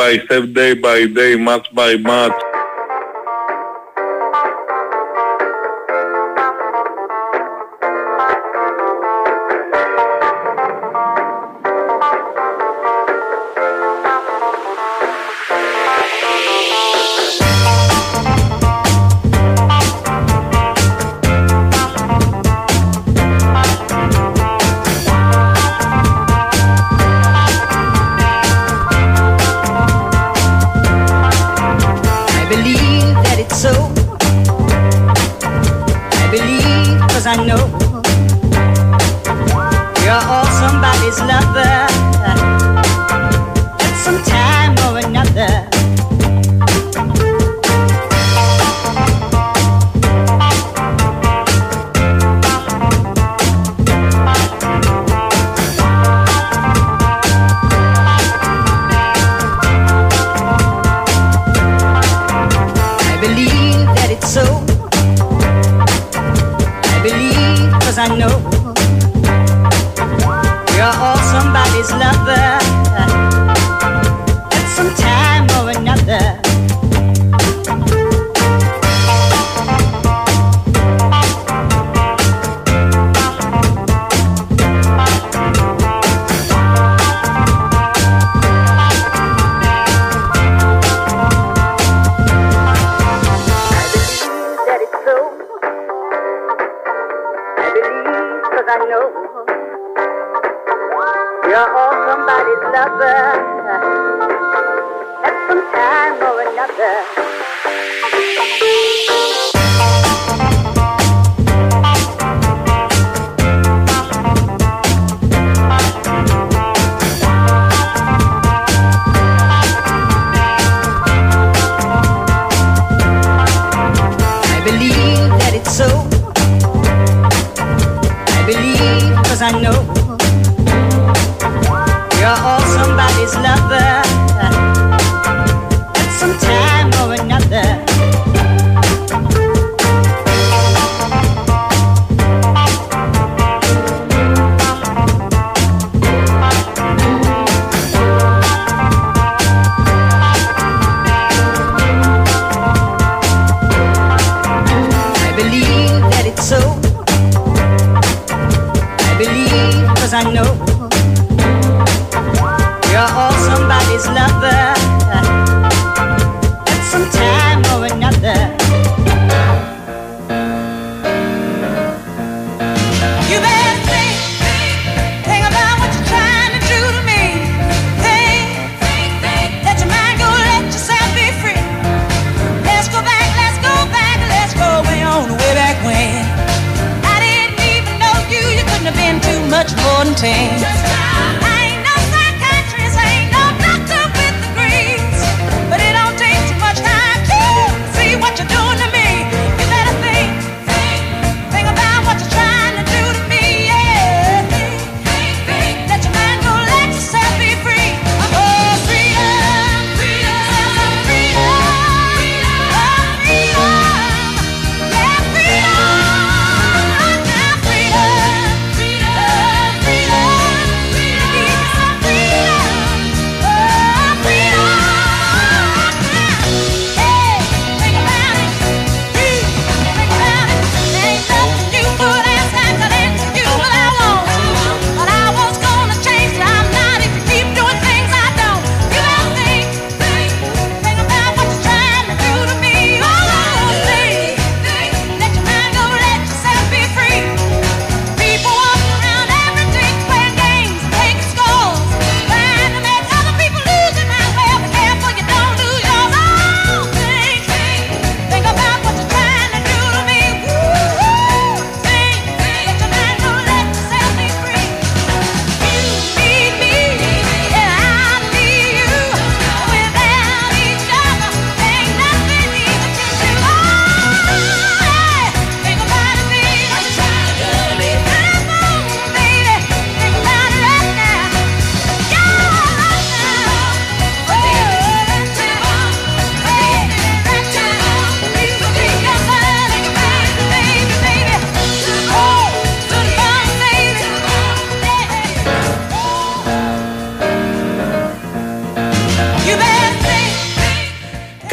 by step, day by day, match by match.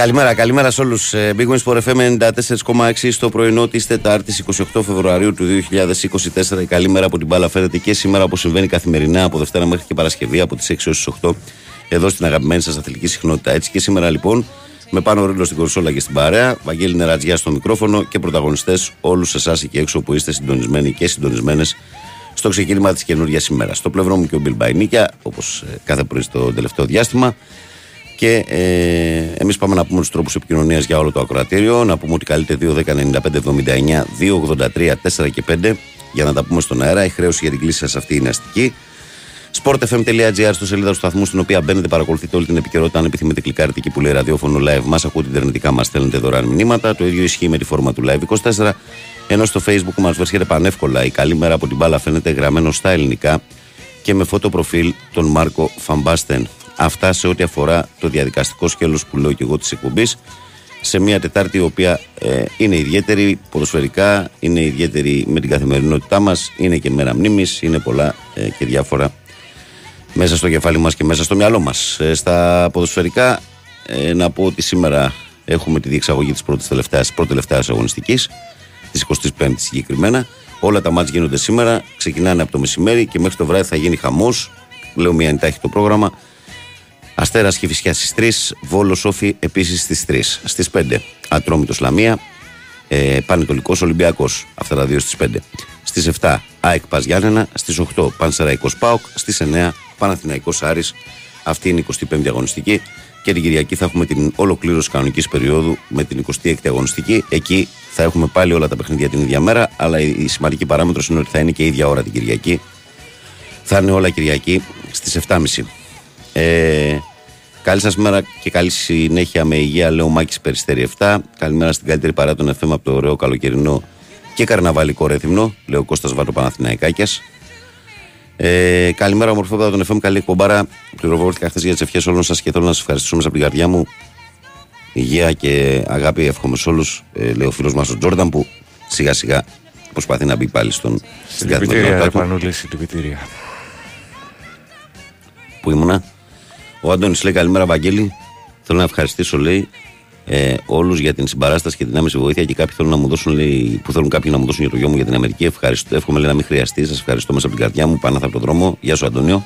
Καλημέρα, καλημέρα σε όλους. Big Wings for FM 94,6 στο πρωινό της Τετάρτης 28 Φεβρουαρίου του 2024. Η καλή μέρα από την μπάλα φέρεται και σήμερα όπως συμβαίνει καθημερινά από Δευτέρα μέχρι και Παρασκευή από τις 6 έως τις 8 εδώ στην αγαπημένη σας αθλητική συχνότητα. Έτσι και σήμερα λοιπόν με πάνω ρίλο στην κορσόλα και στην παρέα, Βαγγέλη Νερατζιά στο μικρόφωνο και πρωταγωνιστές όλους εσάς εκεί έξω που είστε συντονισμένοι και συντονισμένες στο ξεκίνημα της καινούργιας ημέρας. Στο πλευρό μου και ο Μπιλ Μπαϊνίκια, όπω κάθε πρωί στο τελευταίο διάστημα. Και ε, εμείς πάμε να πούμε τους τρόπους επικοινωνίας για όλο το ακροατήριο. Να πούμε ότι καλείτε 2, 10, 95, 79, 2, 83, 4 και 5 για να τα πούμε στον αέρα. Η χρέωση για την κλίση σας αυτή είναι αστική. sportfm.gr στο σελίδα του σταθμού στην οποία μπαίνετε, παρακολουθείτε όλη την επικαιρότητα. Αν επιθυμείτε, κλικάρετε εκεί που λέει ραδιόφωνο live. Μας ακούτε ιντερνετικά, μας στέλνετε δωρεάν μηνύματα. Το ίδιο ισχύει με τη φόρμα του live 24. Ενώ στο facebook μας βρίσκεται πανεύκολα. Η καλή μέρα από την μπάλα φαίνεται γραμμένο στα ελληνικά και με φωτοπροφίλ τον Μάρκο Φαμπάστεν. Αυτά σε ό,τι αφορά το διαδικαστικό σκέλος που λέω και εγώ της εκπομπής σε μια Τετάρτη η οποία ε, είναι ιδιαίτερη ποδοσφαιρικά, είναι ιδιαίτερη με την καθημερινότητά μας, είναι και μέρα μνήμης, είναι πολλά ε, και διάφορα μέσα στο κεφάλι μας και μέσα στο μυαλό μας. Ε, στα ποδοσφαιρικά να πω ότι σήμερα έχουμε τη διεξαγωγή της πρώτης τελευταίας, πρώτης τελευταίας αγωνιστικής, της 25ης συγκεκριμένα. Όλα τα μάτια γίνονται σήμερα, ξεκινάνε από το μεσημέρι και μέχρι το βράδυ θα γίνει χαμός. Λέω μια εντάχει το πρόγραμμα. Αστέρας και φυσικά στις 3, Βόλος Όφη επίσης στις 3. Στις 5, Ατρόμητος Λαμία, ε, Πανετολικός Ολυμπιακός. Αυτά τα δύο στις 5. Στις 7, ΑΕΚ Πας Γιάννενα. Στις 8, Πανσεραϊκό Πάοκ. Στις 9, Παναθηναϊκός Άρης. Αυτή είναι η 25η αγωνιστική. Και την Κυριακή θα έχουμε την ολοκλήρωση κανονικής περίοδου με την 26η αγωνιστική. Εκεί θα έχουμε πάλι όλα τα παιχνίδια την ίδια μέρα. Αλλά η σημαντική παράμετρο είναι ότι θα είναι και η ίδια ώρα την Κυριακή. Θα είναι όλα Κυριακή στις 7.30. Ε, καλή σας μέρα και καλή συνέχεια με υγεία, λέω Μάκης Περιστέρη 7. Καλημέρα στην καλύτερη παρά των FM από το ωραίο καλοκαιρινό και καρναβαλικό ρέθυμνο, λέω Κώστας Βάτο Παναθηναϊκάκιας. Ε, καλημέρα, ομορφόπεδα των FM. Καλή εκπομπάρα. Πληροφορήθηκα χθες για τις ευχές όλων σας και θέλω να σας ευχαριστήσω μέσα από την καρδιά μου. Υγεία και αγάπη, εύχομαι σε όλους. Ε, λέει ο φίλος μας ο Τζόρνταν που σιγά σιγά προσπαθεί να μπει πάλι στον, στην καθημερινότητά Πού ήμουνα; Ο Άντωνης λέει καλημέρα, Βαγγέλη. Θέλω να ευχαριστήσω, λέει, ε, όλους για την συμπαράσταση και την άμεση βοήθεια και κάποιοι θέλουν να μου δώσουν, λέει, που θέλουν κάποιοι να μου δώσουν για το γιο μου για την Αμερική. Ευχαριστώ, εύχομαι λέει, να μην χρειαστεί. Σας ευχαριστώ μέσα από την καρδιά μου. Πάνω από τον δρόμο. Γεια σου, Αντώνιο.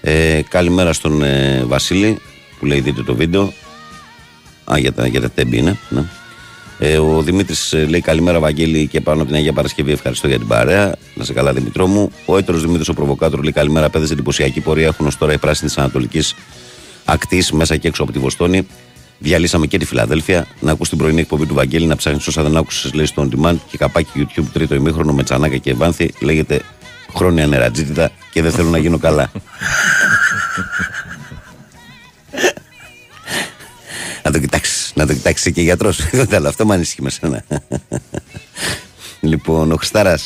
Ε, καλημέρα στον ε, Βασίλη που λέει δείτε το βίντεο. Α, για τα, για τα τέμπη είναι. Ναι. Ε, ο Δημήτρης ε, λέει καλημέρα, Βαγγέλη, και πάνω από την Αγία Παρασκευή. Ευχαριστώ για την παρέα. Να σε καλά, Δημητρό μου. Ο έτερος Δημήτρης, ο Προβοκάτορ, λέει καλημέρα, παιδες. Εντυπωσιακή πορεία έχουν ως τώρα οι πράσινοι της Ανατολικής ακτής μέσα και έξω από τη Βοστόνη. Διαλύσαμε και τη Φιλαδέλφια. Να ακούς την πρωινή εκπομπή του Βαγγέλη, να ψάχνεις όσα δεν άκουσες, λέει στο on demand και καπάκι YouTube τρίτο ημίχρονο με τσανάκα και βάνθη. Λέγεται χρόνια νερατζίτητα και δεν θέλω να γίνω καλά. να το κοιτάξεις, να το κοιτάξεις και γιατρός. Αλλά αυτό με ανησυχεί με σένα. λοιπόν, ο Χριστάρα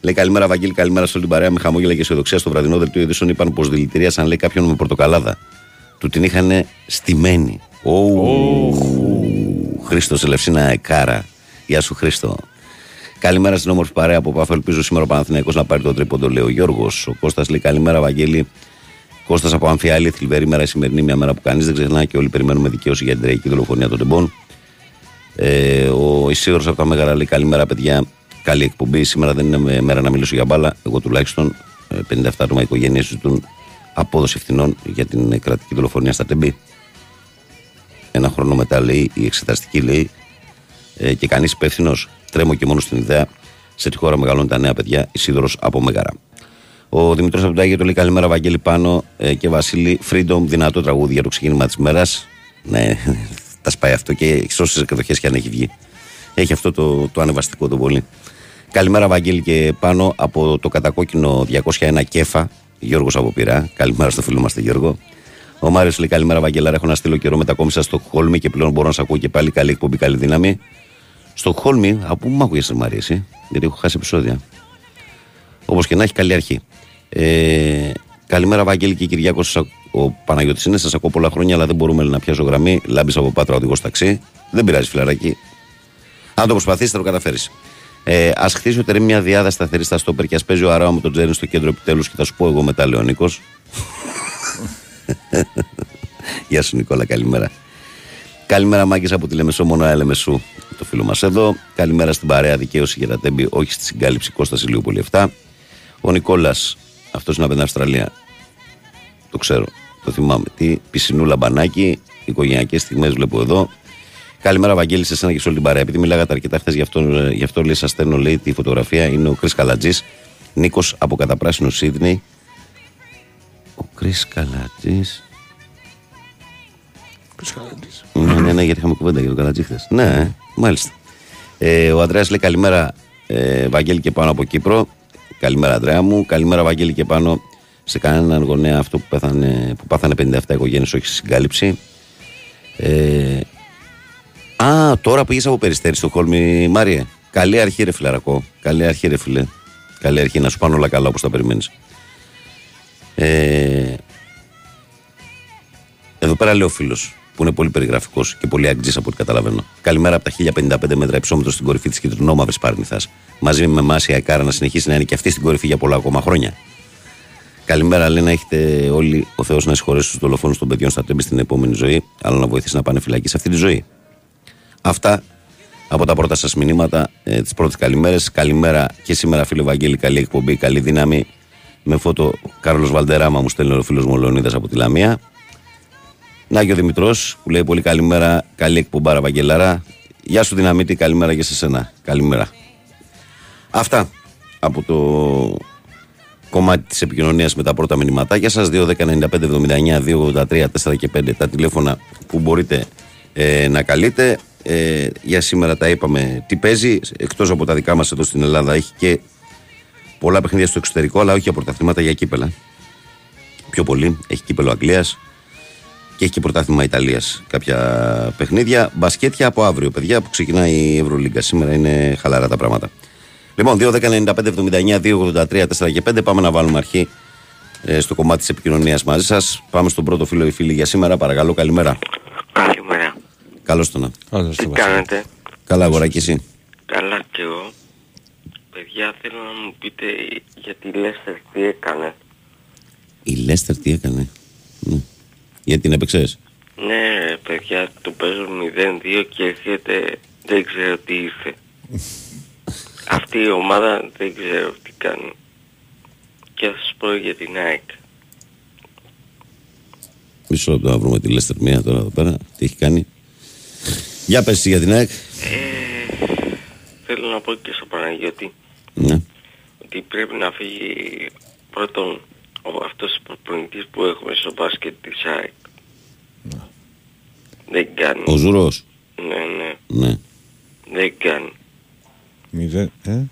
λέει καλημέρα, Βαγγέλη, καλημέρα σε όλη την παρέα. Με χαμόγελα και αισιοδοξία στο βραδινό δελτίο ειδήσεων είπαν πως δηλητηρίασαν λέει κάποιον με πορτοκαλάδα. Του την είχαν στημένη. Oh. Χρήστος Ελευσίνα Εκάρα. Γεια σου, Χρήστο. Καλημέρα στην όμορφη παρέα από Πάφο. Ελπίζω σήμερα ο Παναθηναϊκός να πάρει το τρίποντο, λέει ο Γιώργος. Ο Κώστας λέει καλημέρα, Βαγγέλη. Κώστας από Αμφιάλη, θλιβερή μέρα σημερινή, μια μέρα που κανείς δεν ξεχνά και όλοι περιμένουμε δικαίωση για την τραγική δολοφονία των τεμπών. Ε, ο Ισίωρο από τα Μέγαρα λέει καλημέρα, παιδιά. Καλή εκπομπή. Σήμερα δεν είναι μέρα να μιλήσω για μπάλα. Εγώ τουλάχιστον 57 ε, άτομα οικογένειε ζητούν απόδοση ευθυνών για την κρατική δολοφονία στα τεμπή. Ένα χρόνο μετά λέει η εξεταστική λέει ε, και κανείς υπεύθυνος. Τρέμω και μόνο στην ιδέα σε τη χώρα μεγαλώνουν τα νέα παιδιά. Ισίδωρος από Μέγαρα. Ο Δημητρό από το Άγιο το λέει καλημέρα, Βαγγέλη Πάνο ε, και Βασίλη. Freedom, δυνατό τραγούδι για το ξεκίνημα της μέρας. Ναι, τα σπάει αυτό και σε όσε εκδοχές και αν έχει βγει. Έχει αυτό το, το ανεβαστικό το πολύ. Καλημέρα, Βαγγέλη και πάνω από το κατακόκκινο 201 κέφα. Γιώργος από Πειρά. Καλημέρα στο φίλο μας, τον Γιώργο. Ο Μάριος λέει καλημέρα, Βαγγέλα. Έχω να στείλω καιρό μετακόμισα στο Χόλμη και πλέον μπορώ να σα ακούω και πάλι. Καλή εκπομπή, καλή δύναμη. Στο Χόλμη, από πού μου ακούγεσαι, Μαρία, γιατί έχω χάσει επεισόδια. Όπως και να έχει καλή αρχή. Ε, καλημέρα, Βαγγέλη και Κυριάκος. Ο Παναγιώτης είναι, σας ακούω πολλά χρόνια, αλλά δεν μπορούμε να πιάσω γραμμή. Λάμπεις από πάτρα οδηγός ταξί. Δεν πειράζει, φιλαράκι. Αν το προσπαθήσει, θα το καταφέρεις. Ε, ας χτίσει ο μια διάδα σταθερή στα στόπερ και ας παίζει ο Αράο με τον Τζέριν στο κέντρο επιτέλους και θα σου πω εγώ μετά, Λεωνίκο. Γεια σου, Νικόλα, καλημέρα. Καλημέρα Μάγκη από τη Λεμεσό, μόνο Ελεμεσού, το φίλο μας εδώ. Καλημέρα στην παρέα δικαίωση για τα τέμπη, όχι στη συγκάλυψη Κώστας Ηλίου 7. Ο Νικόλας, αυτός είναι από την Αυστραλία. Το ξέρω, το θυμάμαι. Τι πισινού λαμπανάκι, οικογενειακές στιγμές βλέπω εδώ. Καλημέρα, Βαγγέλη, σε εσένα και σε όλη την παρέα. Επειδή μιλάγατε αρκετά χθες, γι' αυτό, ε, γι αυτό λέει, σας στέλνω λέει τη φωτογραφία. Είναι ο Κρι Καλατζής, Νίκος από καταπράσινο Σίδνεϊ. Ο Κρι Καλατζής. Ναι, ναι, ναι, γιατί είχαμε κουβέντα για τον Καλατζή χθες. Ναι, ε, μάλιστα. Ε, ο Ανδρέας λέει καλημέρα, ε, Βαγγέλη και πάνω από Κύπρο. Καλημέρα, Ανδρέα μου. Καλημέρα, Βαγγέλη και πάνω σε κανέναν γονέα αυτό που, πέθανε, που πάθανε 57 οικογένειες, όχι στη συγκάλυψη. Ε, α, τώρα πήγες από περιστέρι στο Χόλμη, Μάριε. Καλή αρχή, ρε φιλαρακό. Καλή αρχή, ρε φιλε. Καλή αρχή, να σου πάνε όλα καλά όπως τα περιμένεις. Ε, εδώ πέρα λέει ο φίλος, που είναι πολύ περιγραφικός και πολύ αγγλή από ό,τι καταλαβαίνω. Καλημέρα από τα 1055 μέτρα υψόμετρος στην κορυφή της κυτρινόμαυρη Πάρνηθας. Μαζί με εμάς η Αεκάρα να συνεχίσει να είναι και αυτή στην κορυφή για πολλά ακόμα χρόνια. Καλημέρα, λέει να έχετε όλοι ο Θεός να συγχωρέσει τους δολοφόνους των παιδιών στα τέμπη στην επόμενη ζωή, αλλά να βοηθήσει να πάνε φυλακή σε αυτή τη ζωή. Αυτά από τα πρώτα σας μηνύματα, ε, τις πρώτες καλημέρες. Καλημέρα και σήμερα, φίλε Βαγγέλη, καλή εκπομπή, καλή δύναμη. Με φώτο Κάρλος Βαλτεράμα μου στέλνει ο φίλος μου Λεωνίδα από τη Λαμία. Νάγιο Δημητρός που λέει πολύ καλημέρα, καλή εκπομπάρα Βαγγελάρα. Γεια σου Δυναμίτη, καλημέρα και σε σένα. Καλημέρα. Αυτά από το κομμάτι της επικοινωνίας με τα πρώτα μηνυματάκια σας. 2.195.79.283.4 και 5 τα τηλέφωνα που μπορείτε ε, να καλείτε. Ε, για σήμερα τα είπαμε τι παίζει. Εκτός από τα δικά μας εδώ στην Ελλάδα, έχει και πολλά παιχνίδια στο εξωτερικό, αλλά όχι για πρωταθλήματα για κύπελα. Πιο πολύ. Έχει κύπελο Αγγλίας και έχει και πρωτάθλημα Ιταλίας κάποια παιχνίδια. Μπασκέτια από αύριο, παιδιά, που ξεκινάει η Ευρωλίγκα. Σήμερα είναι χαλαρά τα πράγματα. Λοιπόν, 2.195.79.283.4 και 5. Πάμε να βάλουμε αρχή ε, στο κομμάτι της επικοινωνίας μαζί σας. Πάμε στον πρώτο φίλο ή φίλη για σήμερα. Παρακαλώ, καλημέρα. Καλημέρα. Καλώς το να. Τι κάνετε; Καλά, αγοράκι εσύ; Καλά κι εγώ. Παιδιά θέλω να μου πείτε για τη Λέστερ τι έκανε. Η Λέστερ τι έκανε; Ναι. Γιατί την έπαιξες; Ναι ρε παιδιά το παίζω 0-2 και έρχεται δεν ξέρω τι ήρθε. Αυτή η ομάδα δεν ξέρω τι κάνει. Και θα σας πω για την ΑΕΚ. Μισό λεπτό να βρούμε τη Λέστερ μία τώρα εδώ πέρα. Τι έχει κάνει; Για πες εσύ για την ΑΕΚ. Ε, θέλω να πω και στο Παναγιώτη Ναι. ότι πρέπει να φύγει πρώτον ο, αυτός ο προπονητής που έχουμε στο μπάσκετ της ΑΕΚ. Δεν κάνει. Ο Ζουρός. Ναι, ναι. Ναι. Δεν κάνει. Μηδέν, ε;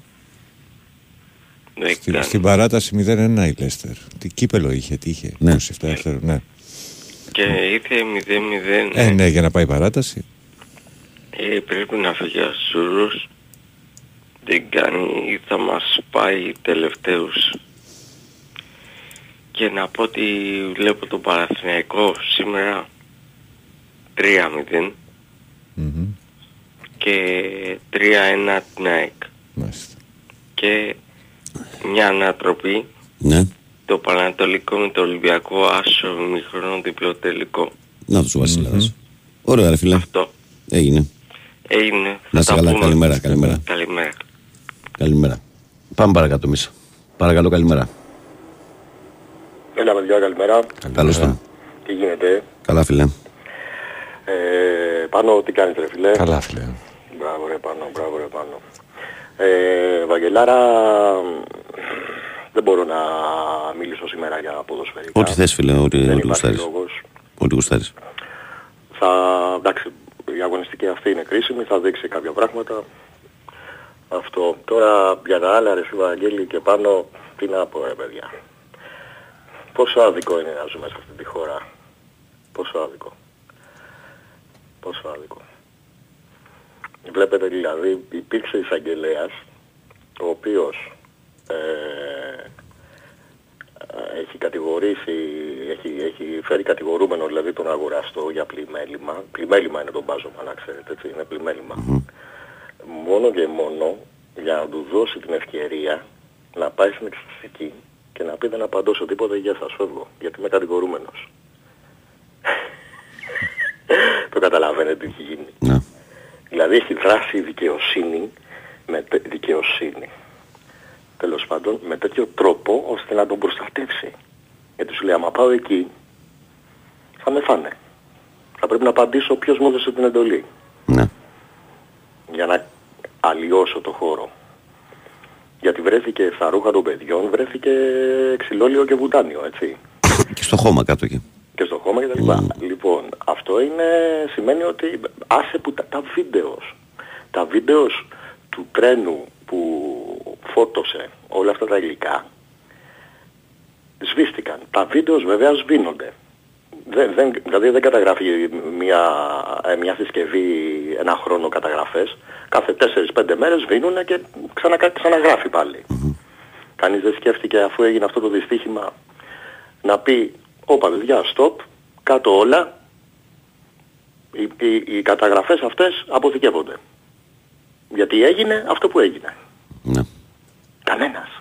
Δεν Στην, κάνει. στην παράταση 0-1 η Λέστερ. Τι κύπελο είχε, τι είχε. Ναι. 27 δεύτερο, ναι. Και ήρθε 0-0. Ε, ναι, για να πάει παράταση. Ε, πρέπει να φύγει ο Σουρούς. Δεν κάνει ή θα μας πάει τελευταίους. Και να πω ότι βλέπω τον Παναθηναϊκό σήμερα 3-0 Μμμ. και 3-1 την ΑΕΚ. Μάλιστα. Και μια ανατροπή Ναι. το Πανατολικό με το Ολυμπιακό άσο μικρό διπλό τελικό. Να τους ο βασιλαρας Ωραία ρε φίλε. Αυτό Έγινε. έγινε. Να Θα είσαι τα καλά. πούμε. Καλημέρα. Καλημέρα. Καλημέρα. Καλημέρα. Πάμε παρακάτω εμείς. Παρακαλώ καλημέρα. Έλα παιδιά, καλημέρα. Καλώς το. Τι γίνεται; Καλά φίλε. Ε, πάνω, τι κάνεις ρε φίλε; Καλά, φίλε. Μπράβο ρε πάνω, μπράβο ρε πάνω. Ε, Βαγγελάρα, δεν μπορώ να μιλήσω σήμερα για ποδοσφαιρικά. Ό,τι θες φίλε. Ό,τι, Δεν ό,τι υπάρχει γουστάρεις. λόγος. Ό,τι γουστάρεις. Θα, εντάξει, η αγωνιστική αυτή είναι κρίσιμη, θα δείξει κάποια πράγματα. Αυτό. Τώρα για τα άλλα ρε Βαγγέλη και πάνω, τι να πω ρε παιδιά. Πόσο άδικο είναι να ζούμε σε αυτή τη χώρα. Πόσο άδικο. Πόσο άδικο. Βλέπετε δηλαδή υπήρξε εισαγγελέας ο οποίος ε, έχει κατηγορήσει, έχει, έχει φέρει κατηγορούμενο δηλαδή τον αγοραστό για πλημέλημα. Πλημέλημα είναι το μπάζωμα να ξέρετε, έτσι, είναι πλημέλημα. Μόνο και μόνο για να του δώσει την ευκαιρία να πάει στην εξεταστική και να πει δεν απαντώσω τίποτα, γεια σας φεύγω, γιατί είμαι κατηγορούμενος. το καταλαβαίνετε. καταλαβαίνετε τι έχει γίνει. Ναι. Δηλαδή έχει δράσει η δικαιοσύνη με τε- δικαιοσύνη. Τέλος πάντων, με τέτοιο τρόπο ώστε να τον προστατεύσει. Γιατί σου λέει, άμα πάω εκεί, θα με φάνε. Θα πρέπει να απαντήσω ποιος μου έδωσε την εντολή. Ναι. Για να αλλοιώσω το χώρο. Γιατί βρέθηκε στα ρούχα των παιδιών, βρέθηκε ξυλόλιο και βουτάνιο, έτσι. Και στο χώμα κάτω εκεί. Και στο χώμα και τα λοιπά. Λοιπόν, αυτό είναι, σημαίνει ότι άσε που τα, τα βίντεος, τα βίντεος του τρένου που φώτωσε όλα αυτά τα υλικά, σβήστηκαν. Τα βίντεος βέβαια σβήνονται. Δεν, δεν, δηλαδή δεν καταγράφει μια, ε, μια συσκευή ένα χρόνο καταγραφές. Κάθε 4-5 μέρες σβήνουν και ξανα, ξαναγράφει πάλι. Κανείς δεν σκέφτηκε αφού έγινε αυτό το δυστύχημα να πει όπα παιδιά stop, κάτω όλα, οι, οι, οι καταγραφές αυτές αποθηκεύονται. Γιατί έγινε αυτό που έγινε. Ναι. Κανένας.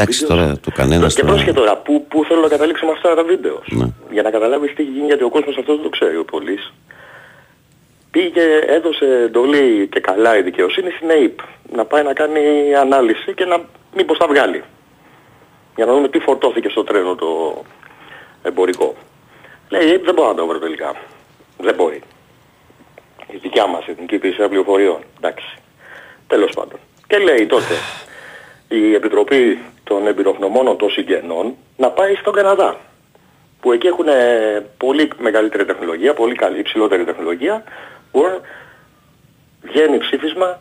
Τα Εντάξει βίντεο- τώρα το κανένα. Και πρόσχε τώρα, πού, πού θέλω να καταλήξω με αυτά τα βίντεο. Ναι. Για να καταλάβεις τι έχει γίνει, γιατί ο κόσμος αυτό δεν το ξέρει ο πολύς. Πήγε, έδωσε εντολή και καλά η δικαιοσύνη στην ΑΕΠ να πάει να κάνει ανάλυση και να μήπως τα βγάλει. Για να δούμε τι φορτώθηκε στο τρένο το εμπορικό. Λέει η ΑΕΠ δεν μπορώ να το βρω τελικά. Δεν μπορεί. Η δικιά μας εθνική υπηρεσία πληροφοριών. Εντάξει. Τέλος πάντων. Και λέει τότε η Επιτροπή των Εμπειρογνωμόνων των Συγγενών να πάει στον Καναδά. Που εκεί έχουν πολύ μεγαλύτερη τεχνολογία, πολύ καλή, υψηλότερη τεχνολογία. Μπορούν, βγαίνει ψήφισμα,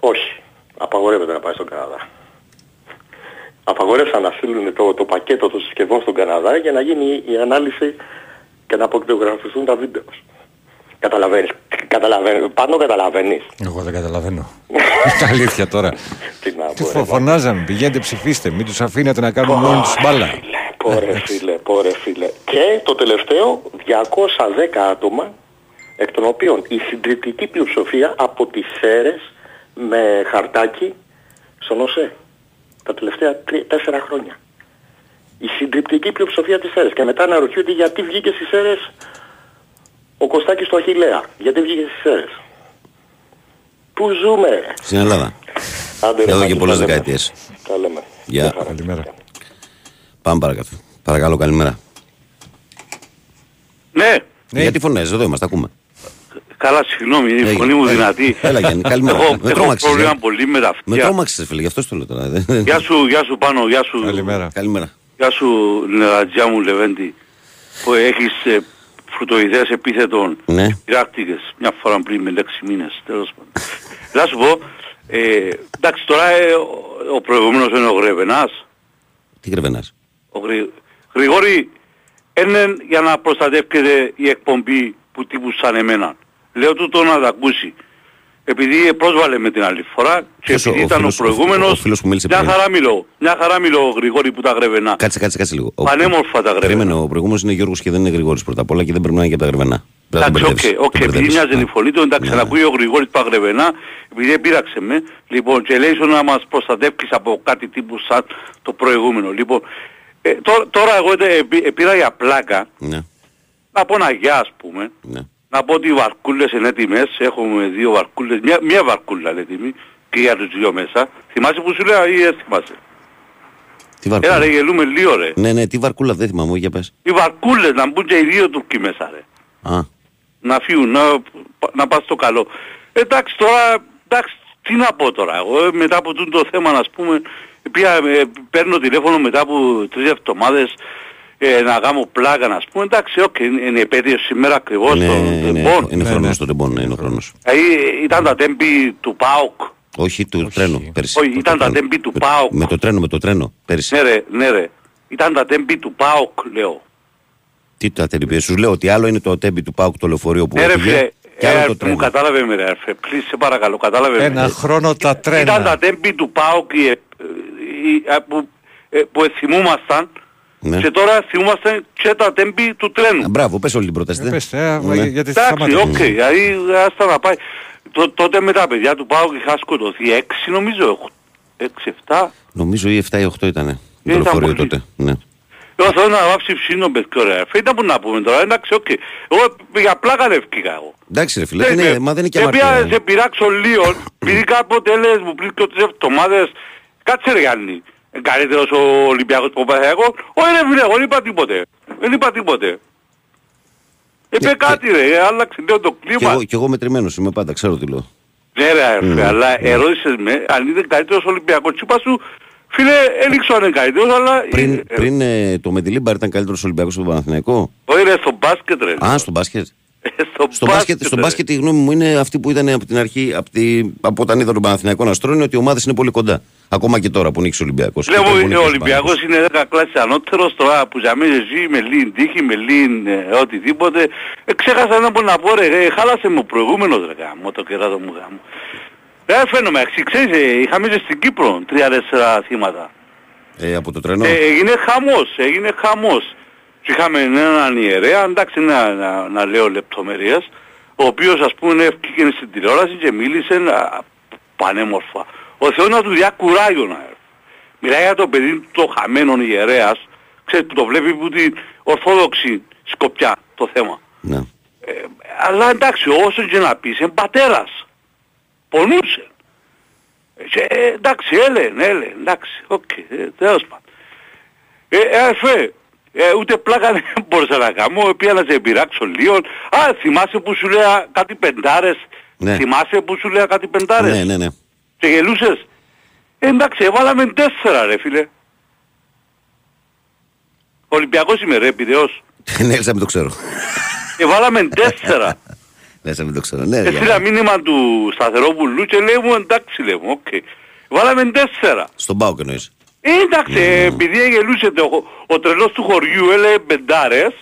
όχι, απαγορεύεται να πάει στον Καναδά. Απαγορεύσαν να στείλουν το, το πακέτο των συσκευών στον Καναδά για να γίνει η ανάλυση και να αποκτογραφηθούν τα βίντεο. Καταλαβαίνεις, καταλαβαίνεις, πάνω καταλαβαίνεις. Εγώ δεν καταλαβαίνω. Είναι αλήθεια τώρα. Τι να Τι πω, ρε, φο- φωνάζαν, πηγαίνετε ψηφίστε, μην τους αφήνετε να κάνουν μόνοι τους μπάλα. Φίλε, πόρε φίλε, πόρε φίλε. Και το τελευταίο, 210 άτομα, εκ των οποίων η συντριπτική πλειοψηφία από τις ΣΕΡΕΣ με χαρτάκι στον ΟΣΕ. Τα τελευταία τρία, τέσσερα χρόνια. Η συντριπτική πλειοψηφία της ΣΕΡΕΣ. Και μετά αναρωτιούνται γιατί βγήκε στις ΣΕΡΕΣ ο Κωστάκης του Αχιλέα. Γιατί βγήκε στις ΣΕΡΕΣ. Πού ζούμε; ρε. Στην Ελλάδα. Άντε, ρε, Εδώ Μάκη, και πολλές τα λέμε. δεκαετίες. Τα λέμε. Γεια. Γεια χαρά. Καλημέρα. Πάμε παρακάτω. Παρακαλώ, καλημέρα. Ναι, Ναι. Γιατί φωνές, εδώ είμαστε, ακούμε. καλά συγγνώμη, είναι η Έγινε. φωνή μου Έλα. δυνατή. Έλα, Γιάννη, καλημέρα. Εγώ Με έχω τρόμαξες, πρόβλημα ε. πολύ με τα Με αυτιά. τρόμαξες, φίλε, γι' αυτό στο λέω τώρα. Δεν- Γεια σου, γεια σου πάνω, γεια σου. Καλημέρα. Καλημέρα. Γεια σου νερατζιά μου Λεβέντη που έχεις ε, φρουτοειδές επίθετων Ναι. πειράκτικες μια φορά πριν με 6 μήνες τέλος πάντων. Θα σου πω, ε, εντάξει τώρα ε, ο, ο προηγούμενος είναι ο Γρεβενάς. Τι κρεβενάς. Ο Γρη... Γρηγόρη, είναι για να προστατεύεται η εκπομπή που τύπου σαν εμένα. Λέω τούτο να τα ακούσει. Επειδή πρόσβαλε με την άλλη φορά και Ποιος ο- επειδή ο ήταν φίλος- ο προηγούμενος, ο φίλος που μίλησε μια πριν; χαρά μιλώ. Μια χαρά μιλώ ο Γρηγόρη που τα γρεβενά. Κάτσε, κάτσε, κάτσε λίγο. Ο- Πανέμορφα τα Περίμενε, γρεβενά. ο προηγούμενος είναι Γιώργος και δεν είναι Γρηγόρης πρώτα απ' όλα και δεν πρέπει να είναι και από τα γρεβενά. Πρέπει να τον Εντάξει, οκ, μπερδεύεις. οκ, Τον επειδή μπερδεύεις. μοιάζει η Ναι. φωνή του, εντάξει, Ναι. να ακούει ο Γρηγόρης Παγρεβενά, επειδή πείραξε με, λοιπόν, και λέει σου να μας προστατεύεις από κάτι τύπου σαν το προηγούμενο. Λοιπόν, ε, τώρα, τώρα εγώ ε, επί- ε, πήρα για πλάκα, Ναι, να πω ένα γεια ας πούμε, ναι. Να πω ότι οι βαρκούλες είναι έτοιμες, έχουμε δύο βαρκούλες, μια, μια βαρκούλα είναι έτοιμη και για τους δύο μέσα. Θυμάσαι που σου λέω ή δεν θυμάσαι; Τι Έλα ρε βαρκούλα. γελούμε λίγο ρε. Ναι, ναι, τι βαρκούλα δεν θυμάμαι, για πες. Οι βαρκούλες να μπουν και οι δύο Τουρκοί μέσα ρε. Α, να φύγουν, να, να πας στο καλό. Εντάξει τώρα, εντάξει, τι να πω τώρα, εγώ ε, μετά από τούτο το θέμα, ας πούμε, πια, ε, παίρνω τηλέφωνο μετά από τρεις εβδομάδες ε, να κάνω πλάκα, να πούμε, εντάξει, οκ, είναι, είναι επέτειο σήμερα ακριβώς είναι, των είναι, τεμπών. είναι Ναι, χρόνος ναι. το τεμπών, ναι, είναι ο χρόνος. Δηλαδή ήταν τα τέμπη του ΠΑΟΚ. Όχι του τρένου, πέρυσι. Όχι, Το ήταν τα τρένο. τέμπη του Με- ΠΑΟΚ. Με το τρένο, με το τρένο, πέρυσι. Ναι ρε, ναι ρε. Ήταν τα τέμπη του ΠΑΟΚ, λέω. Τι τα τελειπίε, σου λέω ότι άλλο είναι το τέμπι του Πάουκ το λεωφορείο που Ναι ρε έφυγε φίλε, και άλλο ε, το μου τρένο. κατάλαβε με ρε αρφέ, please, σε παρακαλώ, κατάλαβε με. Ένα χρόνο τα Ήταν τα τρένα. τέμπη του ΠΑΟΚ ε, ε, ε, που, ε, που θυμούμασταν Ναι. και τώρα θυμούμασταν και τα τέμπη του Α, τρένου. Μπράβο, πες όλη την πρόταση. Ε, ναι. πες, ε, Ναι. γιατί Εντάξει, σταμάτα. οκ, δηλαδή άστα να πάει. Τω- τότε με τα παιδιά του ΠΑΟΚ είχα σκοτωθεί 6 νομίζω, 6-7. Νομίζω ή 7 ή 8 ήταν το Ήταν λεωφορείο πολύ. τότε. Ναι. Εγώ θέλω να βάψει ψήνο παιδιά ρε. Φέτα που να πούμε τώρα, εντάξει, οκ. Εγώ για πλάκα δεν ευκήκα εγώ. Εντάξει ρε φίλε, Ε, είναι, ε, μα δεν είναι και σε πια- αμαρτία. Σε πειράξω λίγο, επειδή κάποτε λες μου πριν και τρεις εβδομάδες, κάτσε ρε Γιάννη, ε, καλύτερος ο Ολυμπιακός που πάει εγώ, όχι ρε φίλε, εγώ δεν είπα τίποτε, δεν είπα τίποτε. Είπε και- κάτι ρε, ε, άλλαξε λίγο το Κι κλίμα. εγώ, κι εγώ μετρημένος είμαι πάντα, ξέρω τι λέω. Ναι ρε αρφέ, αλλά ερώτησες με αν είναι καλύτερος Ολυμπιακός. Τι είπα σου, φίλε, έλειξω αν είναι καλύτερος, αλλά... Πριν, ε, πριν ε, το Μεντιλίμπαρ ήταν καλύτερος Ολυμπιακός στον Παναθηναϊκό; Όχι ρε, στο μπάσκετ ρε. Α, στο μπάσκετ. Ε, στο Στο μπάσκετ, στο ρε. μπάσκετ η γνώμη μου είναι αυτή που ήταν από την αρχή, από, τη, από όταν είδα τον Παναθηναϊκό να στρώνει, ότι οι ομάδες είναι πολύ κοντά. Ακόμα και τώρα που νίκησε ο Ολυμπιακός. Και Λέω πριν που ο νίκησε Ολυμπιακός είναι 10 κλάσεις ανώτερος τώρα που για μένα ζει με λίγη τύχη, με λίγη ε, οτιδήποτε. Ε, ξέχασα να πω να πω ρε, ε, χάλασε μου ο προηγούμενος ρε γάμο, το κεράτο μου γάμο. Ε, φαίνομαι, εξή, ξέρεις, ε, είχαμε και στην Κύπρο 3-4 θύματα. Ε, από το τρένο; Ε, έγινε χαμός, έγινε χαμός. Και είχαμε έναν ιερέα, εντάξει να, να, να λέω λεπτομέρειες, ο οποίος ας πούμε έφυγε στην τηλεόραση και μίλησε α, πανέμορφα. Ο Θεός να του διά κουράγιο να έρθει. Μιλάει για το παιδί του το χαμένο ιερέας, ξέρεις που το βλέπει που την ορθόδοξη σκοπιά το θέμα. Ναι. Ε, αλλά εντάξει όσο και να πεις, είναι πατέρας. Πονούσε. Ε, Και, ε, εντάξει, έλεν, έλεν, εντάξει, οκ, ε, τέλος πάντων. Ε, ε, αρφέ, ε, ούτε πλάκα δεν μπορούσα να κάνω, πήγα να σε πειράξω λίγο. Α, θυμάσαι που σου λέω κάτι πεντάρες; Ναι. Θυμάσαι που σου λέω κάτι πεντάρες; ναι, ναι, ναι. Και γελούσες; Ε, εντάξει, έβαλαμε τέσσερα ρε φίλε. Ολυμπιακός είμαι ρε, επιδεός. ναι, λες να μην το ξέρω. Εβάλαμε τέσσερα. Λες να μην το ξέρω. Ναι, Έστειλα για- μήνυμα του Σταθερόπουλου και λέει μου εντάξει λέει μου, οκ. Βάλαμε τέσσερα. Στον ΠΑΟΚ εννοείς. Ε, εντάξει, ε, επειδή γελούσε ο, ο τρελός του χωριού έλεγε πεντάρες,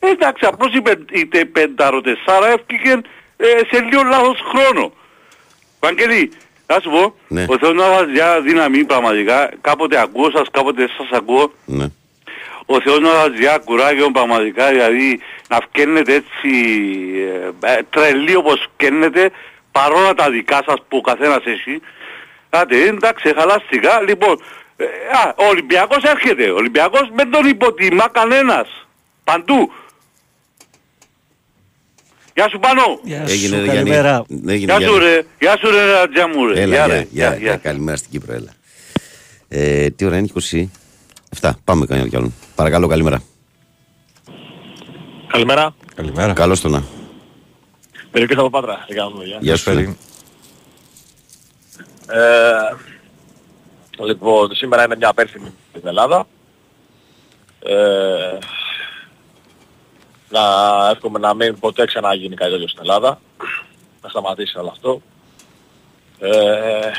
ε, εντάξει, απλώς οι, πεν, οι τε- πενταροτεσσάρα έφυγαν ε, σε λίγο λάθος χρόνο. Βαγγέλη, να σου πω, Ναι. ο Θεός να σας για δύναμη πραγματικά, κάποτε ακούω σας, κάποτε δεν σας ακούω, Ναι. ο Θεός να σας διά κουράγιο πραγματικά, δηλαδή να φκένετε έτσι ε, ε, τρελή όπως φκένετε, παρόλα τα δικά σας που ο καθένας έχει. Άντε, εντάξει, χαλάστηκα. Λοιπόν, ε, α, ο Ολυμπιακός έρχεται. Ο Ολυμπιακός δεν τον υποτιμά κανένας. Παντού. Γεια σου Πάνο. Γεια Έγινε, σου, ρε, καλημέρα. Γιάννη. Έγινε, Γεια σου Γιάννη. ρε. Γεια σου ρε Ρατζιά μου ρε. Έλα, Γεια, γεια, ρε. γεια, Γεια, γεια, γεια. καλημέρα στην Κύπρο, έλα. Ε, τι ώρα είναι, 27. Πάμε κανένα κι άλλον. Παρακαλώ, καλημέρα. Καλημέρα. Καλημέρα. Καλώς το να. Περιοχής από Πάτρα. Τι κάνουμε, γεια. Γεια σου. φίλε. Φέρει. Ε, λοιπόν, σήμερα είναι μια απέρθυνη στην Ελλάδα. Ε, να εύχομαι να μην ποτέ ξαναγίνει κάτι τέτοιο στην Ελλάδα. Να σταματήσει όλο αυτό. Ε,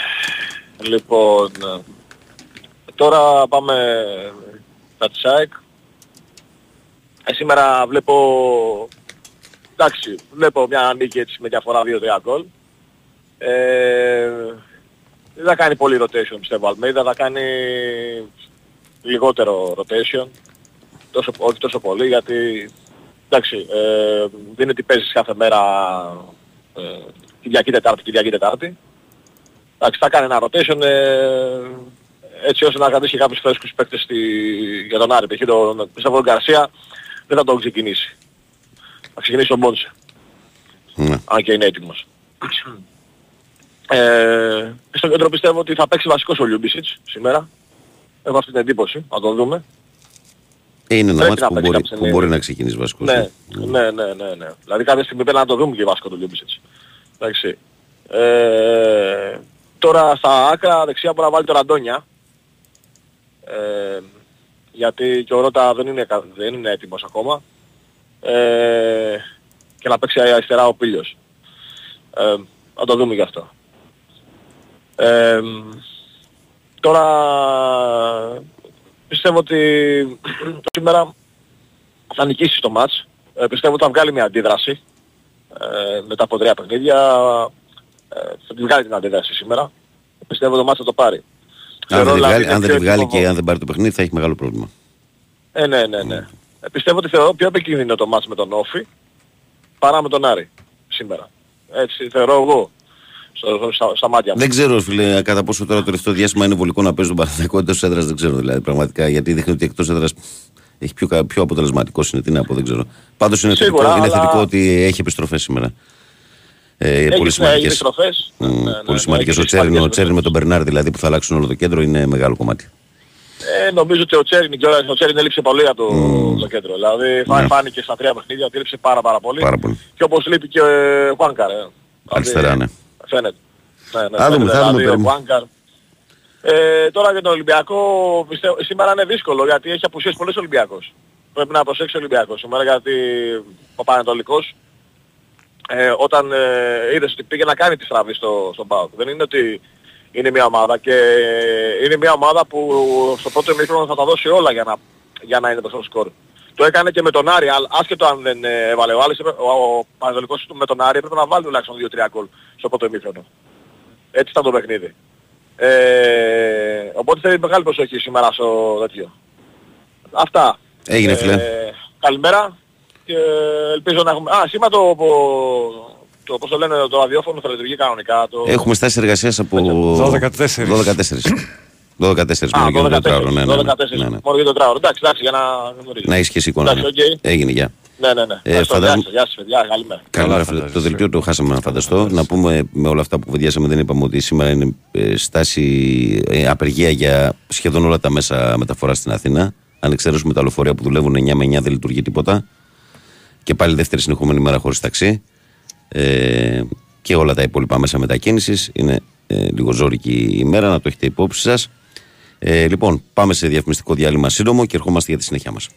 λοιπόν, ε, τώρα πάμε στα της ΑΕΚ. Ε, σήμερα βλέπω, εντάξει, βλέπω μια νίκη έτσι με διαφορά 2-3 γκολ. Ε, δεν θα κάνει πολύ rotation πιστεύω Αλμέιδα, θα κάνει λιγότερο rotation. Τόσο, όχι τόσο πολύ γιατί εντάξει, ε, δεν είναι ότι παίζεις κάθε μέρα ε, Κυριακή Τετάρτη, Κυριακή Τετάρτη. Εντάξει, θα κάνει ένα rotation ε, έτσι ώστε να κρατήσει κάποιους φρέσκους παίκτες στη, για τον Άρη. Π.χ. τον πιστεύω τον Γκαρσία δεν θα τον ξεκινήσει. Θα ξεκινήσει τον Μόντσε, Ναι. αν και είναι έτοιμος. Ε, στο κέντρο πιστεύω ότι θα παίξει βασικός ο Λιούμπισιτς σήμερα. Έχω αυτή την εντύπωση, να το δούμε. Ε, είναι ένα Πρέπει μάτι να που, παίξει μπορεί, κάποια που στιγμή. μπορεί να ξεκινήσει βασικός. Ναι, ε. ναι, ναι, ναι, ναι. Δηλαδή κάποια στιγμή πρέπει να το δούμε και βασικό του Λιούμπισιτς. Εντάξει. Ε, τώρα στα άκρα δεξιά μπορεί να βάλει τον Ραντόνια. Ε, γιατί και ο Ρώτα δεν είναι, κα- δεν είναι έτοιμος ακόμα. Ε, και να παίξει αριστερά ο Πίλιος. Ε, να το δούμε γι' αυτό. Ε, τώρα πιστεύω ότι σήμερα θα νικήσει το μάτς. Ε, πιστεύω ότι θα βγάλει μια αντίδραση ε, μετά από τρία παιχνίδια. Ε, θα τη βγάλει την αντίδραση σήμερα. Πιστεύω το μάτς θα το πάρει. Αν δεν, Θεωρώ, τη βγάλει, δηλαδή, αν δεν πιο τη βγάλει έτοιμο- και αν δεν πάρει το παιχνίδι θα έχει μεγάλο πρόβλημα. Ε, ναι, ναι, ναι. Ε, πιστεύω ότι θεωρώ πιο επικίνδυνο το μάτς με τον Όφη παρά με τον Άρη σήμερα. Έτσι θεωρώ εγώ στο, στα, στα μάτια μου. Δεν ξέρω, φίλε, κατά πόσο τώρα το τελευταίο διάστημα είναι βολικό να παίζει τον Παναθηναϊκό εντός έδρας, δεν ξέρω δηλαδή πραγματικά. Γιατί δείχνει ότι εκτός έδρας Έχει πιο, κα- πιο αποτελεσματικός είναι, τι να πω, δεν ξέρω. Πάντως είναι, Σίγουρα, θετικό, είναι αλλά- θετικό ότι έχει επιστροφές σήμερα. Ε, Έχει, πολύ ναι, έχει σημαντικές. επιστροφές. Ναι, ναι, ναι, πολύ σημαντικές. έχει Ο Τσέριν, ο σημαντικές Τσέριν με τον Μπερνάρ δηλαδή που θα αλλάξουν όλο το κέντρο είναι μεγάλο κομμάτι. Ε, νομίζω ότι ο Τσέριν, και ο Τσέριν έλειψε πολύ από το, το κέντρο. Δηλαδή φά- Ναι. φάνηκε στα τρία παιχνίδια ότι έλειψε πάρα πάρα πολύ. Πάρα πολύ. Και όπως λείπει και ο Χουάνκαρ. Ε. Αριστερά, ναι. Φαίνεται. Ναι, ναι, Θα δούμε, φαίνεται, θα δούμε, δηλαδή, ο περίμενε. Χουάνκαρ. Ε, τώρα για τον Ολυμπιακό πιστεύω, σήμερα είναι δύσκολο γιατί έχει απουσίες πολλές Ολυμπιακός. Πρέπει να προσέξει ο Ολυμπιακός σήμερα γιατί ο Πανατολικός ε, όταν ε, είδες ότι πήγε να κάνει τη στραβή στο, στον ΠΑΟΚ. Δεν είναι ότι είναι μια ομάδα και είναι μια ομάδα που στο πρώτο ημίχρονο θα τα δώσει όλα για να, για να είναι στο σκορ. Το έκανε και με τον Άρη, αλλά άσχετο αν δεν ε, έβαλε ο Άρης, έπρεπε- ο, ο Πανατολικός του με τον Άρη έπρεπε να βάλει τουλάχιστον 2-3 γκολ στο πρώτο ημίχρονο. Έτσι ήταν το παιχνίδι. Ε, οπότε θέλει μεγάλη προσοχή σήμερα στο τέτοιο. Αυτά. Έγινε, φίλε. καλημέρα και ελπίζω να έχουμε... Α, σήμερα το, το, πώς το λένε, το ραδιόφωνο θα λειτουργεί κανονικά. Το... Έχουμε στάσει εργασίας από 12-4. 12-4. 12-4 Α, μόνο για το τετράωρο. 12-14. Ναι, ναι, 12-14. ναι, ναι. Μόνο για το τετράωρο. Εντάξει, εντάξει, για να γνωρίζω. Να έχεις και εσύ εικόνα. Εντάξει, ναι. οκ. Έγινε, γεια. Ναι, ναι, ναι. Ευχαριστώ. φαντάζομαι- Γεια σας, γεια σας, παιδιά. Καλημέρα. Καλημέρα, φίλε. φαντάζεσαι. Το δελτίο το χάσαμε να φανταστώ. Να πούμε με όλα αυτά που κουβεντιάσαμε, δεν είπαμε ότι σήμερα είναι ε, στάση ε, απεργία για σχεδόν όλα τα μέσα μεταφοράς στην Αθήνα. Αν εξαιρέσουμε τα λεωφορεία που δουλεύουν 9 με 9 δεν λειτουργεί τίποτα. Και πάλι δεύτερη συνεχόμενη μέρα χωρίς ταξί. Ε, και όλα τα υπόλοιπα μέσα μετακίνησης. Είναι ε, λίγο ζώρικη η ημέρα, να το έχετε υπόψη σας. Ε, λοιπόν, πάμε σε διαφημιστικό διάλειμμα σύντομο και ερχόμαστε για τη συνέχεια μας.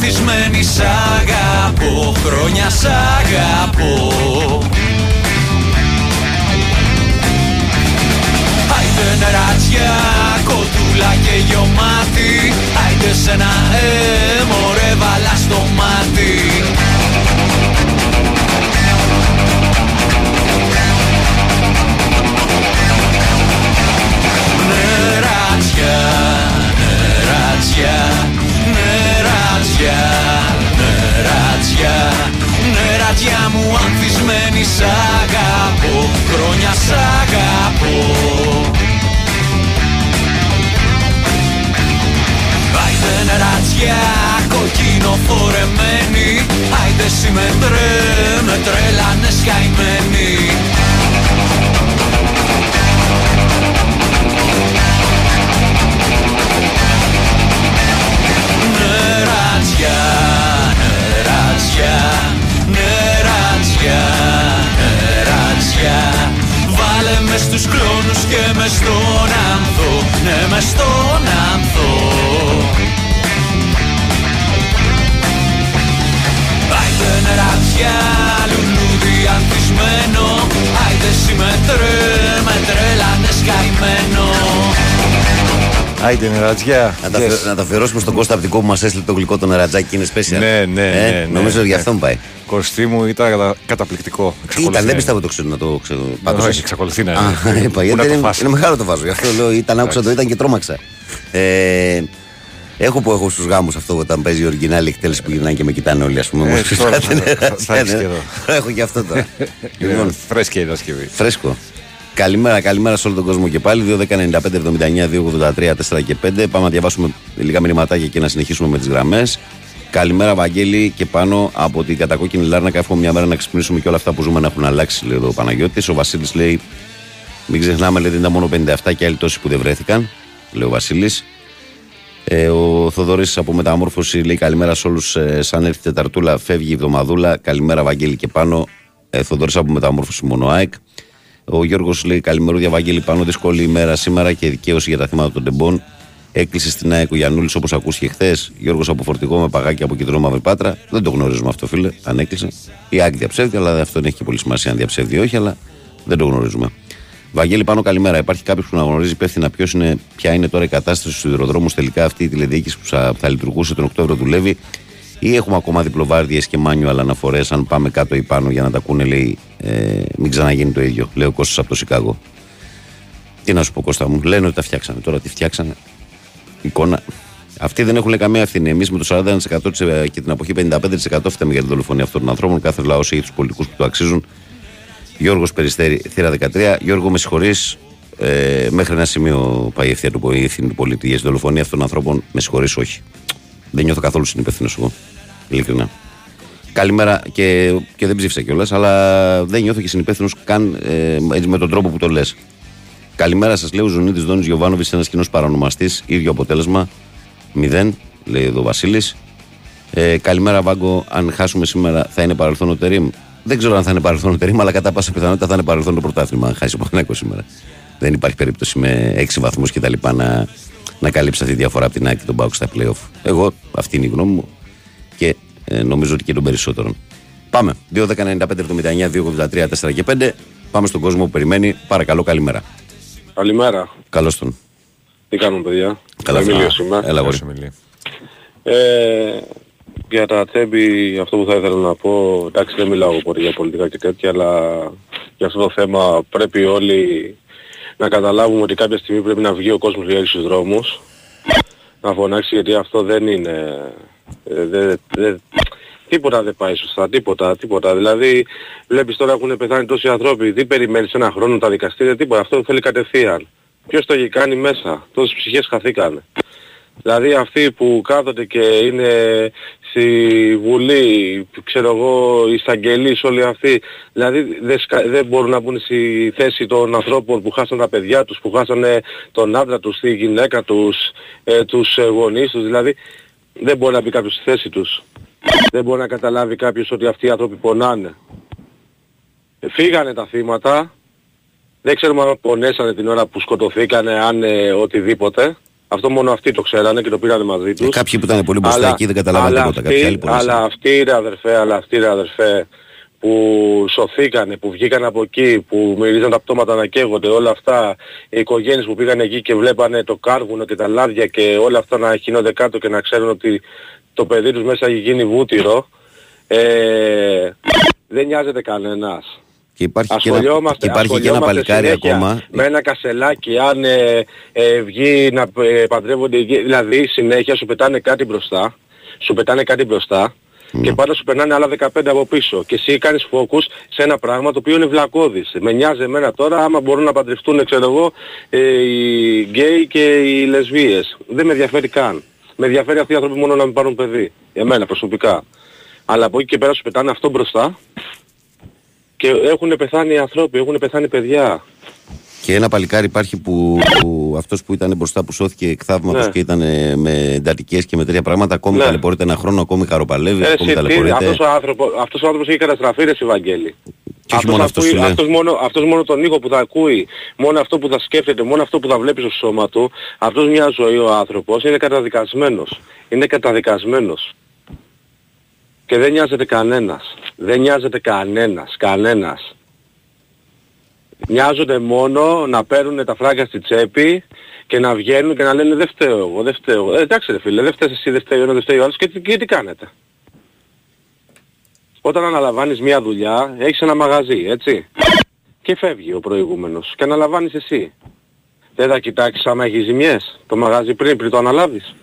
Θυσμένη σ' αγαπώ, χρόνια σ' αγαπώ. Άιντε νεράτσια, κοτούλα και γιομάτι Άιντε σ' ένα έμορε βάλα στο μάτι Νεράτσια, νεράτσια, νεράτσια, νεράτσια Νεράτσια μου ανθισμένη σ' αγαπώ, χρόνια σ' αγαπώ. Άιντε νεράτσια, κοκκίνο φορεμένη Άιντε συμμετρέ, με τρέλανες καημένοι Νεράτσια, νεράτσια, νεράτσια, νεράτσια Βάλε μες στους κλόνους και μες στον άνθο, ναι μες στον άνθο. Άιντε νεράτσια, λουλούδι ανθισμένο. Άιντε συμμετρέ, με τρέλανες καημένο Άιντε νερατζιά. Να τα, Yes. αφιε- να τα αφιερώσουμε στον Κώστα Απτικό που μας έστειλε το γλυκό το νερατζάκι είναι special. Ναι, ναι, Ε, ναι, ναι, Νομίζω ναι. για αυτόν πάει. Κωστή μου ήταν κατα- καταπληκτικό. Τι Εξακολουθεί ήταν, να δεν είναι. πιστεύω το ξέρω να το ξέρω. Πάντως Όχι, όχι. εξακολουθεί να Α, είναι. είπα, Πού γιατί να το είναι, φας. είναι μεγάλο το βάζω. Γι' αυτό λέω, ήταν άκουσα το ήταν και τρόμαξα. Ε, έχω που έχω στους γάμους αυτό όταν παίζει η οργινάλη εκτέλεση που γυρνάει και με κοιτάνε όλοι, ας πούμε. Ε, Μόλις τώρα φυσάτε θα- νερά, θα- θα έχεις ναι. και εδώ. Έχω και αυτό τώρα. Είναι λοιπόν, Φρέσκια η Δασκευή. Φρέσκο. Καλημέρα, καλημέρα σε όλο τον κόσμο και πάλι. 2.195.79, 2.83, 4 και 5. Πάμε να διαβάσουμε λίγα μηνυματάκια και να συνεχίσουμε με τις γραμμές. Καλημέρα, Βαγγέλη, και πάνω από την κατακόκκινη Λάρνακα. Εύχομαι μια μέρα να ξυπνήσουμε και όλα αυτά που ζούμε να έχουν αλλάξει, λέει εδώ ο Παναγιώτης. Ο Βασίλης λέει: Μην ξεχνάμε, λέει, ότι ήταν μόνο 57 και άλλοι τόσοι που δεν βρέθηκαν, λέει ο Βασίλης. Ε, ο Θοδωρής από Μεταμόρφωση λέει: Καλημέρα σε όλους. Ε, σαν έρθει η Τεταρτούλα, φεύγει η εβδομαδούλα. Καλημέρα, Βαγγέλη, και πάνω. Ε, Θοδωρής από Μεταμόρφωση Μονοάικ. Ο Γιώργος λέει: Καλημερούδια, Βαγγέλη, πάνω δύσκολη ημέρα σήμερα και δικαίωση για τα θύματα των τεμπών. Έκλεισε στην ΑΕΚ ο Γιανούλης όπως ακούστηκε χθες. Γιώργος από φορτηγό με παγάκι από κεντρό μαύρη πάτρα. Δεν το γνωρίζουμε αυτό, φίλε, αν έκλεισε. Η ΑΕΚ διαψεύδει, αλλά αυτό δεν έχει και πολύ σημασία αν διαψεύδει ή όχι, αλλά δεν το γνωρίζουμε. Βαγγέλη, πάνω καλημέρα. Υπάρχει κάποιος που να γνωρίζει υπεύθυνα ποιος είναι, ποια είναι τώρα η κατάσταση στους σιδηροδρόμου. Τελικά αυτή η τηλεδιοίκηση που θα, θα λειτουργούσε τον Οκτώβριο δουλεύει. Ή έχουμε ακόμα διπλοβάρδιες και manual αναφορές. Αν πάμε κάτω ή πάνω για να τα ακούνε, λέει, ε, μην ξαναγίνει το ίδιο. Λέει ο Κώστας από το Σικάγο. Τι να σου πω, Κώστα μου. Λένε ότι τα φτιάξανε. Τώρα τι φτιάξανε. Εικόνα. Αυτοί δεν έχουν καμία ευθύνη. Εμείς με το 41% της, ε, και την αποχή 55% φταίμε για τη δολοφονία αυτών των ανθρώπων. Κάθε λαός έχει τους πολιτικούς που το αξίζουν. Γιώργος Περιστέρη, θύρα 13. Γιώργο, με συγχωρείς. Ε, μέχρι ένα σημείο πάει η ευθεία του, η ευθύνη του πολίτη. Για τη δολοφονία αυτών των ανθρώπων, με συγχωρείς, όχι. Δεν νιώθω καθόλου συνυπεύθυνο εγώ. Ειλικρινά. Καλημέρα και, και δεν ψήφισα κιόλας, αλλά δεν νιώθω και συνυπεύθυνος καν ε, έτσι με τον τρόπο που το λες. Καλημέρα σας, λέει ο Ζουνίδης Δόνης Γιοβάνοβη, ένας κοινός παρανομαστής. ίδιο αποτέλεσμα. Μηδέν, λέει εδώ ο Βασίλης. Ε, καλημέρα, Βάγκο. Αν χάσουμε σήμερα, θα είναι παρελθόν ο Τερήμ. Δεν ξέρω αν θα είναι παρελθόν ο Τερήμ, αλλά κατά πάσα πιθανότητα θα είναι παρελθόν το πρωτάθλημα. Αν χάσει ο Παναγιώτο σήμερα. Δεν υπάρχει περίπτωση με 6 βαθμούς κτλ. Να, να καλύψει αυτή τη διαφορά από την Άκη και τον Πάουκ στα playoff. Εγώ, αυτή είναι η γνώμη μου και ε, νομίζω ότι και των περισσότερων. Πάμε. 2.195, 79, 283, 4 και 5. Πάμε στον κόσμο που περιμένει. Παρακαλώ, καλημέρα. Καλημέρα. Καλώς τον. Τι κάνουμε παιδιά; Καλά, Ο Εμίλιος καλά. είμαι. Έλα, γόρι. Ε, για τα τσέμπη αυτό που θα ήθελα να πω, εντάξει δεν μιλάω πολύ για πολιτικά και τέτοια, αλλά για αυτό το θέμα πρέπει όλοι να καταλάβουμε ότι κάποια στιγμή πρέπει να βγει ο κόσμος για στους δρόμους, να φωνάξει γιατί αυτό δεν είναι, ε, δεν, δεν, τίποτα δεν πάει σωστά, τίποτα, τίποτα. Δηλαδή βλέπεις τώρα έχουν πεθάνει τόσοι άνθρωποι, τι περιμένεις ένα χρόνο τα δικαστήρια, τίποτα, αυτό θέλει κατευθείαν. Ποιος το έχει κάνει μέσα, τόσες ψυχές χαθήκανε. Δηλαδή αυτοί που κάθονται και είναι στη Βουλή, ξέρω εγώ, οι εισαγγελείς όλοι αυτοί, δηλαδή δεν, σκα- δεν μπορούν να μπουν στη θέση των ανθρώπων που χάσαν τα παιδιά τους, που χάσανε τον άντρα τους, τη γυναίκα τους, ε, τους ε, γονείς τους, δηλαδή δεν μπορεί να μπει κάποιος στη θέση τους. Δεν μπορεί να καταλάβει κάποιος ότι αυτοί οι άνθρωποι πονάνε. Ε, Φύγανε τα θύματα, δεν ξέρουμε αν πονέσανε την ώρα που σκοτωθήκανε, αν ε, οτιδήποτε. Αυτό μόνο αυτοί το ξέρανε και το πήρανε μαζί τους. Ε, κάποιοι που ήταν πολύ μπροστά Αλλά- εκεί δεν καταλάβανε αλλά τίποτα. αυτοί- Κάποιοι άλλοι πονέσανε. Αλλά αυτοί ρε αδερφέ, αλλά αυτοί ρε αδερφέ που σωθήκανε, που βγήκαν από εκεί, που μυρίζαν τα πτώματα να καίγονται, όλα αυτά, οι οικογένειες που πήγαν εκεί και βλέπανε το κάργουνο και τα λάδια και όλα αυτά να χύνονται κάτω και να ξέρουν ότι το παιδί τους μέσα έχει γίνει βούτυρο, ε, δεν νοιάζεται κανένας. Και υπάρχει και ένα, Ασχολιόμαστε, και υπάρχει και ένα ασχολιόμαστε παλικάρι συνέχεια ακόμα. Με ένα κασελάκι, αν ε, ε, βγει να ε, παντρεύονται, οι γη- δηλαδή συνέχεια σου πετάνε κάτι μπροστά, σου πετάνε κάτι μπροστά και πάντα σου περνάνε άλλα 15 από πίσω. Και εσύ κάνεις focus σε ένα πράγμα το οποίο είναι βλακώδης. Με νοιάζει εμένα τώρα άμα μπορούν να παντρευτούν, ξέρω εγώ, ε, οι γκέι και οι λεσβείες. Δεν με ενδιαφέρει καν. Με ενδιαφέρει αυτοί οι άνθρωποι μόνο να μην πάρουν παιδί. Εμένα προσωπικά. Αλλά από εκεί και πέρα σου πετάνε αυτό μπροστά και έχουν πεθάνει άνθρωποι, έχουν πεθάνει παιδιά. Και ένα παλικάρι υπάρχει που, που αυτός που ήταν μπροστά που σώθηκε εκ θαύματος Ναι. και ήταν ε, με εντατικές και με τέτοια πράγματα. Ακόμη Ναι. ταλαιπωρείται ένα χρόνο, ακόμη χαροπαλεύει, Ε, ακόμη εσύ, τι, ταλαιπωρείται. αυτός, ο άνθρωπος, αυτός ο άνθρωπος έχει καταστραφεί ρε Ευαγγέλη. Και όχι μόνο αυτός ακούει- σου λέει. αυτός, μόνο, αυτός μόνο τον ήχο που θα ακούει, μόνο αυτό που θα σκέφτεται, μόνο αυτό που θα βλέπει στο σώμα του, αυτός μια ζωή ο άνθρωπος είναι καταδικασμένος. Είναι καταδικασμένος. Και δεν νοιάζεται κανένας. Δεν νοιάζεται κανένας. Κανένας. Νοιάζονται μόνο να παίρνουν τα φράγκα στη τσέπη και να βγαίνουν και να λένε δεν φταίω εγώ, δεν φταίω εγώ. Ε, εντάξει ρε φίλε, δεν φταίς εσύ, δεν φταίει ο ένας, δεν φταίει ο άλλος και, τι- και τι κάνετε; Όταν αναλαμβάνεις μια δουλειά, έχεις ένα μαγαζί, έτσι. Και φεύγει ο προηγούμενος και αναλαμβάνεις εσύ. Δεν θα κοιτάξεις άμα έχεις ζημιές το μαγαζί πριν, πριν το αναλάβεις.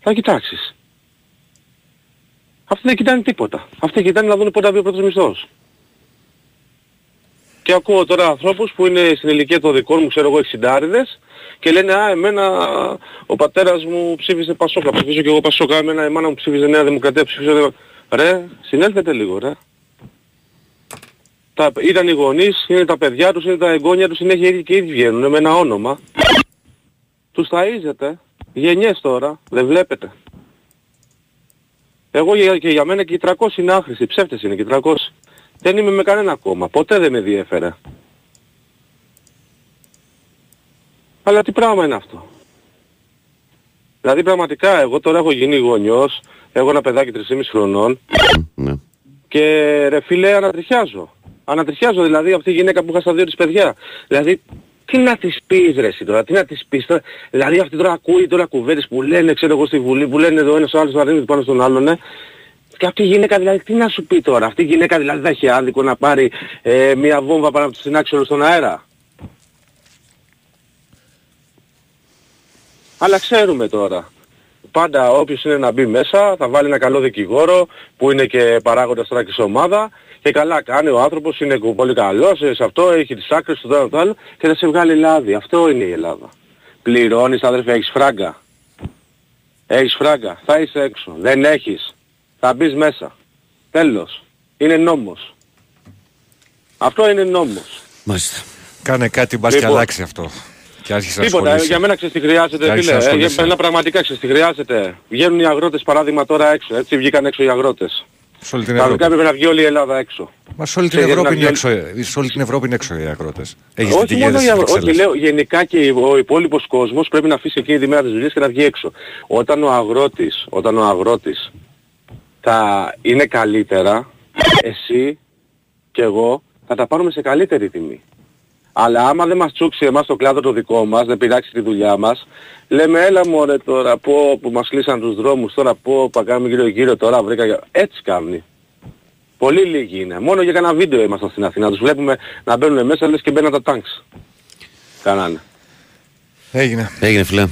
Θα κοιτάξεις. Αυτοί δεν κοιτάνε τίποτα. Αυτοί κοιτάνε να δουν πότε θα βγει ο πρώτος μισθός. Και ακούω τώρα ανθρώπους που είναι στην ηλικία των δικών μου, ξέρω εγώ, εξιντάριδες και λένε «Α, εμένα ο πατέρας μου ψήφισε Πασόκα, ψήφιζω και εγώ Πασόκα, εμένα η μάνα μου ψήφιζε Νέα Δημοκρατία, ψήφιζε... Νέα-». Ρε, συνέλθετε λίγο, ρε. Τα, ήταν οι γονείς, είναι τα παιδιά τους, είναι τα εγγόνια τους, συνέχεια οι ίδιοι και οι ίδιοι βγαίνουν με ένα όνομα. Τους ταΐζετε. Γενιές τώρα, δεν βλέπετε. Εγώ για- και για μένα και οι 300 είναι άχρηστοι, ψεύτες είναι και οι 300. Δεν είμαι με κανένα κόμμα, ποτέ δεν με διέφερε. Αλλά τι πράγμα είναι αυτό. Δηλαδή πραγματικά εγώ τώρα έχω γίνει γονιός, έχω ένα παιδάκι 3,5 χρονών Ναι. και ρε φίλε ανατριχιάζω. Ανατριχιάζω δηλαδή αυτή η γυναίκα που είχα στα δύο της παιδιά. Δηλαδή τι να της πεις ρε εσύ τώρα, τι να της πεις τώρα. Δηλαδή αυτή τώρα ακούει τώρα κουβέντες που λένε ξέρω εγώ στη Βουλή, που λένε εδώ ένας ο άλλος θα ρίχνει πάνω στον άλλον. Ε. Και αυτή η γυναίκα δηλαδή τι να σου πει τώρα; Αυτή η γυναίκα δηλαδή θα έχει άδικο να πάρει ε, μια βόμβα πάνω από τη συνάξει όλο στον αέρα; Αλλά ξέρουμε τώρα. πάντα όποιος είναι να μπει μέσα θα βάλει ένα καλό δικηγόρο που είναι και παράγοντας τώρα και σε ομάδα και καλά κάνει ο άνθρωπος, είναι πολύ καλός ε, σε αυτό, έχει τις άκρες του το το άλλο και θα σε βγάλει λάδι. Αυτό είναι η Ελλάδα. Πληρώνεις αδερφέ, έχεις φράγκα; Έχεις φράγκα, θα είσαι έξω. Δεν έχεις, θα μπεις μέσα. Τέλος. Είναι νόμος. Αυτό είναι νόμος. Μάλιστα. Κάνε κάτι μπας και Λοιπόν. αλλάξει αυτό. Και άρχισε να Τίποτα, ασχολείσαι. για μένα ξέρεις τι Και χρειάζεται, άρχισε φίλε. να Ε, για ασχολείσαι. μένα πραγματικά ξέρεις τι χρειάζεται. Βγαίνουν οι αγρότες παράδειγμα τώρα έξω, έτσι βγήκαν έξω οι αγρότες. Σε όλη την Κανονικά Ευρώπη. πρέπει να βγει όλη η Ελλάδα έξω. Μα σε όλη την Ξέρεις, Ευρώπη να είναι βγει- έξω, ε, σε όλη την Ευρώπη είναι έξω οι αγρότες. Έχεις όχι την μόνο οι στις αγρότες, όχι Βρυξέλλες. λέω γενικά και ο υπόλοιπος κόσμος πρέπει να αφήσει εκείνη τη μέρα της δουλειάς και να βγει έξω. Όταν ο αγρότης, όταν ο αγρότης θα είναι καλύτερα, εσύ και εγώ θα τα πάρουμε σε καλύτερη τιμή. Αλλά άμα δεν μας τσούξει εμάς το κλάδο το δικό μας, δεν πειράξει τη δουλειά μας, λέμε έλα μωρέ τώρα, πω που μας κλείσαν τους δρόμους, τώρα πω που κάνουμε γύρω γύρω τώρα βρήκα... για-». Έτσι κάνει. Πολύ λίγοι είναι. Μόνο για κανένα βίντεο ήμασταν στην Αθήνα. Τους βλέπουμε να μπαίνουν μέσα λες και μπαίνουν τα τάγκς. Κάνανε. Έγινε. Έγινε φίλε.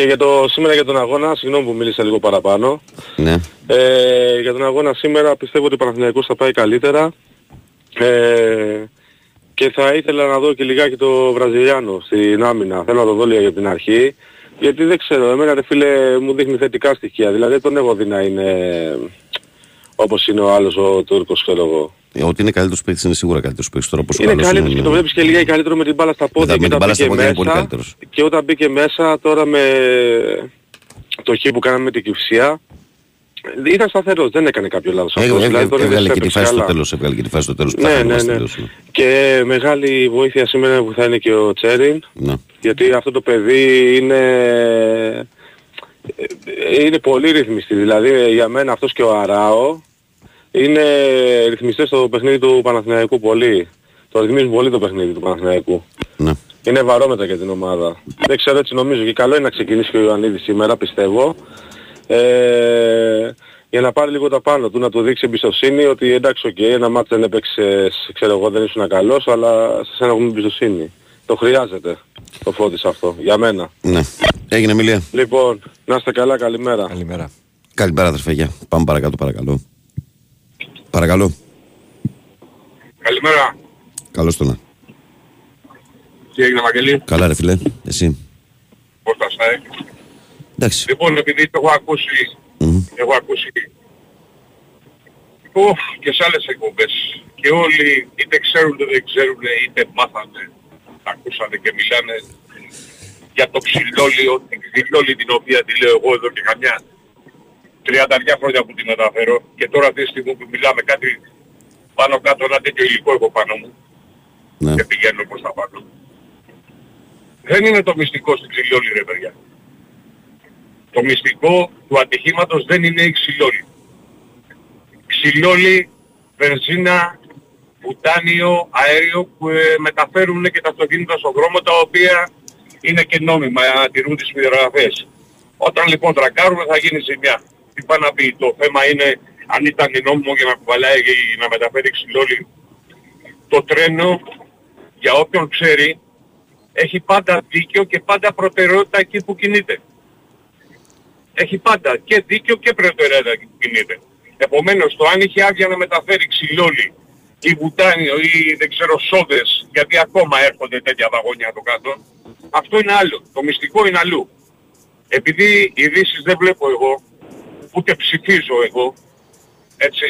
Και για το, σήμερα για τον αγώνα, συγγνώμη που μίλησα λίγο παραπάνω, Ναι. ε, για τον αγώνα σήμερα πιστεύω ότι ο Παναθηναϊκός θα πάει καλύτερα. Ε, και θα ήθελα να δω και λιγάκι το Βραζιλιάνο στην άμυνα. Θέλω να το δω λίγο για την αρχή. Γιατί δεν ξέρω, εμένα ρε φίλε μου δείχνει θετικά στοιχεία. Δηλαδή δεν τον έχω δει να είναι όπως είναι ο άλλος ο Τούρκος ξέρω εγώ. Ε, Ότι είναι καλύτερος παίκτης είναι σίγουρα καλύτερος παίκτης τώρα πόσο Είναι καλός καλύτερος και είναι. το βλέπεις και λιγάκι καλύτερο με την μπάλα στα πόδια. με και την όταν μπάλα στα μπήκε πόδια είναι πολύ μέσα- καλύτερος. Και όταν μπήκε μέσα τώρα με το χ που κάναμε με την Κυψία, ήταν σταθερός, δεν έκανε κάποιο λάθος. Ε, αυτός, ε, δηλαδή, ε, τον Έβγαλε είδες και τη έπαιξε φάση στο καλά. τέλος. Έβγαλε και τη φάση στο τέλος. που Ναι, θα ναι, μας ναι. τελειώσουμε. Και μεγάλη βοήθεια σήμερα που θα είναι και ο Τσέριν, Ναι. γιατί αυτό το παιδί είναι... ε, είναι πολύ ρυθμιστή. Δηλαδή για μένα αυτός και ο Αράο είναι ρυθμιστές στο παιχνίδι του Παναθηναϊκού πολύ. Το ρυθμίζουν πολύ το παιχνίδι του Παναθηναϊκού. Ναι. Είναι βαρόμετρα για την ομάδα. Δεν ξέρω έτσι νομίζω και καλό είναι να ξεκινήσει και ο Ιωαννίδης σήμερα πιστεύω. Ε, για να πάρει λίγο τα πάνω του, να του δείξει εμπιστοσύνη ότι εντάξει οκ, ένα μάτι δεν έπαιξε, ξέρω εγώ δεν ήσουν καλός, αλλά σε σένα έχουμε εμπιστοσύνη. Το χρειάζεται ο Φώτης αυτό, για μένα. ναι. Έγινε Ηλία. Λοιπόν, να είστε καλά, καλημέρα. Καλημέρα. Καλημέρα αδερφέ, γεια. Πάμε παρακάτω παρακαλώ. Παρακαλώ. Καλημέρα. Καλώς το να. Τι έγινε Βαγγελή, Καλά ρε φίλε. Εσύ. πώς τα στάει. Εντάξει. Λοιπόν, επειδή το έχω ακούσει, Μμμ. έχω ακούσει Ουφ, και σε άλλες εκπομπές και όλοι είτε ξέρουν είτε δεν ξέρουν είτε μάθανε, τα ακούσανε και μιλάνε για το ξυλόλιο, την ξυλόλη την οποία τη λέω εγώ εδώ και καμιά 30 χρόνια που τη μεταφέρω και τώρα αυτή τη στιγμή που μιλάμε κάτι πάνω κάτω ένα τέτοιο υλικό έχω πάνω μου Ναι. και πηγαίνω προς τα πάνω. Δεν είναι το μυστικό στην ξυλόλη ρε παιδιά. Το μυστικό του ατυχήματος δεν είναι η ξυλόλη. Ξυλόλη, βενζίνα, βουτάνιο, αέριο που ε, μεταφέρουν και τα αυτοκίνητα στον δρόμο τα οποία είναι και νόμιμα να τηρούν τις προδιαγραφές. Όταν λοιπόν τρακάρουμε θα γίνει ζημιά. Τι πάει να πει, το θέμα είναι αν ήταν νόμιμο για να κουβαλάει και να μεταφέρει ξυλόλη. Το τρένο, για όποιον ξέρει, έχει πάντα δίκιο και πάντα προτεραιότητα εκεί που κινείται. Έχει πάντα και δίκιο και προτεραιότητα εκεί που κινείται. Επομένως, το αν είχε άδεια να μεταφέρει ξυλόλι ή βουτάνιο ή δεν ξέρω σόδες, γιατί ακόμα έρχονται τέτοια βαγόνια από κάτω, αυτό είναι άλλο. Το μυστικό είναι αλλού. Επειδή ειδήσεις δεν βλέπω εγώ, ούτε ψηφίζω εγώ, έτσι,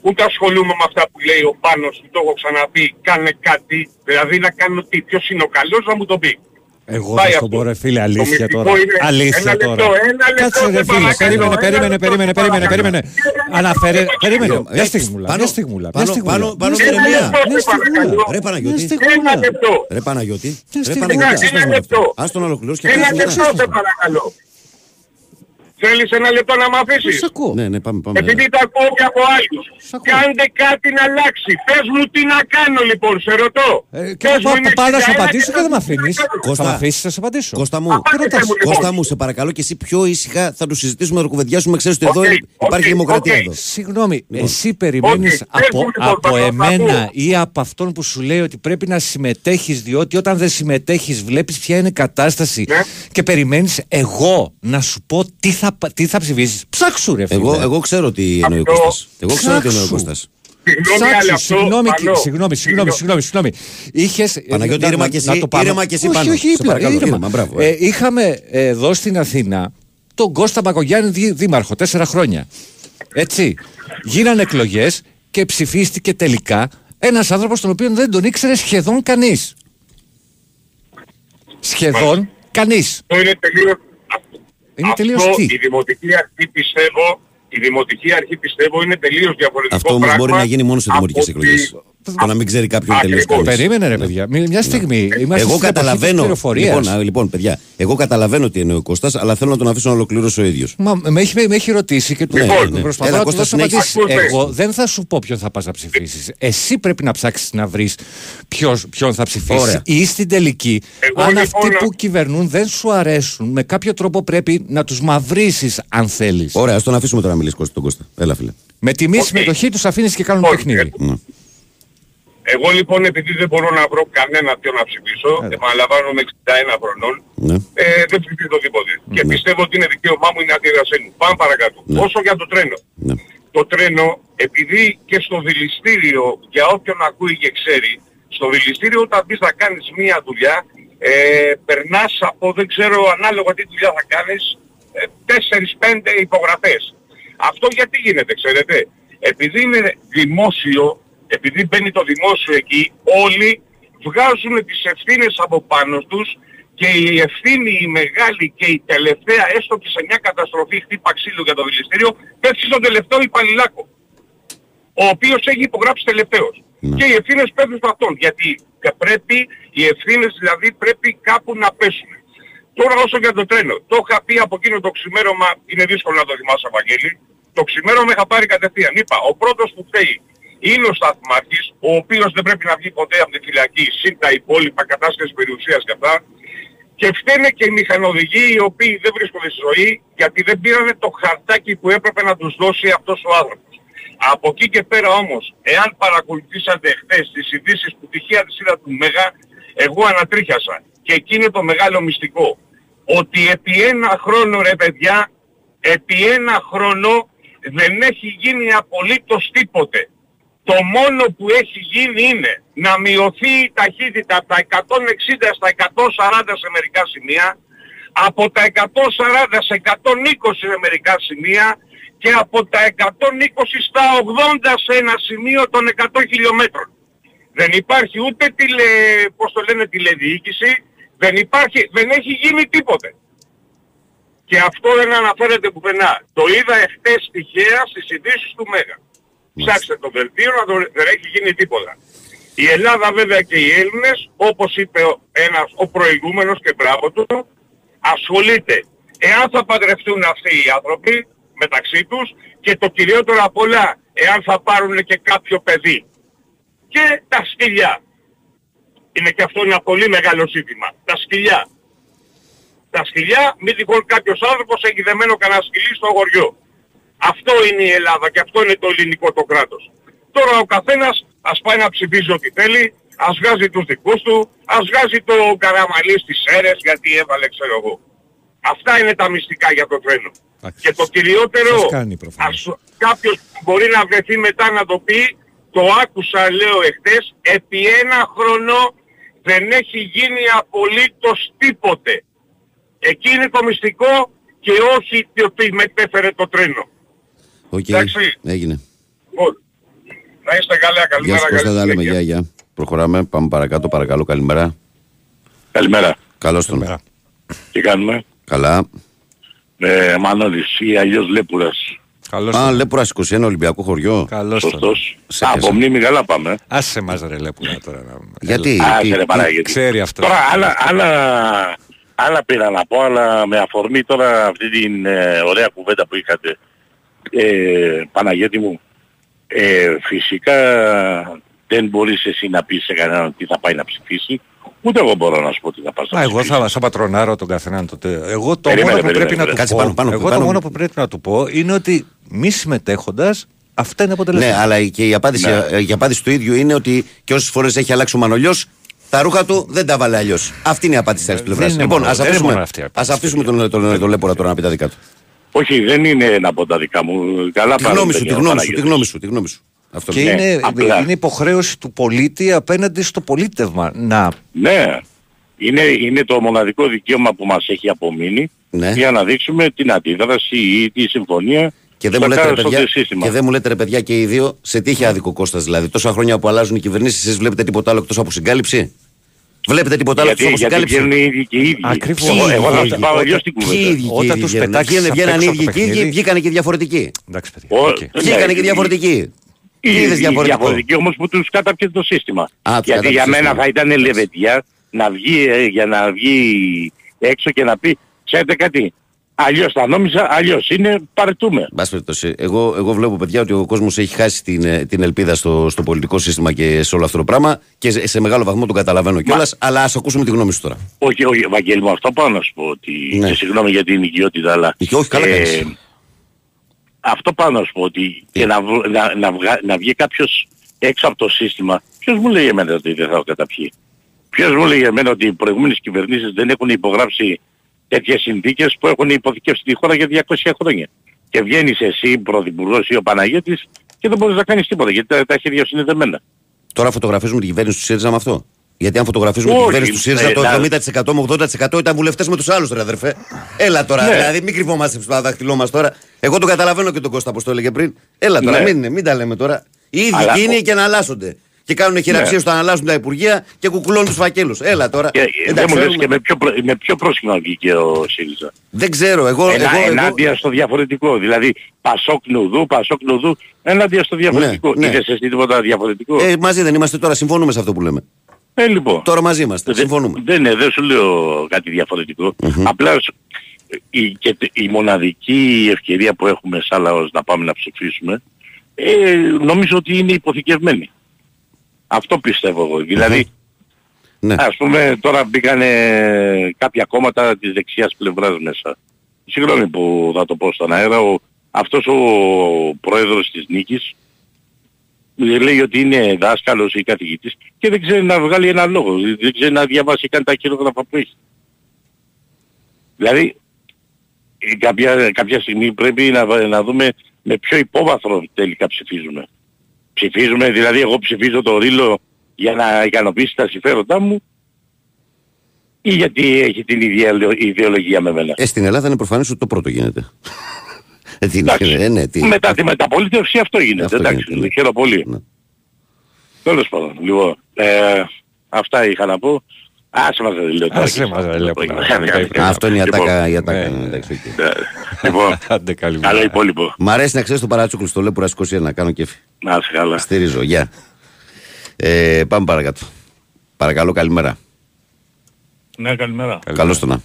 ούτε ασχολούμαι με αυτά που λέει ο Πάνος που το έχω ξαναπεί, κάνε κάτι, δηλαδή να κάνω τι, ποιος είναι ο καλός να μου το πει. Εγώ Πάει θα στον αυτό. πω ρε φίλε Το αλήθεια μυστικό τώρα. είναι- Αλήθεια ένα τώρα. λεπτό, ένα λεπτό, Κάτσε ρε σε φίλε, παρακαλώ, περίμενε, ένα περίμενε, λεπτό, περίμενε, σε περίμενε, παρακαλώ. περίμενε. Αναφέρε, περίμενε, Ε, μια στιγμούλα, πάνω- μια στιγμούλα, μια πάνω- στιγμούλα. πάνω- πάνω Μια με στιγμούλα, ηρεμία. μια Σε παρακαλώ. στιγμούλα. Ρε Παναγιώτη. Μια στιγμούλα. Ένα λεπτό. Ρε Παναγιώτη. Ρε στιγμή. Παναγιώτη. Ένα ας πούμε λεπτό. αυτό. Ας τον ολοκληρώσει και Ένα αφήσουμε λεπτό μετά. σε παρακαλώ. Θέλεις ένα λεπτό να μ' αφήσεις; Σ' ακούω. Ναι, ναι, πάμε, πάμε. Επειδή το ακούω και από άλλους. Σ' ακούω. Κάντε κάτι να αλλάξει. Πες μου τι να κάνω λοιπόν, σε ρωτώ. Ε, Και Πες θα μου, είναι πάω να σου 61 απαντήσω και δεν με να αφήνεις. κάνω. Κώστα. Θα με αφήσεις να σε απαντήσω. Κώστα μου, Απάντησε μου, λοιπόν. Κώστα μου, σε παρακαλώ και εσύ πιο ήσυχα θα του συζητήσουμε, θα το κουβεντιάσουμε. Ξέρεις ότι εδώ Οκ, υπάρχει οκ, δημοκρατία οκ. εδώ. Συγγνώμη, εσύ περιμένεις Όχι, πες από, μου, λοιπόν, από θα το εμένα ακούω. ή από αυτόν που σου λέει ότι πρέπει να συμμετέχεις διότι όταν δεν συμμετέχεις βλέπεις ποια είναι η κατάσταση Ναι. και περιμένεις εγώ να σου πω τι θα θα, τι θα ψηφίσεις; Ψάξου, ρε φίλε. Εγώ, εγώ ξέρω τι εννοεί ο Αυτό- Κώστας. Εγώ ξέρω τι εννοεί ο Ψάξου. Κώστας. Συγγνώμη, αλλά Ψάξου, αυτό, συγγνώμη, Πανώ, συγγνώμη, συγγνώμη, συγγνώμη, συγγνώμη. Είχες, ε, Παναγιώτη, να- ήρεμα να- κι εσύ, να το πάμε. ήρεμα κι εσύ όχι, πάνω. Όχι, Σε ήρεμα, παρακαλώ, ήρεμα. ήρεμα, μπράβο, ε. Ε, είχαμε ε, εδώ στην Αθήνα τον Κώστα Μπακογιάννη δή- δήμαρχο, τέσσερα χρόνια. Έτσι. Γίνανε εκλογές και ψηφίστηκε τελικά ένας άνθρωπος τον οποίο δεν τον ήξερε σχεδόν κανείς. Σχεδόν κανείς. Αυτό είναι τελείως... Είναι αυτό τελείως τι; η δημοτική αρχή πιστεύω, η δημοτική αρχή πιστεύω είναι τελείως διαφορετικό Αυτό όμως πράγμα μπορεί να γίνει μόνο σε από δημοτικές τη- εκλογές. Το να μην ξέρει κάποιον τελείως Ακριβώς. κανεί. Περίμενε, ρε παιδιά. Μη- Μια στιγμή. Είμαστε Εγώ στην εποχή της καταλαβαίνω. πληροφορίας. Λοιπόν, α, λοιπόν, παιδιά, εγώ καταλαβαίνω τι εννοεί ο Κώστας, αλλά θέλω να τον αφήσω να ολοκληρώσει ο ίδιος. Μα με έχει, με έχει ρωτήσει και του Ναι, Λοιπόν, ναι, ναι. προσπαθώ Έλα, να του Κώστα, δώσω συνέχισε. απαντήσεις. Ακούστε. Εγώ δεν θα σου πω ποιον θα πας να ψηφίσεις. Εσύ πρέπει να ψάξεις να βρεις ποιος, ποιον θα ψηφίσεις. Ωραία. Ή στην τελική, Εγώ αν λοιπόν αυτοί να- που κυβερνούν δεν σου αρέσουν, με κάποιο τρόπο πρέπει να τους μαυρίσεις αν θέλεις. Ωραία, ας τον αφήσουμε τώρα να μιλήσει Κώστα, τον Κώστα. Έλα, φίλε. Με τιμή Οκ. συμμετοχή τους αφήνεις και κάνουν Όχι, παιχνίδι. Ναι. Εγώ λοιπόν επειδή δεν μπορώ να βρω κανένα ποιο να ψηφίσω, Έλα. επαναλαμβάνω με 61 χρονών, Ναι. ε, δεν ψηφίζω τίποτε. Και Ναι. πιστεύω ότι είναι δικαίωμά μου, είναι αντίδρασή μου. Πάμε παρακάτω. Ναι. Όσο για το τρένο. Ναι. Το τρένο, επειδή και στο δηληστήριο, για όποιον ακούει και ξέρει, στο δηληστήριο όταν μπεις να κάνεις μία δουλειά, ε, περνάς από, δεν ξέρω ανάλογα τι δουλειά θα κάνεις, ε, 4-5 υπογραφές. Αυτό γιατί γίνεται, ξέρετε; Επειδή είναι δημόσιο, επειδή μπαίνει το δημόσιο εκεί, όλοι βγάζουν τις ευθύνες από πάνω τους και η ευθύνη η μεγάλη και η τελευταία, έστω και σε μια καταστροφή χτύπα ξύλου για το δηληστήριο, πέφτει στον τελευταίο υπαλληλάκο ο οποίος έχει υπογράψει τελευταίος. Ναι. Και οι ευθύνες πέφτουν σε αυτόν. Γιατί και πρέπει, οι ευθύνες δηλαδή πρέπει κάπου να πέσουν. Τώρα όσο για το τρένο. Το είχα πει από εκείνο το ξημέρωμα, είναι δύσκολο να το θυμάσαι Βαγγέλη. Το ξημέρωμα είχα πάρει κατευθείαν. Είπα, ο πρώτος που φταίει είναι ο σταθμάρχης, ο οποίος δεν πρέπει να βγει ποτέ από τη φυλακή, συν τα υπόλοιπα κατάσχεση περιουσίας και αυτά. Και φταίνε και οι μηχανοδηγοί οι οποίοι δεν βρίσκονται στη ζωή γιατί δεν πήρανε το χαρτάκι που έπρεπε να τους δώσει αυτός ο άνθρωπος. Από εκεί και πέρα όμως, εάν παρακολουθήσατε χθες τις ειδήσεις που τυχαία τις είδα του Μέγα, εγώ ανατρίχιασα. Και εκεί είναι το μεγάλο μυστικό. Ότι επί ένα χρόνο ρε παιδιά, επί ένα χρόνο δεν έχει γίνει απολύτως τίποτε. Το μόνο που έχει γίνει είναι να μειωθεί η ταχύτητα από τα 160 στα 140 σε μερικά σημεία, από τα 140 σε 120 σε μερικά σημεία και από τα 120 στα 80 σε ένα σημείο των 100 χιλιόμετρων. Δεν υπάρχει ούτε τηλε, πώς το λένε, τηλεδιοίκηση, δεν υπάρχει, δεν έχει γίνει τίποτε. Και αυτό δεν αναφέρεται πουθενά. Το είδα εχθές τυχαία στις ειδήσεις του Μέγα. Ψάξτε το δελτίο να το, δεν έχει γίνει τίποτα. Η Ελλάδα βέβαια και οι Έλληνες, όπως είπε ο, ένας, ο προηγούμενος και μπράβο του, ασχολείται εάν θα παντρευτούν αυτοί οι άνθρωποι μεταξύ τους και το κυριότερο απ' όλα εάν θα πάρουν και κάποιο παιδί. Και τα σκυλιά. Είναι και αυτό ένα πολύ μεγάλο ζήτημα. Τα σκυλιά. Τα σκυλιά, μη τυχόν κάποιος άνθρωπος έχει δεμένο κανένα σκυλί στο χωριό. Αυτό είναι η Ελλάδα και αυτό είναι το ελληνικό το κράτος. Τώρα ο καθένας ας πάει να ψηφίζει ό,τι θέλει, ας βγάζει τους δικούς του, ας βγάζει το καραμαλί στις αίρες γιατί έβαλε ξέρω εγώ. Αυτά είναι τα μυστικά για το τρένο. Εντάξει. Και το κυριότερο, Σας κάνει προφανώς. ας, κάποιος μπορεί να βρεθεί μετά να το πει, το άκουσα λέω εχθές, επί ένα χρόνο δεν έχει γίνει απολύτως τίποτε. Εκεί είναι το μυστικό και όχι το ότι μετέφερε το τρένο. Οκ, Εντάξει. έγινε. Λοιπόν, να είστε καλά, Γεια καλημέρα. σου Κώστα, καλή τα λέμε. συνέχεια. Γεια, γεια. Προχωράμε, πάμε παρακάτω, παρακαλώ, καλημέρα. Καλημέρα. Καλώς τον. Καλημέρα. Τι κάνουμε; Καλά. Ε, Μανώλης ή αλλιώς Λέπουρας. Καλώς Α, τον. Λέπουρα 21, Ολυμπιακό χωριό. Καλώς τον. Σωστός. Σε Α, πιάσα. από μνήμη καλά πάμε. Άσε μας ρε Λέπουρα τώρα. να- Γιατί, Έλα. Α, τι- ρε τι- Παναγιώτη. Ξέρει αυτό; Τώρα άλλα, άλλα, άλλα πήρα να πω, αλλά με αφορμή τώρα αυτή την ε, ωραία κουβέντα που είχατε. Ε, Παναγιώτη μου, ε, φυσικά δεν μπορείς εσύ να πεις σε κανέναν τι θα πάει να ψηφίσει. Ούτε εγώ μπορώ να σου πω τι θα πας να Α, εγώ ψηφίσεις. θα, θα πατρονάρω τον καθέναν τότε. Εγώ το Περίμενε, μόνο που περίμενε, πρέπει να του περίμενε. Κάτσε πω, πάνω, πάνω, εγώ πάνω. το μόνο που πρέπει να του πω είναι ότι μη συμμετέχοντας, αυτά είναι αποτελέσματα. Ναι, αλλά και η απάντηση, Ναι. ε, η απάντηση του ίδιου είναι ότι και όσες φορές έχει αλλάξει ο Μανολιός, τα ρούχα του δεν τα βάλε αλλιώς. Αυτή είναι η απάντηση της άλλης δεν πλευράς. είναι Λοιπόν, μόνο- ας δεν είναι αφήσουμε, μόνο αυτή η απάντηση, ας αφήσουμε τον, τον, τον, τον Λέπορα τώρα να πει τα δικά του. Όχι, δεν είναι ένα από τα δικά μου. Καλά Τη γνώμη σου, τη παρεμβαίνει ο γνώμη σου, τη Παναγιώτης. γνώμη σου, τη γνώμη σου. Αυτό Και λέω. Ναι, είναι, απλά. είναι υποχρέωση του πολίτη απέναντι στο πολίτευμα να Ναι. Είναι, είναι το μοναδικό δικαίωμα που μας έχει απομείνει Ναι. για να δείξουμε την αντίδραση ή τη συμφωνία Και δεν, στο μου λέτε, ρε, εκάστοτε παιδιά, σύστημα. και δεν μου λέτε ρε παιδιά και οι δύο σε τι είχε άδικο Κώστας δηλαδή. Τόσα χρόνια που αλλάζουν οι κυβερνήσεις, εσείς βλέπετε τίποτα άλλο εκτός από συγκάλυψη; Βλέπετε τίποτα άλλο γιατί, εκτός από γιατί συγκάλυψη. βγαίνουν οι ίδιοι και οι ίδιοι. Ακριβώς. Εγώ, εγώ Ποιοι θα ίδιοι, σου πάω όταν- αλλιώς την Ποιοι κουβέντα. ίδιοι και Όταν οι τους ίδιοι βγαίνουν. πετάξεις Βγαίνανε- απ' Βγαίνανε έξω οι ίδιοι από το και οι ίδιοι, παιχνίδι. βγήκανε και διαφορετικοί. Εντάξει, παιδιά. Ο- οκ. Ναι, Βγήκανε και οι- διαφορετικοί. Οι, Τι είδες οι διαφορετικό; διαφορετικοί όμως που τους κατάπιες το σύστημα. Α, τους Γιατί κατάπιες για το μένα σύστημα. θα ήταν λεβεντιά να βγει, ε, για να βγει έξω και να πει ξέρετε κάτι. Αλλιώς τα νόμιζα, αλλιώς είναι, παρετούμε. Εν πάση περιπτώσει, εγώ, εγώ βλέπω παιδιά ότι ο κόσμος έχει χάσει την, ε, την ελπίδα στο, στο πολιτικό σύστημα και σε όλο αυτό το πράγμα και σε, σε μεγάλο βαθμό τον καταλαβαίνω κιόλας. Αλλά ας ακούσουμε τη γνώμη σου τώρα. Όχι, όχι, Βαγγέλη μου, αυτό πάω να σου πω ότι... Ναι. Και συγγνώμη για την οικειότητα, αλλά... Και όχι, καλά κάνεις. αυτό πάω να σου πω ότι και να, βρω- να, να, βγα- να βγει κάποιος έξω από το σύστημα, ποιος μου λέει εμένα ότι δεν θα έχω καταπιεί; Ποιος μου λέει εμένα ότι οι προηγούμενες κυβερνήσεις δεν έχουν υπογράψει τέτοιες συνθήκες που έχουν υποθηκεύσει τη χώρα για 200 χρόνια. Και βγαίνεις εσύ, πρωθυπουργός ή ο Παναγιώτης και δεν μπορείς να κάνεις τίποτα γιατί τα, τα χέρια σου είναι δεμένα. Τώρα φωτογραφίζουμε την κυβέρνηση του ΣΥΡΙΖΑ με αυτό. Γιατί αν φωτογραφίζουμε Όχι, την κυβέρνηση του ΣΥΡΙΖΑ, ε, το να- 70% με 80% ήταν βουλευτές με τους άλλους, ρε αδερφέ. Έλα τώρα, Ναι. δηλαδή μην κρυβόμαστε στο δάχτυλό μας τώρα. Εγώ το καταλαβαίνω και τον Κώστα, όπως το έλεγε πριν. Έλα τώρα, Ναι. μην, μην τα λέμε τώρα. Οι ίδιοι Αλλά- είναι και να αλλάσσονται. Και κάνουν χειραψίες Ναι. όταν αλλάζουν τα υπουργεία και κουκουλώνουν τους φακέλους. Έλα τώρα. Και, ε, δεν Εντάξει, μου λες ξέρουμε. και με ποιο, προ- με ποιο πρόσχημα βγήκε ο ΣΥΡΙΖΑ. Δεν ξέρω, εγώ. Ενα, εγώ, εγώ... ενάντια στο διαφορετικό. Δηλαδή Πασόκ Νουδού, Πασόκ Νουδού, ενάντια στο διαφορετικό. Ναι, ναι. Είδες εσύ τίποτα διαφορετικό; Ε, μαζί δεν είμαστε τώρα, συμφωνούμε σε αυτό που λέμε. Ε, λοιπόν. Τώρα μαζί είμαστε, Δεν- συμφωνούμε. Δεν, είναι, δεν σου λέω κάτι διαφορετικό. Απλά σου- η, και τε- η μοναδική ευκαιρία που έχουμε σαν λαός να πάμε να ψηφίσουμε ε, νομίζω ότι είναι υποθηκευμένη. Αυτό πιστεύω εγώ. Δηλαδή, Ναι. ας πούμε τώρα μπήκανε κάποια κόμματα της δεξιάς πλευράς μέσα. Συγγνώμη που θα το πω στον αέρα, ο, αυτός ο πρόεδρος της νίκης λέει ότι είναι δάσκαλος ή καθηγητής και δεν ξέρει να βγάλει ένα λόγο, δεν ξέρει να διαβάσει καν τα χειρόγραφα που έχει. Δηλαδή, ε, κάποια, κάποια στιγμή πρέπει να, βα- να δούμε με ποιο υπόβαθρο τελικά ψηφίζουμε. Ψηφίζουμε, δηλαδή εγώ ψηφίζω το ρήλο για να ικανοποιήσει τα συμφέροντά μου ή γιατί έχει την ίδια ιδεο- ιδεολογία με μένα. Ε, στην Ελλάδα είναι προφανές ότι το πρώτο γίνεται. ε, τι, είναι, Εντάξει. ε, ναι, τι. Μετά τη μεταπολίτευση αυτό γίνεται. Αυτό εντάξει, γίνεται, ναι. το χαίρομαι πολύ. Ναι. Τέλος πάντων. Λοιπόν, ε, αυτά είχα να πω. Άσε μας δεν λέω τώρα. Άσε μας, ρε, λέω, Α, αυτό είναι η Λοιπόν, ατάκα. η ατάκα, ναι. ναι, εντάξει, οκ. ε, Λοιπόν, Άντε καλημέρα. καλό υπόλοιπο. Μ' αρέσει να ξέρεις το παράτσουκλο στο λέω που 21 να κάνω κέφι. Να είσαι καλά. Στηρίζω, γεια. Ε, πάμε παρακάτω. Παρακαλώ, καλημέρα. Ναι, καλημέρα. Καλώς τονα.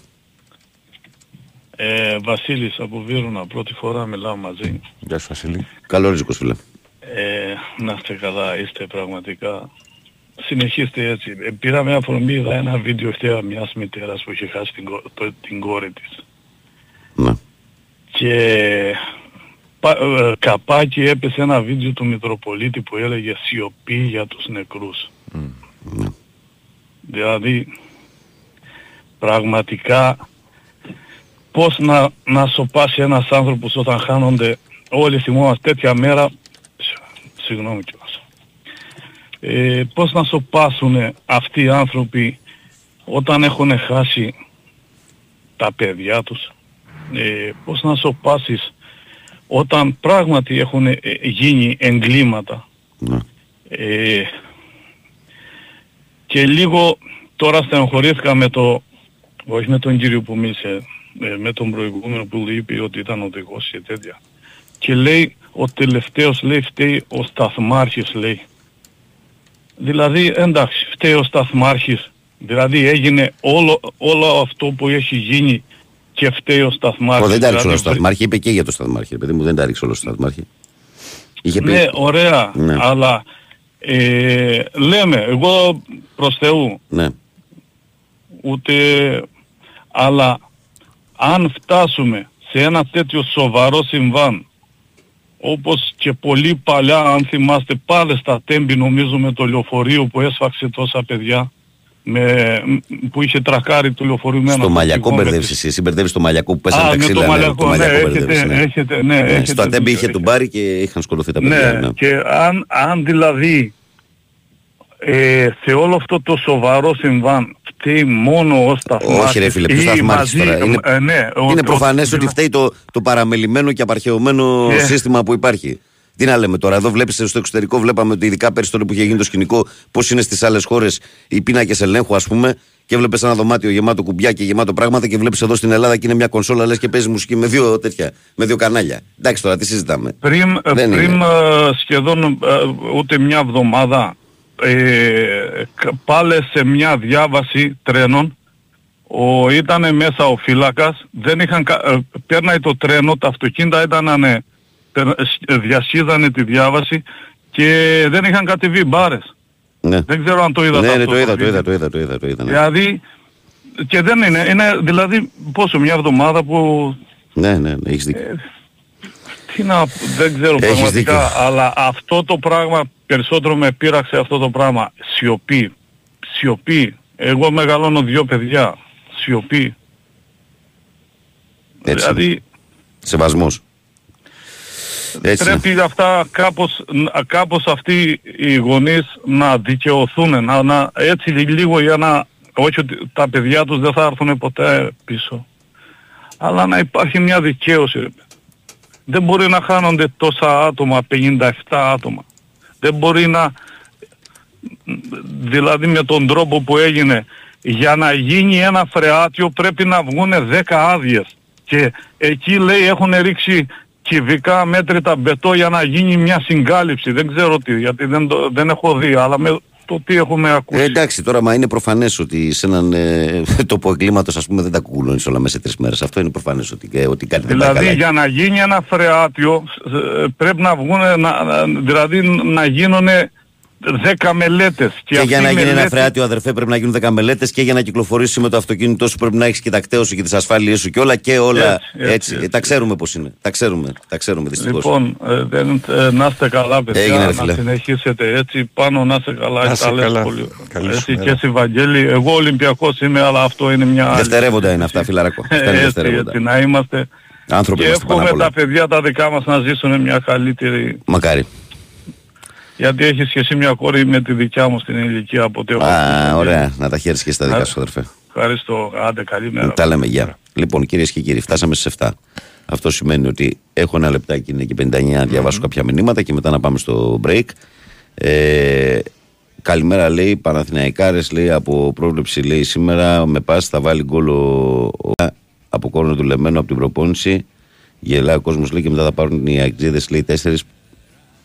Ε, Βασίλης από Βύρονα, πρώτη φορά μιλάω μαζί. Γεια σου Βασίλη. Καλώς όρισες, φίλε. Ε, να είστε καλά, είστε πραγματικά. Συνεχίστε έτσι. Ε, πήρα μια αφορμή, είδα ένα βίντεο χτέρα μιας μητέρας που είχε χάσει την, κο- το- την κόρη της. Ναι. Και πα- ε, καπάκι έπεσε ένα βίντεο του Μητροπολίτη που έλεγε σιωπή για τους νεκρούς. ναι. Δηλαδή πραγματικά πώς να, να σοπάσει ένας άνθρωπος όταν χάνονται όλοι θυμόμαστε τέτοια μέρα σ- συγγνώμη κιόλας ε, πώς να σοπάσουν αυτοί οι άνθρωποι όταν έχουν χάσει τα παιδιά τους; Ε, πώς να σοπάσεις όταν πράγματι έχουν ε, γίνει εγκλήματα; Ναι. ε, και λίγο τώρα στενοχωρήθηκα με το, όχι με τον κύριο που μίλησε, ε, με τον προηγούμενο που είπε ότι ήταν οδηγός και τέτοια. Και λέει, ο τελευταίος λέει φταίει ο σταθμάρχης λέει. Δηλαδή εντάξει, φταίει ο σταθμάρχης. Δηλαδή έγινε όλο, όλο αυτό που έχει γίνει και φταίει ο σταθμάρχης. Ω, δεν τα ρίξω όλο Δηλαδή, στο σταθμάρχη. Είπε και για το σταθμάρχη. ρε Παιδί μου, δεν τα ρίξω όλο στο σταθμάρχη. Είχε πει. Ναι, ωραία, Ναι. αλλά ε, λέμε, εγώ προς Θεού, Ναι. ούτε, αλλά αν φτάσουμε σε ένα τέτοιο σοβαρό συμβάν, όπως και πολύ παλιά, αν θυμάστε πάλι στα τέμπη νομίζω με το λεωφορείο που έσφαξε τόσα παιδιά, με, που είχε τρακάρει το λεωφορείο Στο μαλλιακό μπερδεύεις εσύ, εσύ μπερδεύεις το μαλλιακό που πέσανε Α, τα με το ξύλα. ναι, μαλλιακό, το ναι, μαλλιακό έχετε- μπερδεύεις, ναι. έχετε- ναι, Ναι, έχετε Στο ατέμπι δίκιο, είχε τον πάρει και είχαν σκοτωθεί τα παιδιά. Ναι, ναι. και αν, αν δηλαδή ε, σε όλο αυτό το σοβαρό συμβάν φταίει μόνο ο Σταθμάτης Όχι ρε φίλε, ποιος ή σταθμάρχης μαζί- τώρα. Είναι, ε, ναι, ο- είναι ο- προφανές ότι φταίει το, το παραμελημένο και απαρχαιωμένο Ναι. σύστημα που υπάρχει. Τι να λέμε τώρα, εδώ βλέπεις στο εξωτερικό, βλέπαμε ότι ειδικά πέρσι τότε που είχε γίνει το σκηνικό, πώς είναι στις άλλες χώρες οι πίνακες ελέγχου ας πούμε, και βλέπεις ένα δωμάτιο γεμάτο κουμπιά και γεμάτο πράγματα και βλέπεις εδώ στην Ελλάδα και είναι μια κονσόλα λες και παίζει μουσική με δύο τέτοια, με δύο κανάλια. Εντάξει τώρα, τι συζητάμε. Πριν, ε, Δεν πριν είναι. ε, σχεδόν ε, ούτε μια εβδομάδα ε, κα- πάλι σε μια διάβαση τρένων ο, ήταν μέσα ο φύλακας, δεν είχαν, κα- ε, πέρνάει το τρένο, τα αυτοκίνητα ήταν ε, διασχίζανε τη διάβαση και δεν είχαν κατεβεί μπάρες. Ναι. Δεν ξέρω αν το είδατε Ναι, ναι, αυτό το είδα, το βίντεο. είδα, το είδα, το είδα, το είδα. ναι. Δηλαδή, και δεν είναι, είναι δηλαδή πόσο μια εβδομάδα που Ναι, ναι, ναι, έχεις δίκιο. Τι να, δεν ξέρω Έχεις πραγματικά, δίκιο. αλλά αυτό το πράγμα περισσότερο με πείραξε αυτό το πράγμα. Σιωπή. Σιωπή. Εγώ μεγαλώνω δύο παιδιά. Σιωπή. Έτσι. Δηλαδή Σεβασμός. Έτσι. πρέπει αυτά κάπως, να- κάπως αυτοί οι γονείς να δικαιωθούν, να, να, έτσι λίγο για να, όχι ότι τα παιδιά τους δεν θα έρθουν ποτέ πίσω, αλλά να υπάρχει μια δικαίωση. Ρε. Δεν μπορεί να χάνονται τόσα άτομα, 57 άτομα. Δεν μπορεί να, δηλαδή με τον τρόπο που έγινε, για να γίνει ένα φρεάτιο πρέπει να βγουν 10 άδειες. Και εκεί λέει έχουν ρίξει κυβικά μέτρητα μπετό για να γίνει μια συγκάλυψη. Δεν ξέρω τι, γιατί δεν, το, δεν έχω δει, αλλά με το τι έχουμε ακούσει. Ε, εντάξει, τώρα μα είναι προφανές ότι σε έναν ε, τόπο εγκλήματος, ας πούμε, δεν τα κουκουλώνεις όλα μέσα σε τρεις μέρες. Αυτό είναι προφανές ότι, ε, ότι κάτι δεν πάει Δηλαδή καλά. για να γίνει ένα φρεάτιο ε, πρέπει να βγουν, να, να- δηλαδή να γίνουν 10 μελέτες. Και, για αυτή να η γίνει ένα μελέτη- φρεάτιο, αδερφέ, πρέπει να γίνουν 10 μελέτες και για να κυκλοφορήσει με το αυτοκίνητό σου πρέπει να έχεις και τα κταίω σου και τις ασφάλειές σου και όλα και όλα Έτσι, έτσι. έτσι, έτσι. Ε, τα ξέρουμε πώς είναι. Τα ξέρουμε, τα ξέρουμε δυστυχώς. Λοιπόν, ε, δεν, ε, να είστε καλά παιδιά, Έγινε, ρε να φίλε. συνεχίσετε έτσι, πάνω να είστε καλά, Να τα είστε λες καλά. πολύ. Καλή σου Έτσι, μέρα. και εσύ Βαγγέλη, εγώ Ολυμπιακός είμαι, αλλά αυτό είναι μια άλλη. Δευτερεύοντα είναι αυτά, φιλαράκο. Αυτά είναι έτσι, δευτερεύοντα. έτσι, να είμαστε. Άνθρωποι και είμαστε πάνω απ' εύχομαι όλα. τα παιδιά τα δικά μας να ζήσουν μια καλύτερη, Μακάρι. Γιατί έχεις και εσύ μια κόρη με τη δικιά μου στην ηλικία από ό,τι έχω Α, ακούσει. ωραία. Να τα χαίρεσαι και στα δικά σου, αδερφέ. Ευχαριστώ, άντε καλή μέρα. Τα λέμε, γεια. Λοιπόν, κυρίες και κύριοι, φτάσαμε στις 7. Αυτό σημαίνει ότι έχω ένα λεπτάκι, είναι και 59, να διαβάσω κάποια μηνύματα και μετά να πάμε στο break. Ε, καλημέρα, λέει, Παναθηναϊκάρες, λέει, από πρόβλεψη, λέει, σήμερα με πάση θα βάλει γκολ ο, ο- από κόρνο του Λεμένου από την προπόνηση. Γελάει ο κόσμος, λέει, και μετά θα πάρουν οι αεξίδε, λέει, τέσσερις.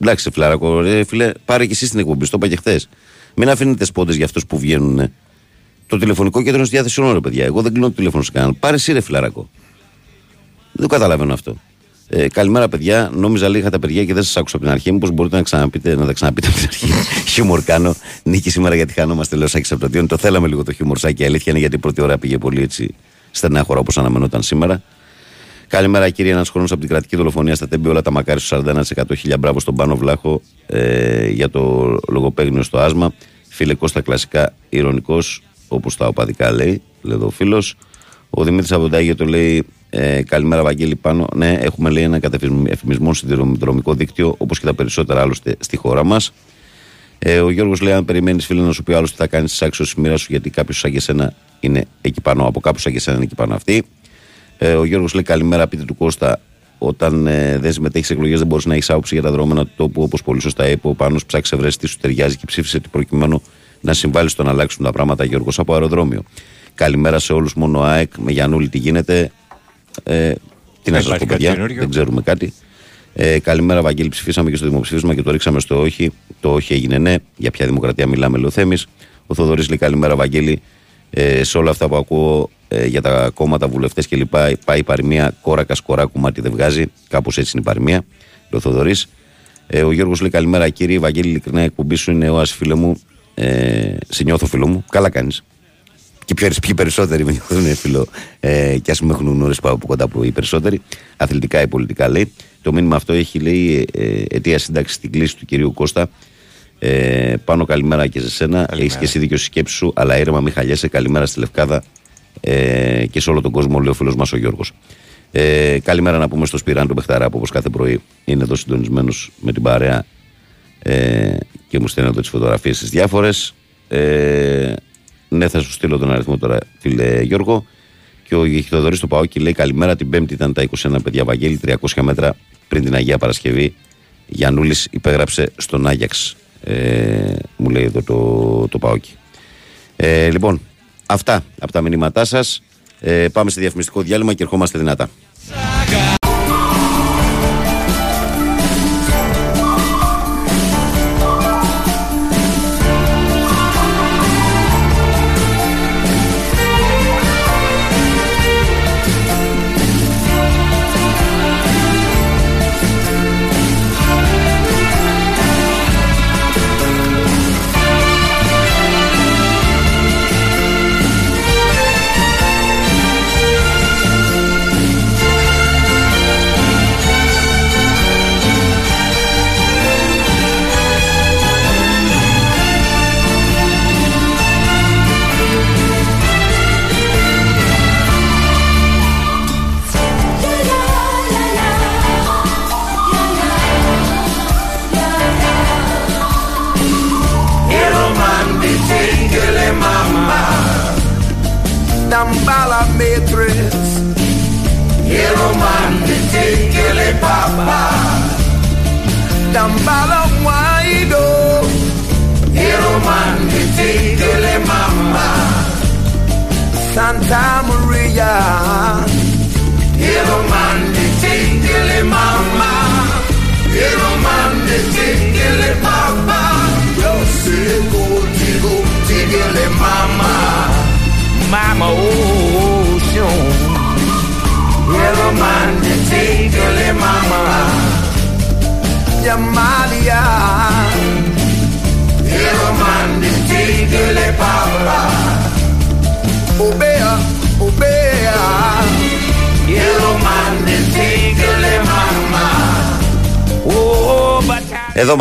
Εντάξει, φιλαρακό, ρε, φίλε, πάρε και εσύ την εκπομπή, στο είπα και χθες. Μην αφήνετε σπόντε για αυτούς που βγαίνουν. Το τηλεφωνικό κέντρο είναι στη διάθεση όλων, ρε παιδιά. Εγώ δεν κλείνω το τηλέφωνο σε κανέναν. Πάρε εσύ, ρε φιλαρακό. Δεν το καταλαβαίνω αυτό. Ε, καλημέρα, παιδιά. Νόμιζα λίγα τα παιδιά και δεν σας άκουσα από την αρχή. Μήπως μπορείτε να, ξαναπείτε, να τα ξαναπείτε από την αρχή. χιούμορ κάνω. Νίκη σήμερα γιατί χανόμαστε, λέω Σάκης από το Διόν. Το θέλαμε λίγο το χιούμορ σάκι. Η αλήθεια είναι γιατί η πρώτη ώρα πήγε πολύ έτσι στενάχωρα όπως αναμενόταν σήμερα. Καλημέρα, κύριε. Ένα χρόνο από την κρατική δολοφονία στα τέμπη, όλα τα μακάρι στους 41%. Μπράβο στον Πάνο Βλάχο ε, για το λογοπαίγνιο στο άσμα. Φίλε Κώστα, κλασικά ηρωνικός, όπως τα οπαδικά λέει, λέει εδώ ο φίλος. Ο Δημήτρης Αβοντάγιο το λέει ε, Καλημέρα, Βαγγέλη πάνω. Ναι, έχουμε λέει ένα κατεφημισμό συνδρομικό δίκτυο, όπως και τα περισσότερα άλλωστε στη χώρα μας. Ε, ο Γιώργος λέει: Αν περιμένεις, φίλε, να σου πει άλλος τι θα κάνεις στις άξιες μοίρας σου, γιατί κάποιος σαν και σένα είναι εκεί πάνω, από κάποιο σαν και σένα είναι εκεί πάνω αυτή. Ε, ο Γιώργος λέει: Καλημέρα, πείτε του Κώστα. Όταν ε, δεν συμμετέχεις σε εκλογές, δεν μπορείς να έχεις άποψη για τα δρόμενα του τόπου, όπως πολύ σωστά είπε ο Πάνος. Ψάξε βρέσει τι σου ταιριάζει και ψήφισε την προκειμένου να συμβάλλει στο να αλλάξουν τα πράγματα. Γιώργος από αεροδρόμιο. Καλημέρα σε όλους. Μόνο ΑΕΚ με Γιανούλη τι γίνεται. Ε, τι να Δεν σας πω, υπάρχει κάτι παιδιά, καινούριο. δεν ξέρουμε κάτι. Ε, καλημέρα, Βαγγέλη. Ψηφίσαμε και στο δημοψήφισμα και το ρίξαμε στο όχι. Το όχι έγινε ναι. Για ποια δημοκρατία μιλάμε, λέει ο Θέμης. Ο Θοδωρής λέει καλημέρα, Βαγγέλη. Ε, σε όλα αυτά που ακούω ε, για τα κόμματα, βουλευτές κλπ. Πάει η παροιμία κόρακας κοράκου μάτι δεν βγάζει. Κάπως έτσι είναι η παροιμία. Λέει ο Θοδωρής. Ε, ο Γιώργος λέει καλημέρα, κύριε. Βαγγέλη, ειλικρινά η εκπομπή σου είναι ο φίλε μου. Ε, σε νιώθω, φίλο μου. Καλά κάνεις. Και πιο, πιο περισσότεροι με νιώθουν φίλο. Ε, και ας με έχουν γνωρίσει από κοντά που οι περισσότεροι. Αθλητικά ή πολιτικά λέει. Το μήνυμα αυτό έχει λέει ε, αιτία σύνταξης στην κλίση του κυρίου Κώστα. Ε, πάνω καλημέρα και σε σένα. Έχεις και εσύ δίκιο στη σκέψη σου, αλλά ήρεμα μη χαλιέσαι. Καλημέρα στη Λευκάδα ε, και σε όλο τον κόσμο, λέει ο φίλος μας ο Γιώργος. Ε, καλημέρα να πούμε στο Σπυράν τον Πεχταρά που όπως κάθε πρωί είναι εδώ συντονισμένος με την παρέα ε, και μου στέλνει εδώ τις φωτογραφίες τι διάφορες. Ε, ναι, θα σου στείλω τον αριθμό τώρα, φίλε Γιώργο. Και ο Γεχιδοδορή στο Παόκι λέει καλημέρα. Την Πέμπτη ήταν τα 21 παιδιά Βαγγέλη, 300 μέτρα πριν την Αγία Παρασκευή. Γιανούλης υπέγραψε στον Άγιαξ. Ε, μου λέει εδώ το, το Παόκι. Ε, λοιπόν, αυτά από τα μηνύματά σας. Ε, πάμε σε διαφημιστικό διάλειμμα και ερχόμαστε δυνατά.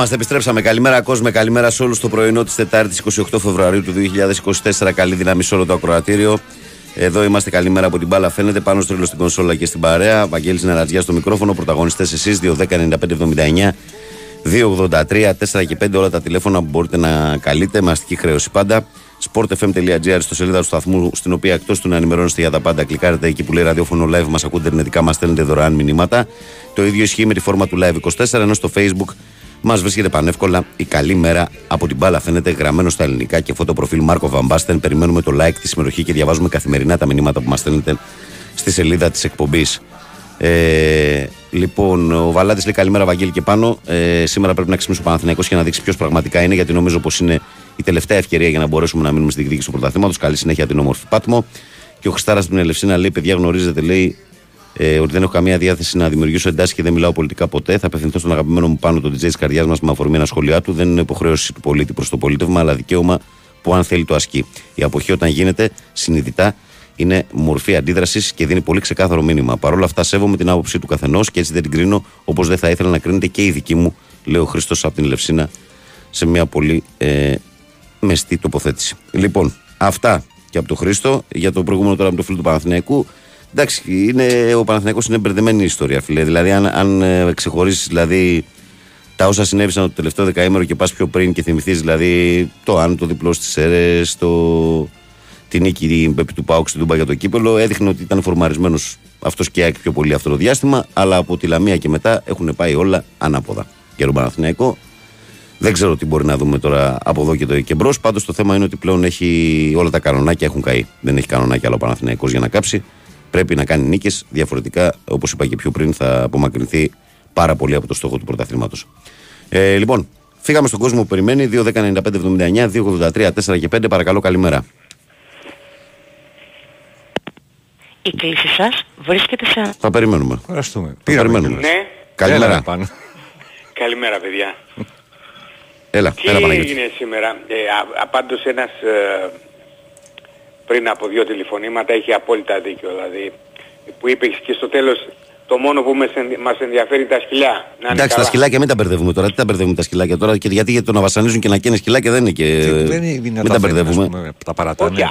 Είμαστε, επιστρέψαμε. Καλημέρα, κόσμο. Καλημέρα σε όλους το πρωινό της Τετάρτης 28 Φεβρουαρίου του 2024. Καλή δύναμη σε όλο το ακροατήριο. Εδώ είμαστε. Καλημέρα από την μπάλα. Φαίνεται πάνω στο τρίλο στην κονσόλα και στην παρέα. Βαγγέλης Νερατζιά στο μικρόφωνο. Πρωταγωνιστές εσείς 2.10.95.79. 2.83, 4 και 5 όλα τα τηλέφωνα που μπορείτε να καλείτε με αστική χρέωση πάντα. sportfm.gr στο σελίδα του σταθμού, στην οποία εκτός του να ενημερώνεστε για τα πάντα, κλικάρετε εκεί που λέει ραδιόφωνο live, μας ακούτε ιντερνετικά, μας στέλνετε δωρεάν μηνύματα. Το ίδιο ισχύει με τη φόρμα του live 24, ενώ στο facebook μας βρίσκεται πανεύκολα η καλή μέρα από την μπάλα. Φαίνεται γραμμένο στα ελληνικά και φωτοπροφίλ Μάρκο Βαμπάστεν. Περιμένουμε το like, τη συμμετοχή και διαβάζουμε καθημερινά τα μηνύματα που μας στέλνετε στη σελίδα της εκπομπής. Ε, λοιπόν, ο Βαλάτης λέει καλημέρα, Βαγγέλη και πάνω. Ε, σήμερα πρέπει να ξυπνήσει ο Παναθηναϊκός και να δείξει ποιος πραγματικά είναι, γιατί νομίζω πως είναι η τελευταία ευκαιρία για να μπορέσουμε να μείνουμε στη διεκδίκηση του πρωταθλήματος. Καλή συνέχεια την όμορφη Πάτμο. Και ο Χριστάρα στην Ελευσίνα λέει: Παιδιά, γνωρίζετε, λέει, ε, ότι δεν έχω καμία διάθεση να δημιουργήσω εντάσεις και δεν μιλάω πολιτικά ποτέ. Θα απευθυνθώ στον αγαπημένο μου πάνω, τον DJ τη καρδιά μας, με αφορμή ένα σχολιά του. Δεν είναι υποχρέωση του πολίτη προς το πολίτευμα, αλλά δικαίωμα που αν θέλει το ασκεί. Η αποχή όταν γίνεται συνειδητά είναι μορφή αντίδρασης και δίνει πολύ ξεκάθαρο μήνυμα. Παρ' όλα αυτά, σέβομαι την άποψή του καθενός και έτσι δεν την κρίνω όπως δεν θα ήθελα να κρίνεται και η δική μου, λέει ο Χρήστος από την Λευσίνα, σε μια πολύ ε, μεστή τοποθέτηση. Λοιπόν, αυτά και από τον Χρήστο για το προηγούμενο τώρα με το φίλο του Παναθηναϊκού. Εντάξει, είναι, ο Παναθηναϊκός είναι μπερδεμένη η ιστορία, φίλε. Δηλαδή, αν, αν ε, ξεχωρίσει δηλαδή, τα όσα συνέβησαν το τελευταίο δεκαήμερο και πας πιο πριν και θυμηθείς δηλαδή το αν το διπλό στις αίρε, το, την νίκη επί του Πάουξ στην Τούμπα για το κύπελο, έδειχνε ότι ήταν φορμαρισμένος αυτός και ΑΕΚ πιο πολύ αυτό το διάστημα. Αλλά από τη Λαμία και μετά έχουν πάει όλα ανάποδα. Και τον Παναθηναϊκό δεν ξέρω τι μπορεί να δούμε τώρα από εδώ και, το, και μπρος. Πάντως το θέμα είναι ότι πλέον έχει όλα τα κανονάκια έχουν καεί. Δεν έχει κανονάκια άλλο ο Παναθηναϊκός για να κάψει. Πρέπει να κάνει νίκες. Διαφορετικά, όπως είπα και πιο πριν, θα απομακρυνθεί πάρα πολύ από το στόχο του πρωταθλήματος. Ε, λοιπόν, φύγαμε στον κόσμο που περιμένει. 2-10-95-79, 2-83, 4 και 5. Παρακαλώ, καλημέρα. Η κλήση σας βρίσκεται σε... Θα περιμένουμε. Ευχαριστούμε. Θα Πήραμε περιμένουμε. κιόλας. Ναι, Καλημέρα. Έλα, πάνω. καλημέρα παιδιά. Έλα, Τι έλα Παναγιώτη. έγινε σήμερα; Ε, α, α, πάντως ένας ε, πριν από δύο τηλεφωνήματα είχε απόλυτα δίκιο. Δηλαδή που είπες και στο τέλος Το μόνο που με- μας ενδιαφέρει τα σκυλιά. Να είναι Εντάξει, τα καλά. σκυλάκια μην τα μπερδεύουμε τώρα. Τι τα μπερδεύουμε τα σκυλάκια τώρα. Και γιατί, γιατί το να βασανίζουν και να καίνε σκυλάκια δεν είναι και. δεν είναι μην τα τα θέματα, μπερδεύουμε. ας πούμε, τα παρατάνε. Όχι, α-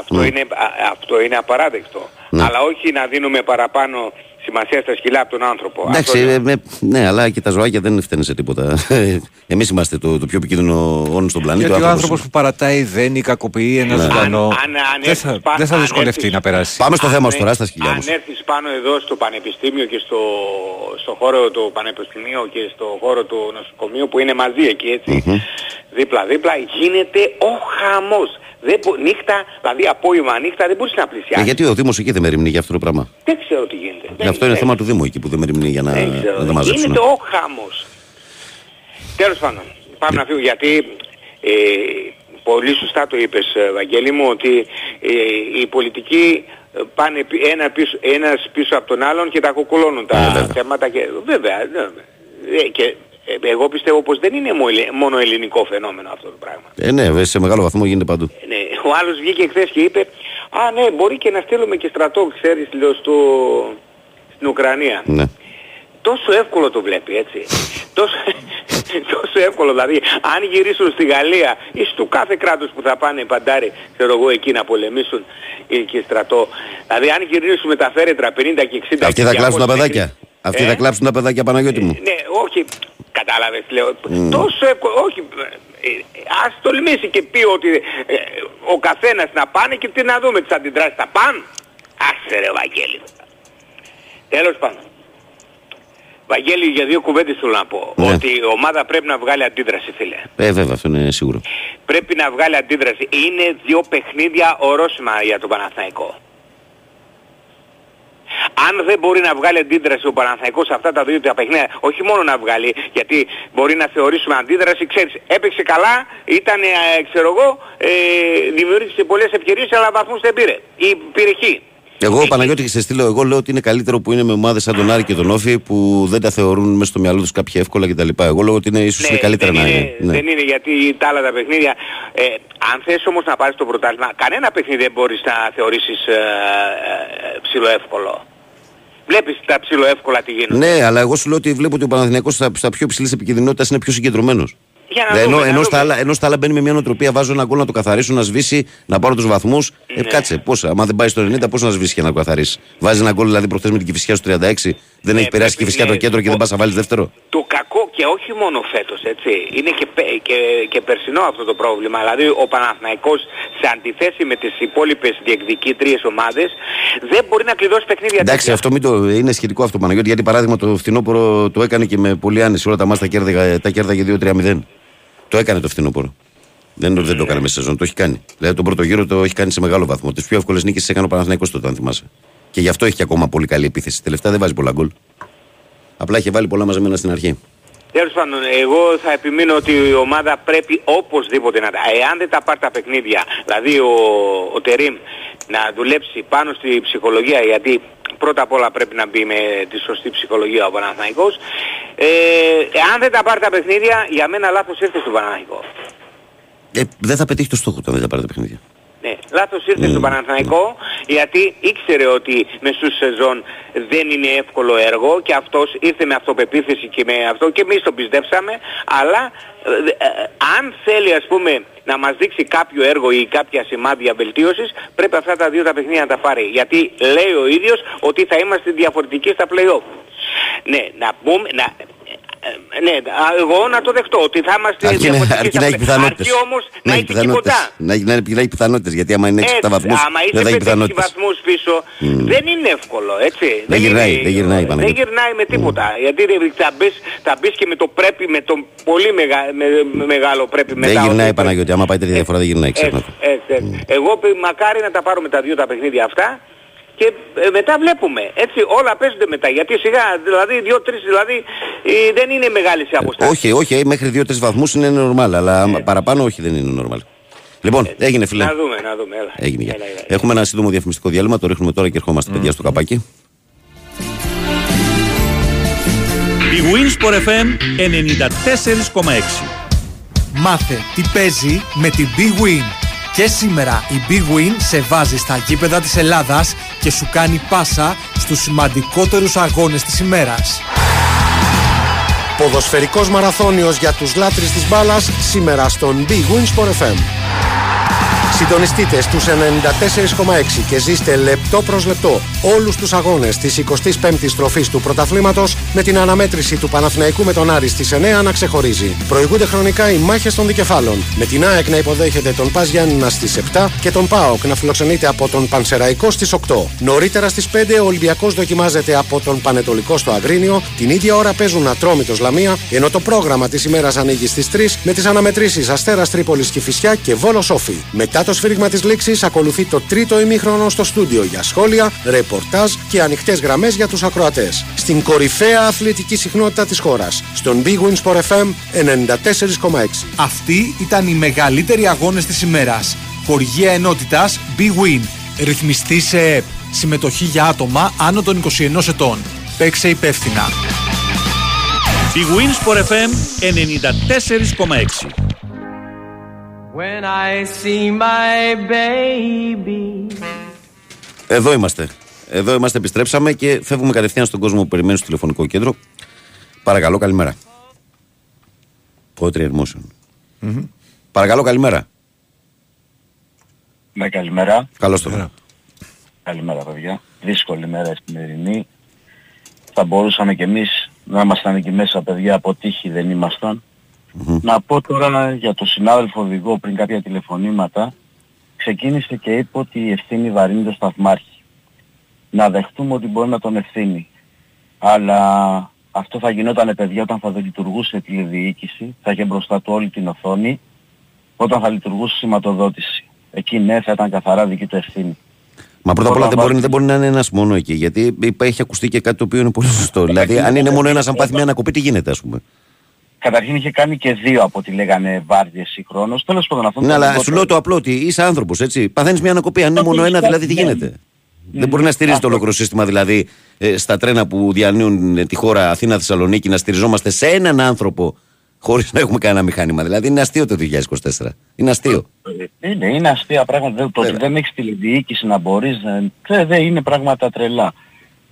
αυτό, Ναι. είναι, α- αυτό είναι απαράδεκτο. Ναι. Αλλά όχι να δίνουμε παραπάνω σημασία στα σκυλιά από τον άνθρωπο. Εντάξει, Αυτό είναι. ε, με- ναι, αλλά και τα ζωάκια δεν φταίνουν σε τίποτα. Εμείς είμαστε το, το πιο επικίνδυνο όνο στον πλανήτη. Γιατί ο άνθρωπος άνθρωπος που παρατάει δεν κακοποιεί ένα Ναι. ζωντανό. Αν- αν Δεν θα, έρθεις πα- δεν θα αν δυσκολευτεί έρθεις- να περάσει. Πάμε στο Αν θέμα έ- μας τώρα, στα σκυλιά Αν μας. έρθεις πάνω εδώ στο πανεπιστήμιο και στο, στο χώρο του πανεπιστημίου και στο χώρο του νοσοκομείου που είναι μαζί εκεί έτσι, δίπλα-δίπλα, γίνεται ο χαμός. Δεν μπο- νύχτα, δηλαδή απόγευμα νύχτα δεν μπορείς να Ε, πλησιάσεις. γιατί ο Δήμος εκεί δεν μεριμνεί για αυτό το πράγμα; Δεν ξέρω τι γίνεται. Γι' αυτό είναι θέμα του Δήμου εκεί που δεν μεριμνεί για να, Δεν ξέρω. να τα μαζέψουν. Γίνεται ο χαμός. Τέλος πάντων, πάμε να φύγω γιατί ε, πολύ σωστά το είπες ε, Βαγγέλη μου ότι ε, οι πολιτικοί ε, πάνε πι- ένα πίσω, ένας πίσω από τον άλλον και τα κουκουλώνουν τα θέματα και βέβαια ναι, ε, και ε, εγώ πιστεύω πως δεν είναι μο- μόνο ελληνικό φαινόμενο αυτό το πράγμα. Ε, ναι, βέβαια, σε μεγάλο βαθμό γίνεται παντού. Ναι, ο άλλος βγήκε χθες και είπε «Α ναι, μπορεί και να στείλουμε και στρατό, ξέρεις, λέω, στο, στην Ουκρανία». Ναι. Τόσο εύκολο το βλέπει, έτσι. τόσο, τόσο εύκολο, δηλαδή, αν γυρίσουν στη Γαλλία ή στο κάθε κράτος που θα πάνε παντάρι, ξέρω εγώ, εκεί να πολεμήσουν ή και στρατό. Δηλαδή, αν γυρίσουν με τα φέρετρα 50 και 60 Αυτοί και θα κλάψουν τα 200 μέχρι- παιδάκια. Αυτοί Ε; θα κλάψουν τα παιδάκια Παναγιώτη μου. Ναι, όχι, κατάλαβες, λέω. Μμ. Τόσο εύκολο, όχι. Ε, ε, Ας τολμήσει και πει ότι ε, ο καθένας να πάνε και τι να δούμε τις αντιδράσεις. Θα πάνε. Άσε ρε Βαγγέλη. Τέλος πάντων. Βαγγέλη, για δύο κουβέντες θέλω να πω. Ναι. Ότι η ομάδα πρέπει να βγάλει αντίδραση, φίλε. Ε, βέβαια, αυτό είναι σίγουρο. Πρέπει να βγάλει αντίδραση. Είναι δύο παιχνίδια ορόσημα για τον Παναθηναϊκό. Αν δεν μπορεί να βγάλει αντίδραση ο Παναθηναϊκός σε αυτά τα δύο τα παιχνίδια, όχι μόνο να βγάλει, γιατί μπορεί να θεωρήσουμε αντίδραση, ξέρεις, έπαιξε καλά, ήταν, ε, ξέρω εγώ, ε, δημιούργησε πολλές ευκαιρίες, αλλά βαθμούς δεν πήρε. Ή πήρε χ. Εγώ, Παναγιώτη, και σε στείλω, εγώ λέω ότι είναι καλύτερο που είναι με ομάδες σαν τον Άρη και τον Όφη που δεν τα θεωρούν μέσα στο μυαλό τους κάποια εύκολα κτλ. Εγώ λέω ότι είναι ίσως είναι καλύτερα Ναι, δεν να είναι, είναι. Ναι. δεν είναι γιατί τα άλλα τα παιχνίδια. Ε, αν θες όμως να πάρεις το πρωτάθλημα, κανένα παιχνίδι δεν μπορείς να θεωρήσεις ε, ε, ψηλοεύκολο. Βλέπεις τα ψηλοεύκολα τι γίνονται. Ναι, αλλά εγώ σου λέω ότι βλέπω ότι ο Παναθηναϊκός στα, στα πιο υψηλής επικίνδυνοτητα είναι πιο συγκεντρωμένος. Για να ενώ, δούμε, να ενώ, στα δούμε. άλλα, ενώ στα άλλα μπαίνει με μια νοοτροπία, βάζω ένα γκολ να το καθαρίσω, να σβήσει, να πάρω τους βαθμούς. Ναι. Ε, κάτσε, πόσα; Άμα δεν πάει στο 90, πώ να σβήσει και να το καθαρίσει; Βάζει ένα γκολ δηλαδή προχθές με την κυφισιά στο 36, δεν έχει περάσει η κυφισιά το ναι, κέντρο και δεν πας να βάλεις δεύτερο; Το κακό και όχι μόνο φέτος, έτσι. Είναι και, πε- και, και περσινό αυτό το πρόβλημα. Δηλαδή ο Παναθηναϊκός σε αντιθέση με τις υπόλοιπες διεκδικήτριες ομάδες δεν μπορεί να κλειδώσει παιχνίδια Εντάξει, τέτοια. αυτό μην το, είναι σχετικό αυτό Παναγιώτη, γιατί παράδειγμα το φθινόπωρο το έκανε και με πολύ άνεση. Όλα τα μάτια τα κέρδαγε, τα κέρδαγε 2-3-0. Το έκανε το φθινόπωρο. Δεν, δεν το έκανε μέσα σε σεζόν, το έχει κάνει. Δηλαδή τον πρώτο γύρο το έχει κάνει σε μεγάλο βαθμό. Τις πιο εύκολες νίκες τις έκανε ο Παναθηναϊκός τότε, αν θυμάσαι. Και γι' αυτό έχει και ακόμα πολύ καλή επίθεση. Τελευταία δεν βάζει πολλά γκολ. Απλά είχε βάλει πολλά μαζεμένα στην αρχή. Τέλος πάντων, εγώ θα επιμείνω ότι η ομάδα πρέπει οπωσδήποτε να τα... Εάν δεν τα πάρει τα παιχνίδια, δηλαδή ο, ο Τερίμ να δουλέψει πάνω στη ψυχολογία, γιατί πρώτα απ' όλα πρέπει να μπει με τη σωστή ψυχολογία ο Παναθηναϊκός, ε, εάν δεν τα πάρει τα παιχνίδια, για μένα λάθος ήρθε στον Παναθηναϊκό. Ε, δεν θα πετύχει το στόχο του αν δεν τα πάρει τα παιχνίδια. Ναι, λάθος ήρθε στον Παναθηναϊκό γιατί ήξερε ότι μες στους σεζόν δεν είναι εύκολο έργο και αυτός ήρθε με αυτοπεποίθηση και με αυτό και εμείς τον πιστέψαμε αλλά ε, ε, αν θέλει ας πούμε να μας δείξει κάποιο έργο ή κάποια σημάδια βελτίωσης πρέπει αυτά τα δύο τα παιχνίδια να τα πάρει γιατί λέει ο ίδιος ότι θα είμαστε διαφορετικοί στα play-off. Ναι, να πούμε, να, ε, ναι, α, εγώ να το δεχτώ ότι θα είμαστε Αρκεί, να- διαφορετικοί αρκεί στα να έχει play-off. πιθανότητες. Αρκεί όμως να έχει τίποτα. Να, έχει- να, να έχει πιθανότητες. Γιατί άμα είναι 6-7 Έτσι, βαθμούς, άμα δεν είσαι θα έχει 5-6 πιθανότητες. βαθμούς πίσω, δεν είναι εύκολο, έτσι. Δεν γυρνάει, είναι- δεν γυρνάει, Δεν Παναγιώτη. γυρνάει με τίποτα. Γιατί ρε, θα μπεις, θα μπεις και με το πρέπει, με το πολύ μεγα- με- με μεγάλο πρέπει μετά. Δεν γυρνάει ότι- Παναγιώτη. Άμα πάει τρίτη διαφορά δεν γυρνάει, Έτσι, ξέχνα το. έτσι, έτσι. Εγώ παι- μακάρι να τα πάρουμε τα δύο τα παιχνίδια αυτά και ε, μετά βλέπουμε. Έτσι όλα παίζονται μετά. Γιατί σιγά, δηλαδή δύο-τρεις, δηλαδή ε, δεν είναι μεγάλες οι αποστάσεις. Όχι, όχι, ε, μέχρι 2-3 βαθμούς είναι normal. Αλλά άμα παραπάνω όχι δεν είναι normal. Λοιπόν, έγινε φιλέ. Να δούμε, να δούμε. Έλα. Έγινε. γεια. Έλα, έλα. Έχουμε ένα σύντομο διαφημιστικό διάλειμμα. Το ρίχνουμε τώρα και ερχόμαστε, παιδιά, στο καπάκι. Η Winsport FM 94,6. Μάθε τι παίζει με την Big Win. Και σήμερα η Big Win σε βάζει στα γήπεδα της Ελλάδας και σου κάνει πάσα στους σημαντικότερους αγώνες της ημέρας. Ποδοσφαιρικός μαραθώνιος για τους λάτρεις της μπάλας σήμερα στον Big Win Sport FM. Συντονιστείτε στους 94,6 και ζήστε λεπτό προς λεπτό όλους τους αγώνες της 25ης στροφής του πρωταθλήματος με την αναμέτρηση του Παναθηναϊκού με τον Άρη στις 9 να ξεχωρίζει. Προηγούνται χρονικά οι μάχες των δικεφάλων με την ΑΕΚ να υποδέχεται τον Πας Γιάννηνα στις 7 και τον ΠΑΟΚ να φιλοξενείται από τον Πανσεραϊκό στις 8. Νωρίτερα στις 5 ο Ολυμπιακός δοκιμάζεται από τον Πανετολικό στο Αγρίνιο. Την ίδια ώρα παίζουν Ατρόμητος Λαμία ενώ το πρόγραμμα της ημέρας ανοίγει στις 3 με τις αναμετρήσεις Αστέρας Τρίπολης και Φυσιά και Βόλος Σόφι. Μετά το σφύριγμα της λήξης ακολουθεί το τρίτο ημίχρονο στο στούντιο για σχόλια, ρεπορτάζ και ανοιχτές γραμμές για τους ακροατές. Στην κορυφαία αθλητική συχνότητα της χώρας. Στον Big Win Sport FM 94,6. Αυτοί ήταν οι μεγαλύτεροι αγώνες της ημέρας. Χορηγία ενότητας Big Win. Ρυθμιστή σε ΕΠ. Συμμετοχή για άτομα άνω των 21 ετών. Παίξε υπεύθυνα. Big Wins for FM 94,6. When I see my baby. Εδώ είμαστε. Εδώ είμαστε, επιστρέψαμε και φεύγουμε κατευθείαν στον κόσμο που περιμένει στο τηλεφωνικό κέντρο. Παρακαλώ, καλημέρα. Poetry Emotion. Παρακαλώ, καλημέρα. Ναι, καλημέρα. Καλώς το βράδυ. Καλημέρα, παιδιά. Δύσκολη μέρα η σημερινή. Θα μπορούσαμε κι εμείς να ήμασταν εκεί μέσα, παιδιά, από τύχη δεν ήμασταν. Να πω τώρα για τον συνάδελφο οδηγό πριν κάποια τηλεφωνήματα. Ξεκίνησε και είπε ότι η ευθύνη βαρύνει το σταθμάρχη. Να δεχτούμε ότι μπορεί να τον ευθύνει. Αλλά αυτό θα γινόταν παιδιά όταν θα δεν λειτουργούσε η τηλεδιοίκηση, θα είχε μπροστά του όλη την οθόνη, όταν θα λειτουργούσε η σηματοδότηση. Εκεί ναι θα ήταν καθαρά δική του ευθύνη. Μα πρώτα απ' όλα δεν μπορεί, δεν μπορεί να είναι ένας μόνο εκεί. Γιατί είπα, έχει ακουστεί και κάτι το οποίο είναι πολύ σωστό. δηλαδή, αν είναι μόνο ένας, αν πάθει μια ανακοπή, τι γίνεται, ας πούμε. Καταρχήν είχε κάνει και δύο από ό,τι λέγανε βάρδιες συγχρόνως. Τέλος πάντων αυτό Ναι, το αλλά λιγότερο- σου λέω το απλό ότι είσαι άνθρωπος, έτσι. Παθαίνεις μια ανακοπή. Αν είναι μόνο ένα, δηλαδή τι γίνεται; Δεν μπορεί να στηρίζεις το ολόκληρο σύστημα, δηλαδή ε, στα τρένα που διανύουν ε, τη χώρα Αθήνα-Θεσσαλονίκη να στηριζόμαστε σε έναν άνθρωπο χωρίς να έχουμε κανένα μηχάνημα. Δηλαδή είναι αστείο το 2024. Είναι αστείο. Είναι, είναι αστεία πράγματα. Δεν- Το ότι δεν έχεις τηλεδιοίκηση να μπορείς, δεν δεν- δεν είναι πράγματα τρελά.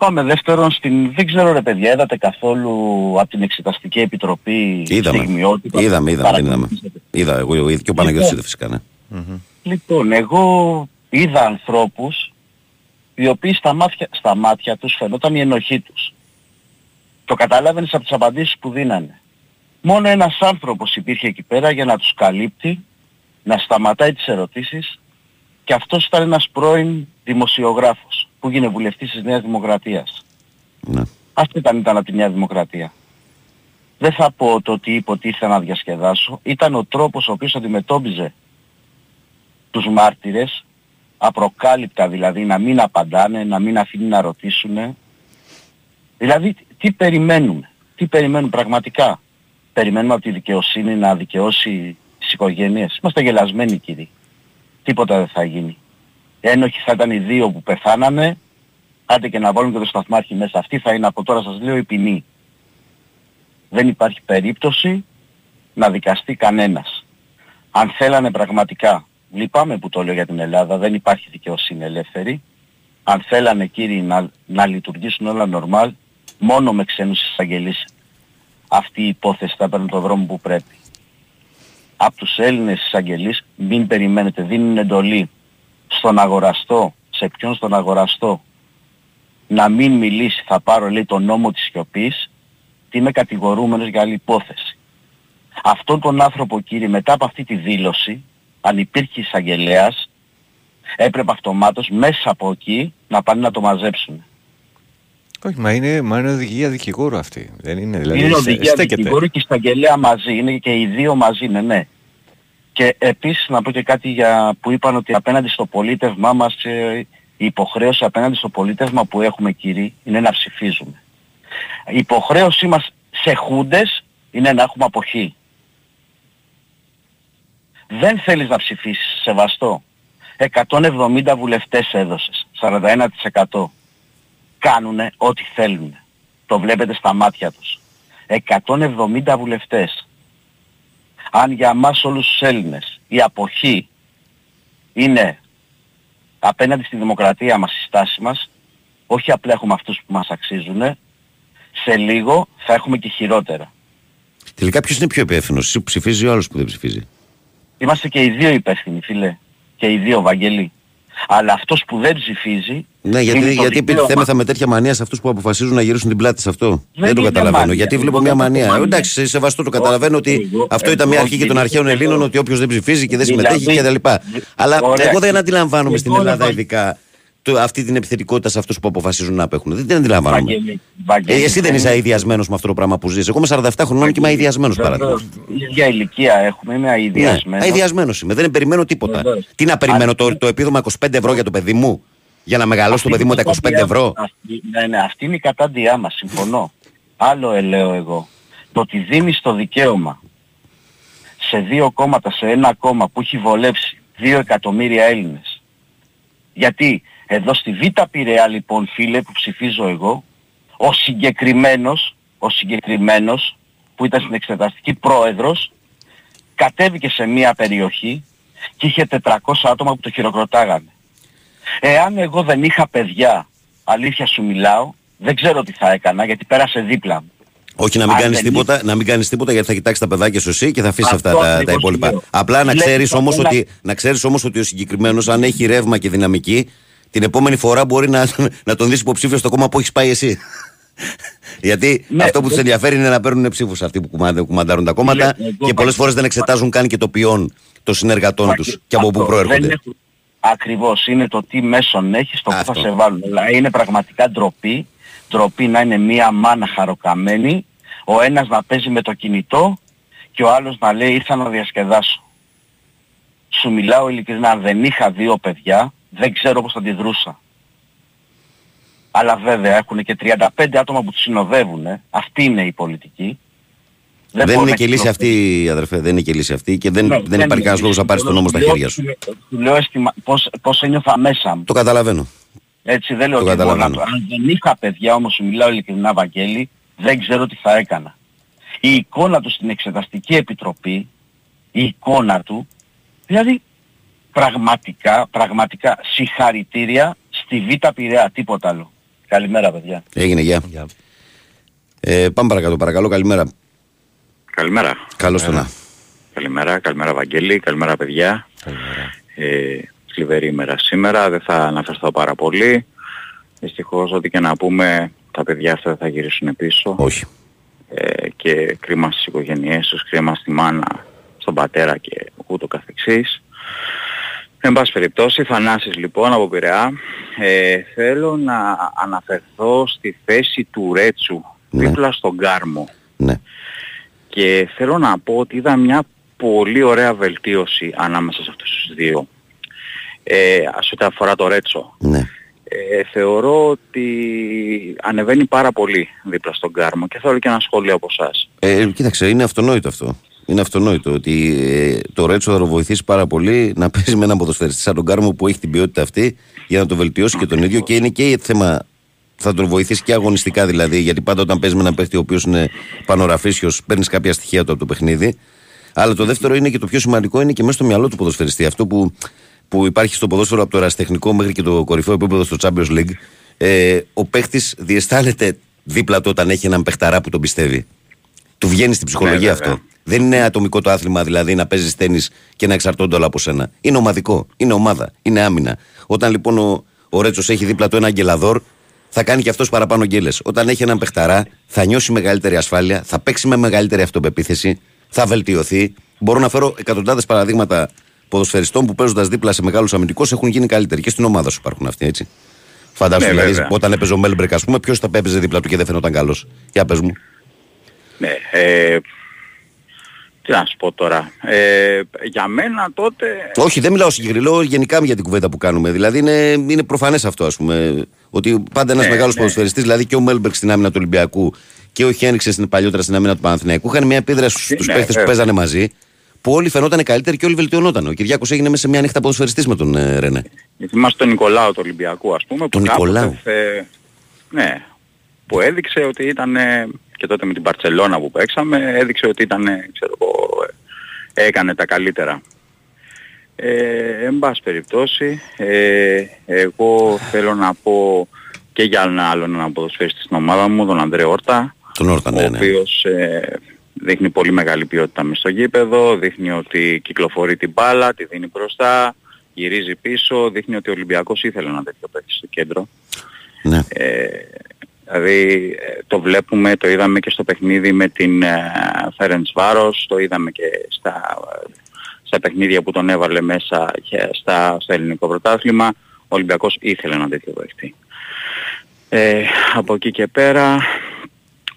Πάμε δεύτερον στην, δεν ξέρω ρε παιδιά, είδατε καθόλου από την Εξεταστική Επιτροπή Είδαμε. στιγμιότητα. Είδαμε, είδαμε, δεν είδαμε. Είδα εγώ, εγώ και ο Παναγιώτης Λοιπόν. είδε φυσικά, ναι. Λοιπόν, εγώ είδα ανθρώπους οι οποίοι στα μάτια, στα μάτια τους φαινόταν η ενοχή τους. Το καταλάβαινες από τις απαντήσεις που δίνανε. Μόνο ένας άνθρωπος υπήρχε εκεί πέρα για να τους καλύπτει, να σταματάει τις ερωτήσεις και αυτός ήταν ένας πρώην δημοσιογράφος που έγινε βουλευτής της Νέας Δημοκρατίας. Ναι. Αυτό ήταν, ήταν από τη Νέα Δημοκρατία. Δεν θα πω το ότι είπε ότι ήθελα να διασκεδάσω. Ήταν ο τρόπος ο οποίος αντιμετώπιζε τους μάρτυρες, απροκάλυπτα δηλαδή, να μην απαντάνε, να μην αφήνει να ρωτήσουν. Δηλαδή, τι περιμένουμε, τι περιμένουν πραγματικά. Περιμένουμε από τη δικαιοσύνη να δικαιώσει τις οικογένειες. Είμαστε γελασμένοι κύριοι. Τίποτα δεν θα γίνει. Ένοχοι θα ήταν οι δύο που πεθάνανε, άντε και να βάλουν και το σταθμάρχη μέσα. Αυτή θα είναι από τώρα σας λέω η ποινή. Δεν υπάρχει περίπτωση να δικαστεί κανένας. Αν θέλανε πραγματικά, λυπάμαι που το λέω για την Ελλάδα, δεν υπάρχει δικαιοσύνη ελεύθερη. Αν θέλανε κύριοι να, να λειτουργήσουν όλα νορμάλ, μόνο με ξένους εισαγγελείς αυτή η υπόθεση θα παίρνει το δρόμο που πρέπει. Από τους Έλληνες εισαγγελείς μην περιμένετε, δίνουν εντολή στον αγοραστό, σε ποιον στον αγοραστό, να μην μιλήσει, θα πάρω λέει τον νόμο της σιωπής και είμαι κατηγορούμενος για άλλη υπόθεση. Αυτόν τον άνθρωπο κύριε μετά από αυτή τη δήλωση, αν υπήρχε εισαγγελέας, έπρεπε αυτομάτως μέσα από εκεί να πάνε να το μαζέψουν. Όχι, μα είναι, μα είναι οδηγία δικηγόρου αυτή. Δεν είναι, δηλαδή είναι στε- οδηγία στέκεται. δικηγόρου και εισαγγελέα μαζί, είναι και οι δύο μαζί, ναι, ναι. Και επίσης να πω και κάτι για, που είπαν ότι απέναντι στο πολίτευμά μας ε, η υποχρέωση απέναντι στο πολίτευμα που έχουμε κύριοι είναι να ψηφίζουμε. Η υποχρέωσή μας σε χούντες είναι να έχουμε αποχή. Δεν θέλεις να ψηφίσεις, σεβαστό. 170 βουλευτές έδωσες, 41%. Κάνουνε ό,τι θέλουν. Το βλέπετε στα μάτια τους. 170 βουλευτές. Αν για μας όλους τους Έλληνες η αποχή είναι απέναντι στη δημοκρατία μας, στη στάση μας, όχι απλά έχουμε αυτούς που μας αξίζουν, σε λίγο θα έχουμε και χειρότερα. Τελικά ποιος είναι πιο υπεύθυνος, εσύ που ψηφίζει ή ο άλλος που δεν ψηφίζει; Είμαστε και οι δύο υπεύθυνοι, φίλε. Και οι δύο, Βαγγέλη. Αλλά αυτός που δεν ψηφίζει... Ναι, γιατί, είναι το γιατί δικαίωμα. επιτιθέμεθα με τέτοια μανία σε αυτούς που αποφασίζουν να γυρίσουν την πλάτη σε αυτό. Δεν, το είναι καταλαβαίνω. μανία. Γιατί Εγώ βλέπω δεν μια το μανία. μανία. Ε, Εντάξει, σε σεβαστό το καταλαβαίνω ότι εγώ- αυτό ήταν μια εγώ αρχή και των δεν αρχαίων πιστεύω. Ελλήνων ότι όποιος δεν ψηφίζει και δεν Δηλαδή, συμμετέχει κτλ. Αλλά ωραία. εγώ δεν αντιλαμβάνομαι στην Εγώ, Ελλάδα Βαγ- ειδικά το, αυτή την επιθετικότητα σε αυτούς που αποφασίζουν να απέχουν. Δεν την αντιλαμβάνομαι. Βαγγέλη, Βαγγέλη, Ε, εσύ δεν είσαι αειδιασμένος με αυτό το πράγμα που ζεις. Εγώ είμαι 47 χρονών και είμαι αειδιασμένος παράδειγμα. Βεβαίως, η ίδια ηλικία έχουμε, είμαι Ναι, αειδιασμένος. αειδιασμένος είμαι. Δεν περιμένω τίποτα. Βεβαίως. Τι να περιμένω Αλλά- το, το επίδομα 25 ευρώ για το παιδί μου; Για να μεγαλώσει το παιδί μου τα 25 ευρώ; Αυτή, ναι, ναι, αυτή είναι η κατάντιά μας, συμφωνώ. Άλλο ε, λέω εγώ. Το ότι δίνεις το δικαίωμα σε δύο κόμματα, σε ένα κόμμα που έχει βολέψει δύο εκατομμύρια Έλληνες. Γιατί εδώ στη Β' Πειραιά λοιπόν φίλε που ψηφίζω εγώ, ο συγκεκριμένος, ο συγκεκριμένος που ήταν στην εξεταστική πρόεδρος, κατέβηκε σε μία περιοχή και είχε 400 άτομα που το χειροκροτάγανε. Εάν εγώ δεν είχα παιδιά, αλήθεια σου μιλάω, δεν ξέρω τι θα έκανα γιατί πέρασε δίπλα μου. Όχι να μην Αν κάνεις δεν τίποτα, να μην κάνεις τίποτα γιατί θα κοιτάξει τα παιδάκια σου εσύ και θα αφήσεις Αυτό αυτά τα, τα ακριβώς υπόλοιπα. λέω. Απλά να Βλέπεις ξέρεις όμως καθένα- ότι, να ξέρεις όμως ότι ο συγκεκριμένος, αν έχει ρεύμα και δυναμική, την επόμενη φορά μπορεί να, να τον δεις υποψήφιος στο κόμμα που έχεις πάει εσύ. Γιατί Ναι, αυτό που τους δεν- ενδιαφέρει είναι να παίρνουν ψήφους αυτοί που κουμαντα- κουμαντάρουν τα κόμματα Ναι, εγώ και πολλές πα- φορές δεν εξετάζουν καν και το ποιόν των συνεργατών τους και από πού Αυτό, προέρχονται. δεν έχουν- Ακριβώς, είναι το τι μέσον έχεις, το που θα σε βάλουν. Αλλά είναι πραγματικά ντροπή, ντροπή να είναι μία μάνα χαροκαμένη, ο ένας να παίζει με το κινητό και ο άλλος να λέει ήρθα να διασκεδάσω. Σου μιλάω ειλικρινά, αν δεν είχα δύο παιδιά, δεν ξέρω πώς θα αντιδρούσα. Αλλά βέβαια έχουν και 35 άτομα που τους συνοδεύουν. ε. Αυτή είναι η πολιτική. Δεν, μπορώ είναι να και λύση κυκλοφορήσω. αυτή, αδερφέ, δεν είναι και λύση αυτή και δεν, Ναι, δεν υπάρχει είναι κανένας λόγος να λύση. πάρεις τον νόμο στα Λέω- χέρια σου. Του λέω αισθημα- πώς, πώς ένιωθα μέσα μου. Το καταλαβαίνω. Έτσι δεν λέω Το ότι μπορώ να καταλαβαίνω. το... Αν δεν είχα παιδιά όμως σου μιλάω ειλικρινά Βαγγέλη, δεν ξέρω τι θα έκανα. Η εικόνα του στην Εξεταστική Επιτροπή, η εικόνα του, δηλαδή πραγματικά, πραγματικά συγχαρητήρια στη Β' Πειραιά, τίποτα άλλο. Καλημέρα παιδιά. Έγινε, γεια. Ε, πάμε παρακάτω, παρακαλώ, καλημέρα. Καλημέρα. Καλώς το να. Καλημέρα, καλημέρα Βαγγέλη, καλημέρα παιδιά. Ε, σκληρή ημέρα σήμερα, δεν θα αναφερθώ πάρα πολύ. Δυστυχώς ό,τι και να πούμε, τα παιδιά αυτά δεν θα γυρίσουν πίσω. Όχι. Ε, και κρίμα στις οικογένειές τους, κρίμα στη μάνα, στον πατέρα και ούτω καθεξής. Εν πάση περιπτώσει, Θανάσης λοιπόν από Πειραιά, ε, θέλω να αναφερθώ στη θέση του Ρέτσου, δίπλα στον Κάρμο. Ναι. Και θέλω να πω ότι είδα μια πολύ ωραία βελτίωση ανάμεσα σε αυτούς τους δύο. Ε, σε ό,τι αφορά το Ρέτσο. Ναι. Ε, θεωρώ ότι ανεβαίνει πάρα πολύ δίπλα στον Κάρμο και θέλω και ένα σχόλιο από εσάς. Ε, κοίταξε, είναι αυτονόητο αυτό. Είναι αυτονόητο ότι ε, το Ρέτσο θα το βοηθήσει πάρα πολύ να παίζει με έναν ποδοσφαιριστή σαν τον Κάρμο που έχει την ποιότητα αυτή για να το βελτιώσει και τον ίδιο και είναι και θέμα. Θα τον βοηθήσει και αγωνιστικά δηλαδή, γιατί πάντα όταν παίζει με έναν παίχτη ο οποίος είναι πανοραφίσιος, παίρνεις κάποια στοιχεία του από το παιχνίδι. Αλλά το δεύτερο είναι και το πιο σημαντικό είναι και μέσα στο μυαλό του ποδοσφαιριστή. Αυτό που, που υπάρχει στο ποδόσφαιρο από το ερασιτεχνικό μέχρι και το κορυφαίο επίπεδο στο Champions League. Ε, ο παίχτης διαισθάνεται δίπλα του όταν έχει έναν παιχταρά που τον πιστεύει. Του βγαίνει στην ψυχολογία Ναι, βέβαια. αυτό. Δεν είναι ατομικό το άθλημα δηλαδή να παίζεις τέννη και να εξαρτώνται όλα από σένα. Είναι ομαδικό. Είναι ομάδα. Είναι άμυνα. Όταν λοιπόν ο, ο Ρέτσος έχει δίπλα του ένα γκελαδόρ, θα κάνει και αυτός παραπάνω γκέλες. Όταν έχει έναν παιχταρά, θα νιώσει μεγαλύτερη ασφάλεια, θα παίξει με μεγαλύτερη αυτοπεποίθηση, θα βελτιωθεί. Μπορώ να φέρω εκατοντάδες παραδείγματα ποδοσφαιριστών που παίζοντας δίπλα σε μεγάλους αμυντικούς έχουν γίνει καλύτεροι. Και στην ομάδα σου υπάρχουν αυτοί, έτσι. Φαντάζομαι Ναι, δηλαδή βέβαια. όταν έπαιζε ο Μέλμπρεκ, ας πούμε, ποιος θα έπαιζε δίπλα του και δεν φαινόταν καλός; Για πες μου. Ναι, ε, τι να σου πω τώρα. Ε, για μένα τότε... Όχι, δεν μιλάω συγκεκριμένα, λέω γενικά για την κουβέντα που κάνουμε. Δηλαδή είναι, είναι προφανές αυτό, ας πούμε. Ότι πάντα ένας Ναι, μεγάλος ναι. ποδοσφαιριστής, δηλαδή και ο Μέλμπερκ στην άμυνα του Ολυμπιακού και ο Χένριξε στην παλιότερα στην άμυνα του Παναθηναϊκού, είχαν μια επίδραση στους Ναι, παίχτες που βέβαια. παίζανε μαζί, που όλοι φαινόταν καλύτεροι και όλοι βελτιωνόταν. Ο Κυριάκος έγινε μέσα σε μια νύχτα ποδοσφαιριστής με τον ε, Ρενέ. Γιατί είμαστε τον Νικολάου του Ολυμπιακού ας πούμε. Τον που κάποτε Νικολάου. θε- ναι, που έδειξε ότι ήταν ε, και τότε με την Παρτσελώνα που παίξαμε έδειξε ότι ήταν, ε, ξέρω εγώ, ε, έκανε τα καλύτερα. Ε, εν πάση περιπτώσει, ε, εγώ θέλω να πω και για έναν άλλον έναν ποδοσφαίριστη στην ομάδα μου, τον Ανδρέ Όρτα, Τον Όρτα, ναι, ο ναι. οποίος ε, δείχνει πολύ μεγάλη ποιότητα μες στο γήπεδο, δείχνει ότι κυκλοφορεί την μπάλα, τη δίνει μπροστά, γυρίζει πίσω, δείχνει ότι ο Ολυμπιακός ήθελε ένα τέτοιο παίκτη στο κέντρο. Ναι. Ε, δηλαδή ε, το βλέπουμε, το είδαμε και στο παιχνίδι με την ε, Φέρεντς Βάρος, το είδαμε και στα, στα παιχνίδια που τον έβαλε μέσα και στα, στο ελληνικό πρωτάθλημα. Ο Ολυμπιακός ήθελε ένα τέτοιο παίκτη. Ε, από εκεί και πέρα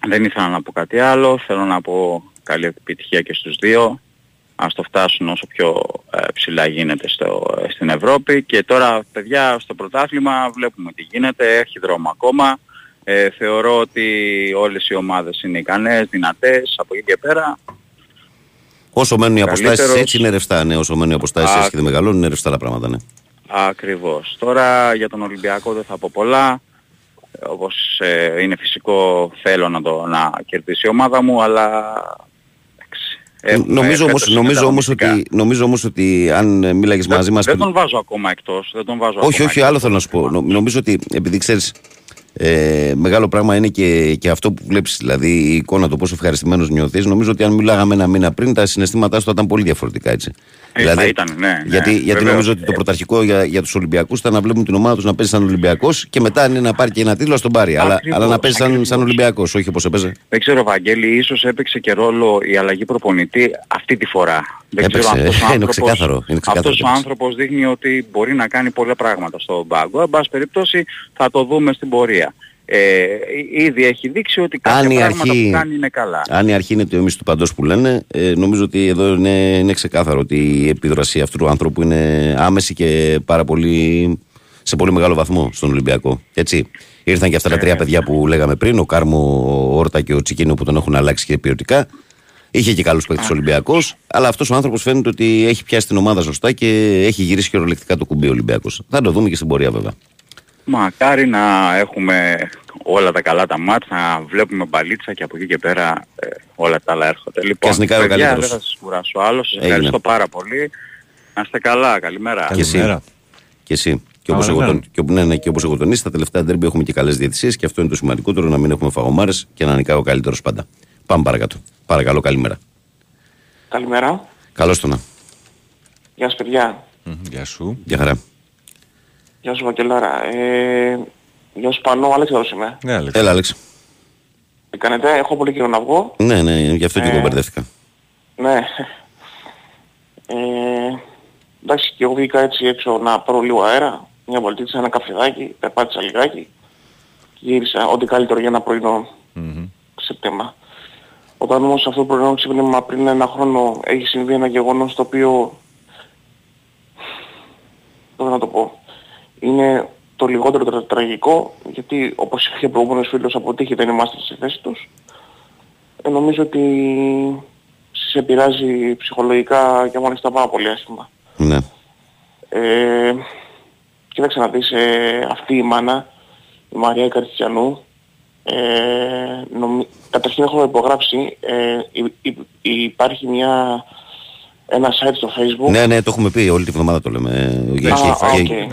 δεν ήθελα να πω κάτι άλλο. Θέλω να πω καλή επιτυχία και στους δύο. Ας το φτάσουν όσο πιο ε, ψηλά γίνεται στο, στην Ευρώπη. Και τώρα παιδιά στο πρωτάθλημα βλέπουμε τι γίνεται. Έχει δρόμο ακόμα. Ε, θεωρώ ότι όλες οι ομάδες είναι ικανές, δυνατές. Από εκεί και πέρα Όσο μένουν οι αποστάσεις Καλύτερος- έτσι είναι ρευστά. Ναι, όσο μένουν οι αποστάσεις Α, έτσι και δεν μεγαλώνουν είναι ρευστά τα πράγματα. Ναι. Ακριβώς. Τώρα για τον Ολυμπιακό δεν θα πω πολλά. Ε, Όπως ε, είναι φυσικό θέλω να, το, να κερδίσει η ομάδα μου, αλλά εντάξει, έχουμε νομίζω, όμως, φέτος νομίζω, όμως μεταγωνιστικά. ότι, νομίζω όμως ότι αν ε, μίλαγες μαζί μας... Δεν πριν- τον βάζω ακόμα εκτός. Δεν τον βάζω Όχι, ακόμα όχι, άλλο θέλω να σου πω. Νο- Νομίζω ότι επειδή ξέρεις, ε, μεγάλο πράγμα είναι και, και αυτό που βλέπεις, δηλαδή η εικόνα του πόσο ευχαριστημένος νιώθεις. Νομίζω ότι αν μιλάγαμε ένα μήνα πριν, τα συναισθήματά σου θα ήταν πολύ διαφορετικά έτσι. Ε, θα ήταν, ναι, ναι, γιατί γιατί βεβαίως. νομίζω ότι το πρωταρχικό για, για τους Ολυμπιακούς ήταν να βλέπουν την ομάδα τους να παίζει σαν Ολυμπιακός και μετά είναι να πάρει και ένα τίτλο, ας τον πάρει. Αλλά, Ακριβώς, αλλά να παίζει σαν, ακριβώς. σαν Ολυμπιακός, όχι όπως έπαιζε. Δεν ξέρω, Βαγγέλη, ίσως έπαιξε και ρόλο η αλλαγή προπονητή αυτή τη φορά. Δεν Έπαιξε, ξέρω, αυτός ο είναι άνθρωπος- ξεκάθαρο, είναι ξεκάθαρο αυτός ότι ο έπαιξε. άνθρωπος δείχνει ότι μπορεί να κάνει πολλά πράγματα στον πάγκο. Εν πάση περιπτώσει θα το δούμε στην πορεία. Ε, ήδη έχει δείξει ότι κάποια Αν η πράγματα αρχή- που κάνει είναι καλά. Αν η αρχή είναι το εμείς του παντός που λένε, ε, νομίζω ότι εδώ είναι, είναι ξεκάθαρο ότι η επίδραση αυτού του άνθρωπου είναι άμεση και πάρα πολύ, σε πολύ μεγάλο βαθμό στον Ολυμπιακό. Έτσι. Ήρθαν και αυτά τα τρία παιδιά που λέγαμε πριν, ο Κάρμο, ο Όρτα και ο Τσικίνο που τον έχουν αλλάξει και ποιοτικά. Είχε και καλούς παίκτες Ολυμπιακός, αλλά αυτός ο άνθρωπος φαίνεται ότι έχει πιάσει την ομάδα σωστά και έχει γυρίσει χειρολεκτικά το κουμπί Ολυμπιακός. Θα το δούμε και στην πορεία βέβαια. Μακάρι να έχουμε όλα τα καλά τα μάτς, να βλέπουμε μπαλίτσα και από εκεί και πέρα ε, όλα τα άλλα έρχονται. Λοιπόν, ας νικάει ο παιδιά, καλύτερος. δεν θα σας κουράσω άλλος. Σας Έγινε. ευχαριστώ πάρα πολύ. Να είστε καλά. Καλημέρα. Και εσύ. Και εσύ. Και όπως, εγώ Καλημέρα. τον, και, όπου- ναι, ναι, και όπως εγώ τονίσει, στα τελευταία ντέρμπι έχουμε και καλές διαιτησίες και αυτό είναι το σημαντικότερο να μην έχουμε φαγωμάρες και να νικάει ο καλύτερος πάντα. Πάμε παρακάτω. Παρακαλώ, καλημέρα. Καλημέρα. Καλώς το να. Γεια σας παιδιά. Γεια σου. Γεια χαρά. Γεια σου Βαγγελάρα. Ε, γεια σου Πανώ, Αλέξανδρος είμαι. Ναι, Άλεξ. Έλα, Άλεξ. Τι κάνετε, έχω πολύ καιρό να βγω. Ναι, ναι, γι' αυτό και Ε. εγώ μπερδεύτηκα. Ναι. Ε, εντάξει και εγώ βγήκα έτσι έξω να πάρω λίγο αέρα. Μια βολτίτσα, ένα καφεδάκι, περπάτησα λιγάκι. Και γύρισα ό,τι καλύτερο για ένα πρωινό Σεπτέμβρα. Όταν όμως αυτό το πρωινό ξύπνημα πριν ένα χρόνο έχει συμβεί ένα γεγονός το οποίο πώς να το πω είναι το λιγότερο τρα- τραγικό γιατί όπως είχε προηγούμενος φίλος αποτύχει δεν είμαστε στη θέση τους ε, νομίζω ότι σε επηρεάζει ψυχολογικά και μάλιστα πάρα πολύ άσχημα. Ναι. Ε, κοίταξε να δεις, ε, αυτή η μάνα, η Μαρία Καρυστιανού, ε, νομι... καταρχήν έχουμε υπογράψει, ε, υ- υ- υπάρχει μια, ένα site στο facebook. Ναι, ναι, το έχουμε πει όλη τη βδομάδα το λέμε. ε, Και, Α, και- οκ. και-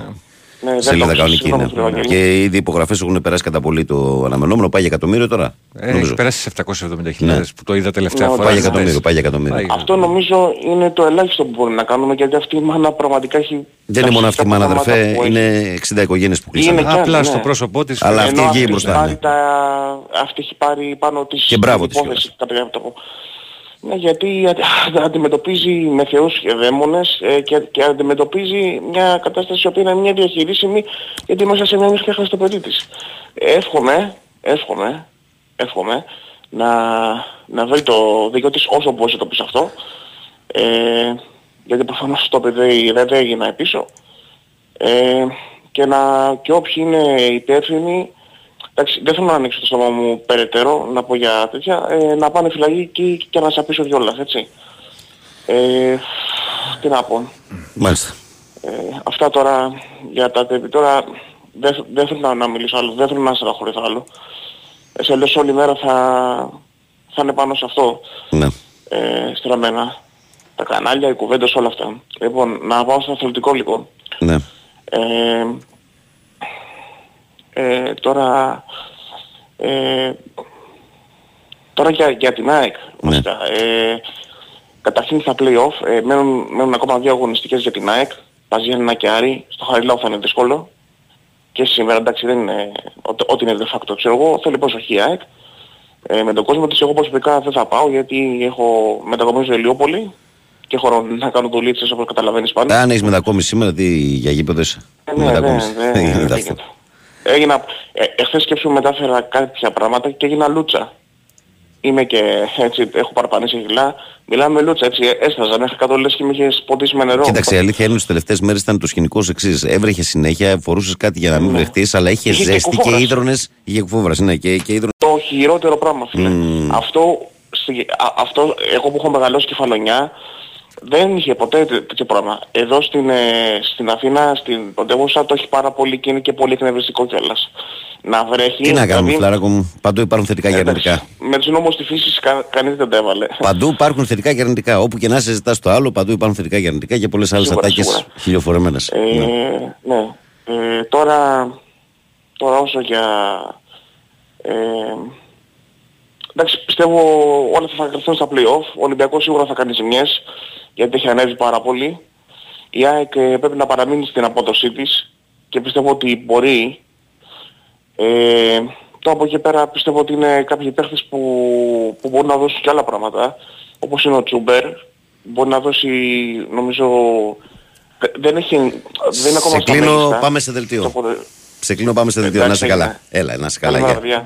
Ναι, δεν Σελίδα το κανονική συγγνώμη, είναι. κύριε Βαγγέλη. Και ήδη οι υπογραφές έχουν περάσει κατά πολύ το αναμενόμενο. Πάει για εκατομμύριο τώρα. Ε, έχει πέρασει σε 770.000 Ναι. που το είδα τελευταία Ναι, φορά. Πάει για χθες. εκατομμύριο. Πάει για εκατομμύριο. Αυτό νομίζω είναι το ελάχιστο που μπορούμε να κάνουμε γιατί αυτή η μάνα πραγματικά έχει... Δεν είναι μόνο αυτή η μάνα, πράγματα αδερφέ. που έχει. Είναι 60 οικογένειες που κλείσανε. Είναι κι άλλοι, Απλά ναι. στο πρόσωπό της. Αλλά αυτή Ενώ βγήκε έχει μπροστά. πάρει ναι. τα... Αυτή έχει πάρει πάνω της Και μπράβο της υπόθεση, κατά κάποιο τρόπο. Ναι, γιατί α- αντιμετωπίζει με θεούς και δαίμονες ε, και, και αντιμετωπίζει μια κατάσταση που είναι μια διαχειρίσιμη γιατί μέσα σε μια νύχτα έχασε το παιδί της. Εύχομαι, εύχομαι, εύχομαι να, να βρει το δίκιο της όσο μπορείς να το πεις αυτό ε, γιατί προφανώς το παιδί δεν έγινε πίσω ε, και, να, και όποιοι είναι υπεύθυνοι εντάξει, δεν θέλω να ανοίξω το στόμα μου περαιτέρω να πω για τέτοια ε, να πάνε φυλακή και, και να σαπίσω κιόλας έτσι ε, τι να πω Μάλιστα. ε, αυτά τώρα για τα τέπη τώρα δεν, δεν θέλω να, να μιλήσω άλλο δεν θέλω να στεναχωρηθώ άλλο ε, σε όλη μέρα θα, θα είναι πάνω σε αυτό Ναι. ε, στραμμένα. τα κανάλια, οι κουβέντες, όλα αυτά. Λοιπόν, να πάω στο αθλητικό λίγο. Ναι. Ε, ε, τώρα, ε, τώρα για, για την ΑΕΚ, βασικά, ε, καταρχήν στα play-off, ε, μένουν, μένουν ακόμα δύο αγωνιστικές για την ΑΕΚ, Παζιάννα και Άρη, στο Χαριλάου θα είναι δύσκολο, και σήμερα εντάξει δεν είναι ό,τι- ό,τι είναι de facto ξέρω εγώ, θέλει προσοχή η ΑΕΚ. Ε, με τον κόσμο της εγώ προσωπικά δεν θα πάω γιατί έχω μετακομίσει Ελιόπολη και έχω να κάνω δουλίτσες όπως καταλαβαίνεις πάνω. Αν έχεις μετακόμιση σήμερα, τι για γήπεδο είσαι; Ε, ναι, Μετακόμιση. ναι, Δεν ναι, γίνεται δεν αυτό. Έγινα, ε, εχθές σκέψου μετάφερα κάποια πράγματα και έγινα λούτσα. Είμαι και έτσι, έχω παραπανήσει χιλά. Μιλάμε με λούτσα, έτσι, έσταζα μέχρι κάτω λες και με είχες ποτίσει με νερό. Κοίταξε, η αλήθεια είναι ότι τις τελευταίες μέρες ήταν το σκηνικό εξής. Έβρεχε συνέχεια, φορούσες κάτι για να μην βρεχτείς, αλλά είχες Είχε και ζέστη και κουφόβρας. ίδρωνες. Είχε κουφόβρας, ναι, και, και ίδρωνες. Το χειρότερο πράγμα, φίλε. Αυτό, στη- α- αυτό, εγώ που έχω μεγαλώσει κεφαλονιά, δεν είχε ποτέ τέ- τέτοιο πράγμα. Εδώ στην, ε, στην Αθήνα, στην πρωτεύουσα, το έχει πάρα πολύ και είναι και πολύ εκνευριστικό κιόλας. Να βρέχει. Τι να κάνουμε, δηλαδή, φιλάρακο μου. Παντού υπάρχουν θετικά και αρνητικά. Με τους νόμους της φύσης κα, κανείς δεν τα έβαλε. Παντού υπάρχουν θετικά και αρνητικά. Όπου και να συζητά το άλλο, παντού υπάρχουν θετικά και αρνητικά και πολλές άλλες Σίγουρα, ατάκες σίγουρα. χιλιοφορεμένες. Ε, ναι. Ε, τώρα, τώρα όσο για... Ε, εντάξει, πιστεύω όλα θα κρυφθούν στα play-off. Ο Ολυμπιακός σίγουρα θα κάνει ζημιές, γιατί έχει ανέβει πάρα πολύ. Η ΑΕΚ ε, πρέπει να παραμείνει στην απόδοσή της και πιστεύω ότι μπορεί. Ε, τώρα από εκεί πέρα πιστεύω ότι είναι κάποιοι παίχτες που, που μπορούν να δώσουν και άλλα πράγματα, όπως είναι ο Τσούμπερ. Μπορεί να δώσει, νομίζω, δεν έχει, δεν είναι ακόμα Σε στα κλείνω, μέγιστα. πάμε σε δελτίο. Το ποδε- Σε κλείνω, πάμε σε δελτίο. Να είσαι Εντάξει, καλά. Έλα, να είσαι καλά. Καλημέρα,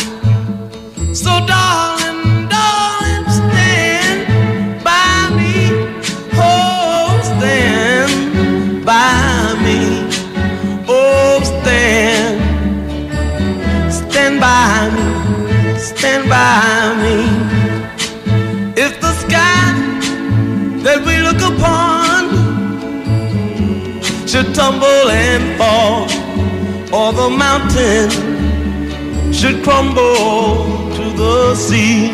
Tumble and fall, or the mountain should crumble the sea.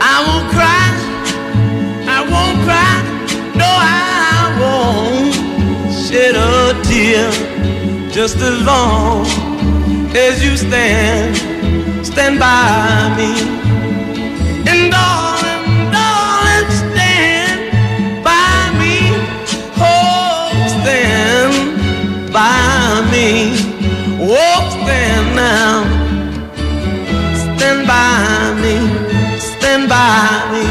I won't cry, I won't cry, no, I won't shed a tear just as long as you stand, stand by me. And darling, darling, stand by me, oh, stand by me. Oh, stand now. Stand by me.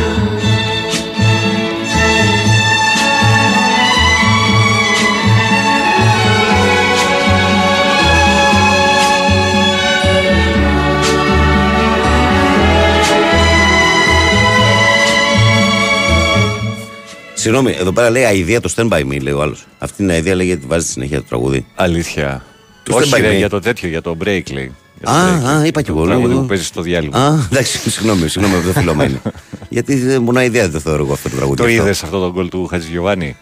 Συγγνώμη, εδώ πέρα λέει αηδία το stand by me, λέει ο άλλος. Αυτή είναι αηδία, λέει γιατί βάζει τη συνέχεια το τραγούδι. Αλήθεια. Το Όχι stand by ρε, me. για το τέτοιο, για το break λέει. Για το Α, break. α, είπα κι εγώ. Το λέω, τραγούδι εγώ. που παίζεις στο διάλειμμα. Α, εντάξει, συγγνώμη, συγγνώμη, αυτό φιλόμα είναι. Γιατί ε, μόνο αηδία δεν θεωρώ εγώ αυτό το τραγούδι. Το αυτό. είδες αυτό το γκολ του Χατζηγιοβάνη.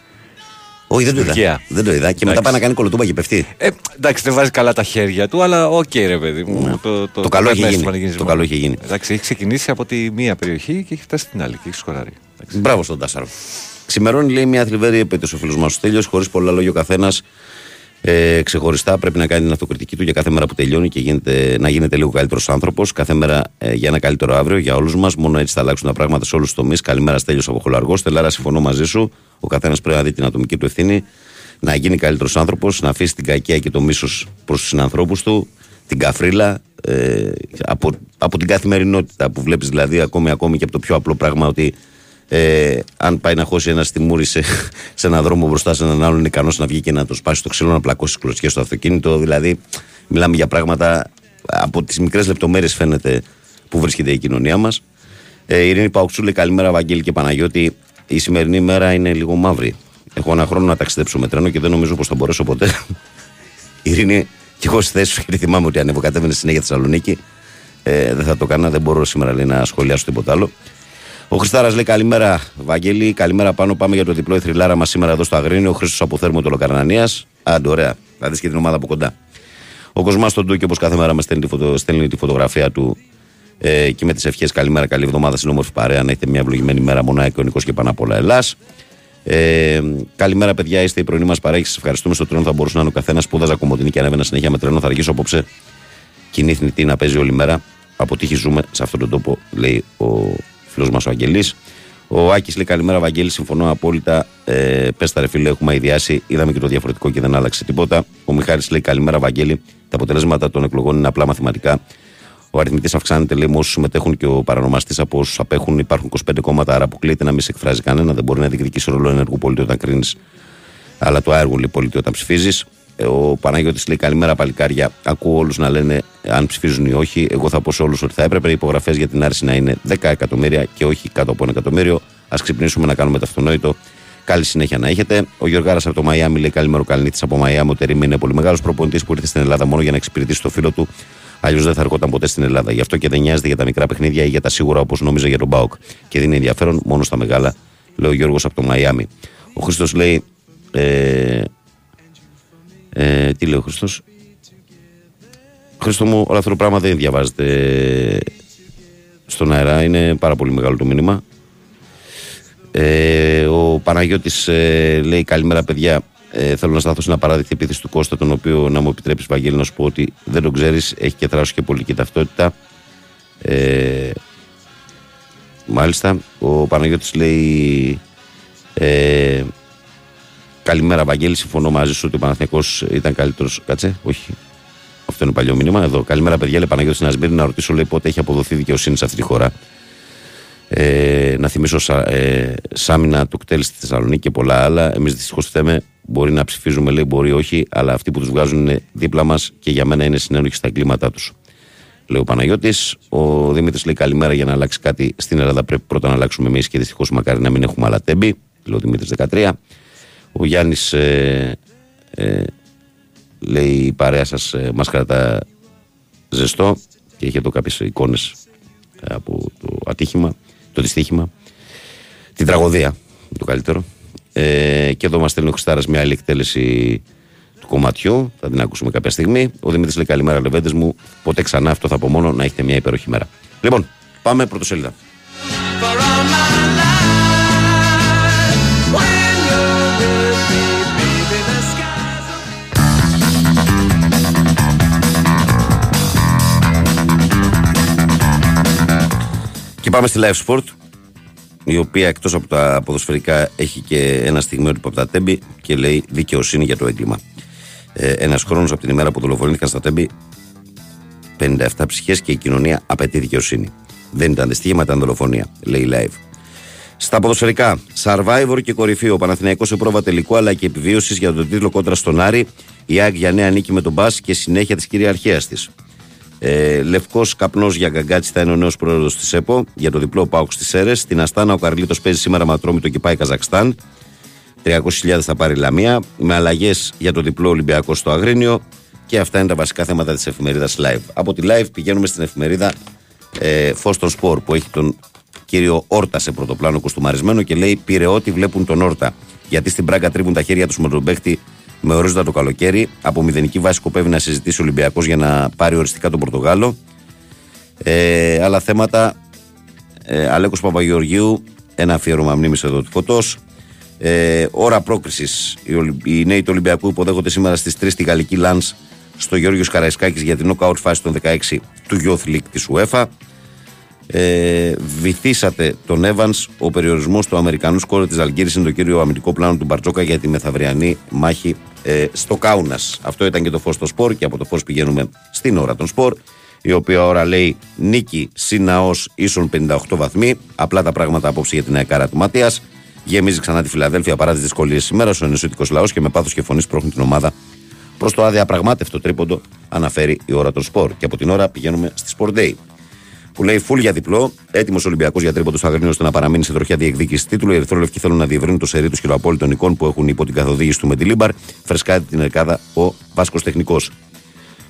Όχι, δεν το είδα. Τουρκία. Δεν το είδα. Και μετά Εντάξει. πάει να κάνει κολοτούμπα και πέφτει. Ε, εντάξει, δεν βάζει καλά τα χέρια του, αλλά οκ, ρε παιδί μου. Το, Το καλό έχει περνάει γίνει. στο πανηγυρισμό. Το καλό έχει γίνει. Εντάξει, έχει ξεκινήσει από τη μία περιοχή και έχει φτάσει στην άλλη και έχει σκοράρει. Μπράβο στον Τάσαρο. Ξημερώνει, λέει, μια θλιβερή επέτειος ο φίλος μας ο Στέλιος, χωρίς πολλά λόγια ο καθένας. Ε, ξεχωριστά πρέπει να κάνει την αυτοκριτική του για κάθε μέρα που τελειώνει και γίνεται, να γίνεται λίγο καλύτερος άνθρωπος. Κάθε μέρα ε, για ένα καλύτερο αύριο για όλους μας. Μόνο έτσι θα αλλάξουν τα πράγματα σε όλους τους τομείς. Καλημέρα, Στέλιος από Χολαργό. Στελάρα, συμφωνώ μαζί σου. Ο καθένας πρέπει να δει την ατομική του ευθύνη, να γίνει καλύτερος άνθρωπος, να αφήσει την κακία και το μίσος προς τους συνανθρώπους του, την καφρίλα, ε, από, από την καθημερινότητα που βλέπεις δηλαδή ακόμη, ακόμη και από το πιο απλό πράγμα ότι Ε, αν πάει να χώσει ένα στη μούρη σε, σε έναν δρόμο μπροστά σε έναν άλλον, είναι ικανός να βγει και να το σπάσει το ξύλο, να πλακώσει τις κλωτσιές στο αυτοκίνητο. Δηλαδή, μιλάμε για πράγματα από τις μικρές λεπτομέρειες φαίνεται που βρίσκεται η κοινωνία μας. Ε, η Ειρήνη Παουξούλη, καλημέρα, Βαγγέλη και Παναγιώτη. Η σημερινή μέρα είναι λίγο μαύρη. Έχω ένα χρόνο να ταξιδέψω με τρένο και δεν νομίζω πως θα μπορέσω ποτέ. η Ειρήνη, και εγώ στη θέση σου, γιατί θυμάμαι ότι ανεβοκατέβαινε συνέχεια Θεσσαλονίκη. Ε, δεν θα το κάνω, δεν μπορώ σήμερα λέει, να σχολιάσω τίποτα άλλο. Ο Χριστάρας λέει καλημέρα, Βαγγέλη. Καλημέρα πάνω. Πάμε για το διπλό εθριλάρα μας σήμερα εδώ στο Αγρίνιο. Ο Χρήστος από Θέρμο Λοκαρνανίας. Άντε, ωραία. Θα δεις και την ομάδα από κοντά. Ο Κοσμάς τον Τούκη, όπως κάθε μέρα μας στέλνει, τη φωτο- στέλνει τη φωτογραφία του ε, και με τις ευχές καλημέρα, καλή εβδομάδα στην όμορφη παρέα. Να έχετε μια ευλογημένη μέρα, μονάχα ο Νικός και πάνω απ' όλα Ελλάς. Ε, καλημέρα, παιδιά. Είστε η πρωινή μας παρέχει. Σας ευχαριστούμε. Στο τρένο θα μπορούσε να είναι ο καθένας. Σπούδαζα κομμωτινή και ανέβαινα συνέχεια με τρένο. Θα αργήσω απόψε. Κοινή θνητή να παίζει όλη μέρα. Από τύχη ζούμε σε αυτόν τον τόπο, λέει ο φίλος μας ο Αγγελής. Ο Άκης λέει καλημέρα, Βαγγέλη. Συμφωνώ απόλυτα. Ε, Πες τα ρε φίλε, έχουμε αειδιάσει. Είδαμε και το διαφορετικό και δεν άλλαξε τίποτα. Ο Μιχάλης λέει καλημέρα, Βαγγέλη. Τα αποτελέσματα των εκλογών είναι απλά μαθηματικά. Ο αριθμητής αυξάνεται, λέει, με όσους συμμετέχουν και ο παρανομαστής από όσους απέχουν. Υπάρχουν 25 κόμματα, άρα αποκλείεται να μην σε εκφράζει κανένα. Δεν μπορεί να διεκδικήσει ρόλο ενεργού πολίτη όταν κρίνεις. Αλλά το έργο λέει πολίτη όταν ψηφίζεις. Ε, Ο Παναγιώτης λέει καλημέρα, παλικάρια. Ακούω όλους να λένε αν ψηφίζουν ή όχι. Εγώ θα πω σε όλους ότι θα έπρεπε οι υπογραφές για την άρση να είναι 10 εκατομμύρια και όχι κάτω από ένα εκατομμύριο. Α ξυπνήσουμε να κάνουμε το αυτονόητο. Καλή συνέχεια να έχετε. Ο Γιωργάρας από το Μαϊάμι λέει καλημέρα, Καλνίτης από Μαϊάμι. Ο Τερήμι είναι πολύ μεγάλος προπονητής που ήρθε στην Ελλάδα μόνο για να εξυπηρετήσει το φίλο του. Αλλιώς δεν θα ερχόταν ποτέ στην Ελλάδα. Γι' αυτό και δεν νοιάζεται για τα μικρά παιχνίδια ή για τα σίγουρα όπως νόμιζε για τον Μπάουκ. Και δίνει ενδιαφέρον μόνο στα μεγάλα, λέει ο Γιώργος από το Μαϊάμι. Ο Χρήστος λέει. Ε, ε, τι λέει ο Χριστός; Χρήστο μου, όλο αυτό το πράγμα δεν διαβάζεται στον αέρα. Είναι πάρα πολύ μεγάλο το μήνυμα. Ε, ο Παναγιώτης ε, λέει καλημέρα παιδιά. Ε, θέλω να σταθώ στην απαράδεκτη επίθεση του Κώστα, τον οποίο να μου επιτρέψεις, Βαγγέλη, να σου πω ότι δεν τον ξέρεις, έχει και θράσο και πολιτική ταυτότητα. Ε, μάλιστα, ο Παναγιώτης λέει ε, Καλημέρα, Βαγγέλη. Συμφωνώ μαζί σου ότι ο Παναθηναϊκός ήταν καλύτερος. Κάτσε, όχι. Αυτό είναι παλιό μήνυμα. Εδώ. Καλημέρα, παιδιά. Λέει Παναγιώτης Νασμπύρη να ρωτήσω λέει, πότε έχει αποδοθεί δικαιοσύνη σε αυτή τη χώρα. Ε, να θυμίσω σα, ε, Σάμινα το κτέλ στη Θεσσαλονίκη και πολλά άλλα. Εμείς δυστυχώς θέμε. Μπορεί να ψηφίζουμε, λέει, μπορεί όχι, αλλά αυτοί που τους βγάζουν είναι δίπλα μας και για μένα είναι συνένοχοι στα εγκλήματά τους. Λέει ο Παναγιώτης. Ο Δημήτρης λέει καλημέρα για να αλλάξει κάτι στην Ελλάδα. Πρέπει πρώτα να αλλάξουμε εμείς και δυστυχώς μακάρι να μην έχουμε άλλα τέμπη. Λέει ο Δημήτρης 13. Ο Γιάννης ε, ε, λέει η παρέα σας ε, μας κρατά ζεστό και έχει εδώ κάποιες εικόνες από το ατύχημα, το δυστύχημα, την τραγωδία, το καλύτερο. Ε, και εδώ μας στέλνει ο Χριστάρας μια άλλη εκτέλεση του κομματιού. Θα την ακούσουμε κάποια στιγμή. Ο Δημήτρης λέει καλημέρα, λεβέντες μου. Ποτέ ξανά αυτό θα πω μόνο να έχετε μια υπέροχη μέρα. Λοιπόν, πάμε πρωτοσέλιδα. Πάμε στη Live Sport, η οποία εκτός από τα ποδοσφαιρικά έχει και ένα στιγμιότυπο από τα τέμπη και λέει δικαιοσύνη για το έγκλημα. Ε, ένας χρόνος από την ημέρα που δολοφονήθηκαν στα Τέμπη, 57 ψυχές και η κοινωνία απαιτεί δικαιοσύνη. Δεν ήταν δυστύχημα, ήταν δολοφονία, λέει live. Στα ποδοσφαιρικά, Survivor και κορυφή. Ο Παναθηναϊκός σε πρόβα τελικού αλλά και επιβίωσης για τον τίτλο κόντρα στον Άρη. Η ΑΕΚ για νέα νίκη με τον Μπα και συνέχεια τη κυριαρχία της. Ε, Λευκός καπνός για Γκαγκάτση θα είναι ο νέος πρόεδρος της ΕΠΟ για το διπλό ΠΑΟΚ στις Σέρρες. Στην Αστάνα ο Καρλίτος παίζει σήμερα με Ατρόμητο και πάει Καζακστάν. 300.000 θα πάρει η Λαμία. Με αλλαγές για το διπλό Ολυμπιακό στο Αγρίνιο. Και αυτά είναι τα βασικά θέματα της εφημερίδας Live. Από τη Live πηγαίνουμε στην εφημερίδα ε, Φως των Σπορ που έχει τον κύριο Όρτα σε πρωτοπλάνο κουστούμαρισμένο και λέει Πήρε ό,τι βλέπουν τον Όρτα. Γιατί στην πράγκα τρίβουν τα χέρια τους με τον παίχτη με ορίζοντα το καλοκαίρι. Από μηδενική βάση σκοπεύει να συζητήσει ο Ολυμπιακός για να πάρει οριστικά τον Πορτογάλο. Ε, άλλα θέματα. Ε, Αλέκος Παπαγεωργίου, ένα αφιέρωμα μνήμης εδώ του φωτό. Ε, ώρα πρόκρισης. Οι, Ολυ- οι νέοι του Ολυμπιακού υποδέχονται σήμερα στις 3 στη Γαλλική Λαν στο Γιώργο Καραϊσκάκης για την knockout φάση των 16 του Youth League της UEFA. Ε, βυθίσατε τον Evans. Ο περιορισμός του Αμερικανού σκόρε της Αλγύρης είναι το κύριο αμυντικό πλάνο του Μπαρτζόκα για τη μεθαυριανή μάχη ε, στο Κάουνας. Αυτό ήταν και το φως στο σπορ και από το φως πηγαίνουμε στην ώρα των σπορ. η οποία ώρα λέει νίκη συν λαός ίσον 58 βαθμοί. Απλά τα πράγματα απόψε για την ΑΕΚάρα του Ματίας. Γεμίζει ξανά τη Φιλαδέλφεια παρά τις δυσκολίες σήμερα. Ο ενωσίτικος λαός και με πάθος και φωνές σπρώχνει την ομάδα προς το αδιαπραγμάτευτο τρίποντο, αναφέρει η ώρα των σπορ. Και από την ώρα πηγαίνουμε στη Sport Day. Που λέει φουλ για διπλό, έτοιμος Ολυμπιακός για τρίποντος στο Αγρίνιο ώστε να παραμείνει σε τροχιά διεκδίκηση τίτλου. Οι Ερυθρόλευκοι θέλουν να διευρύνουν το σερί τους των απόλυτων νικών που έχουν υπό την καθοδήγηση του Μεντιλίμπαρ. Φρεσκάται την Ερκάδα ο Βάσκος Τεχνικός.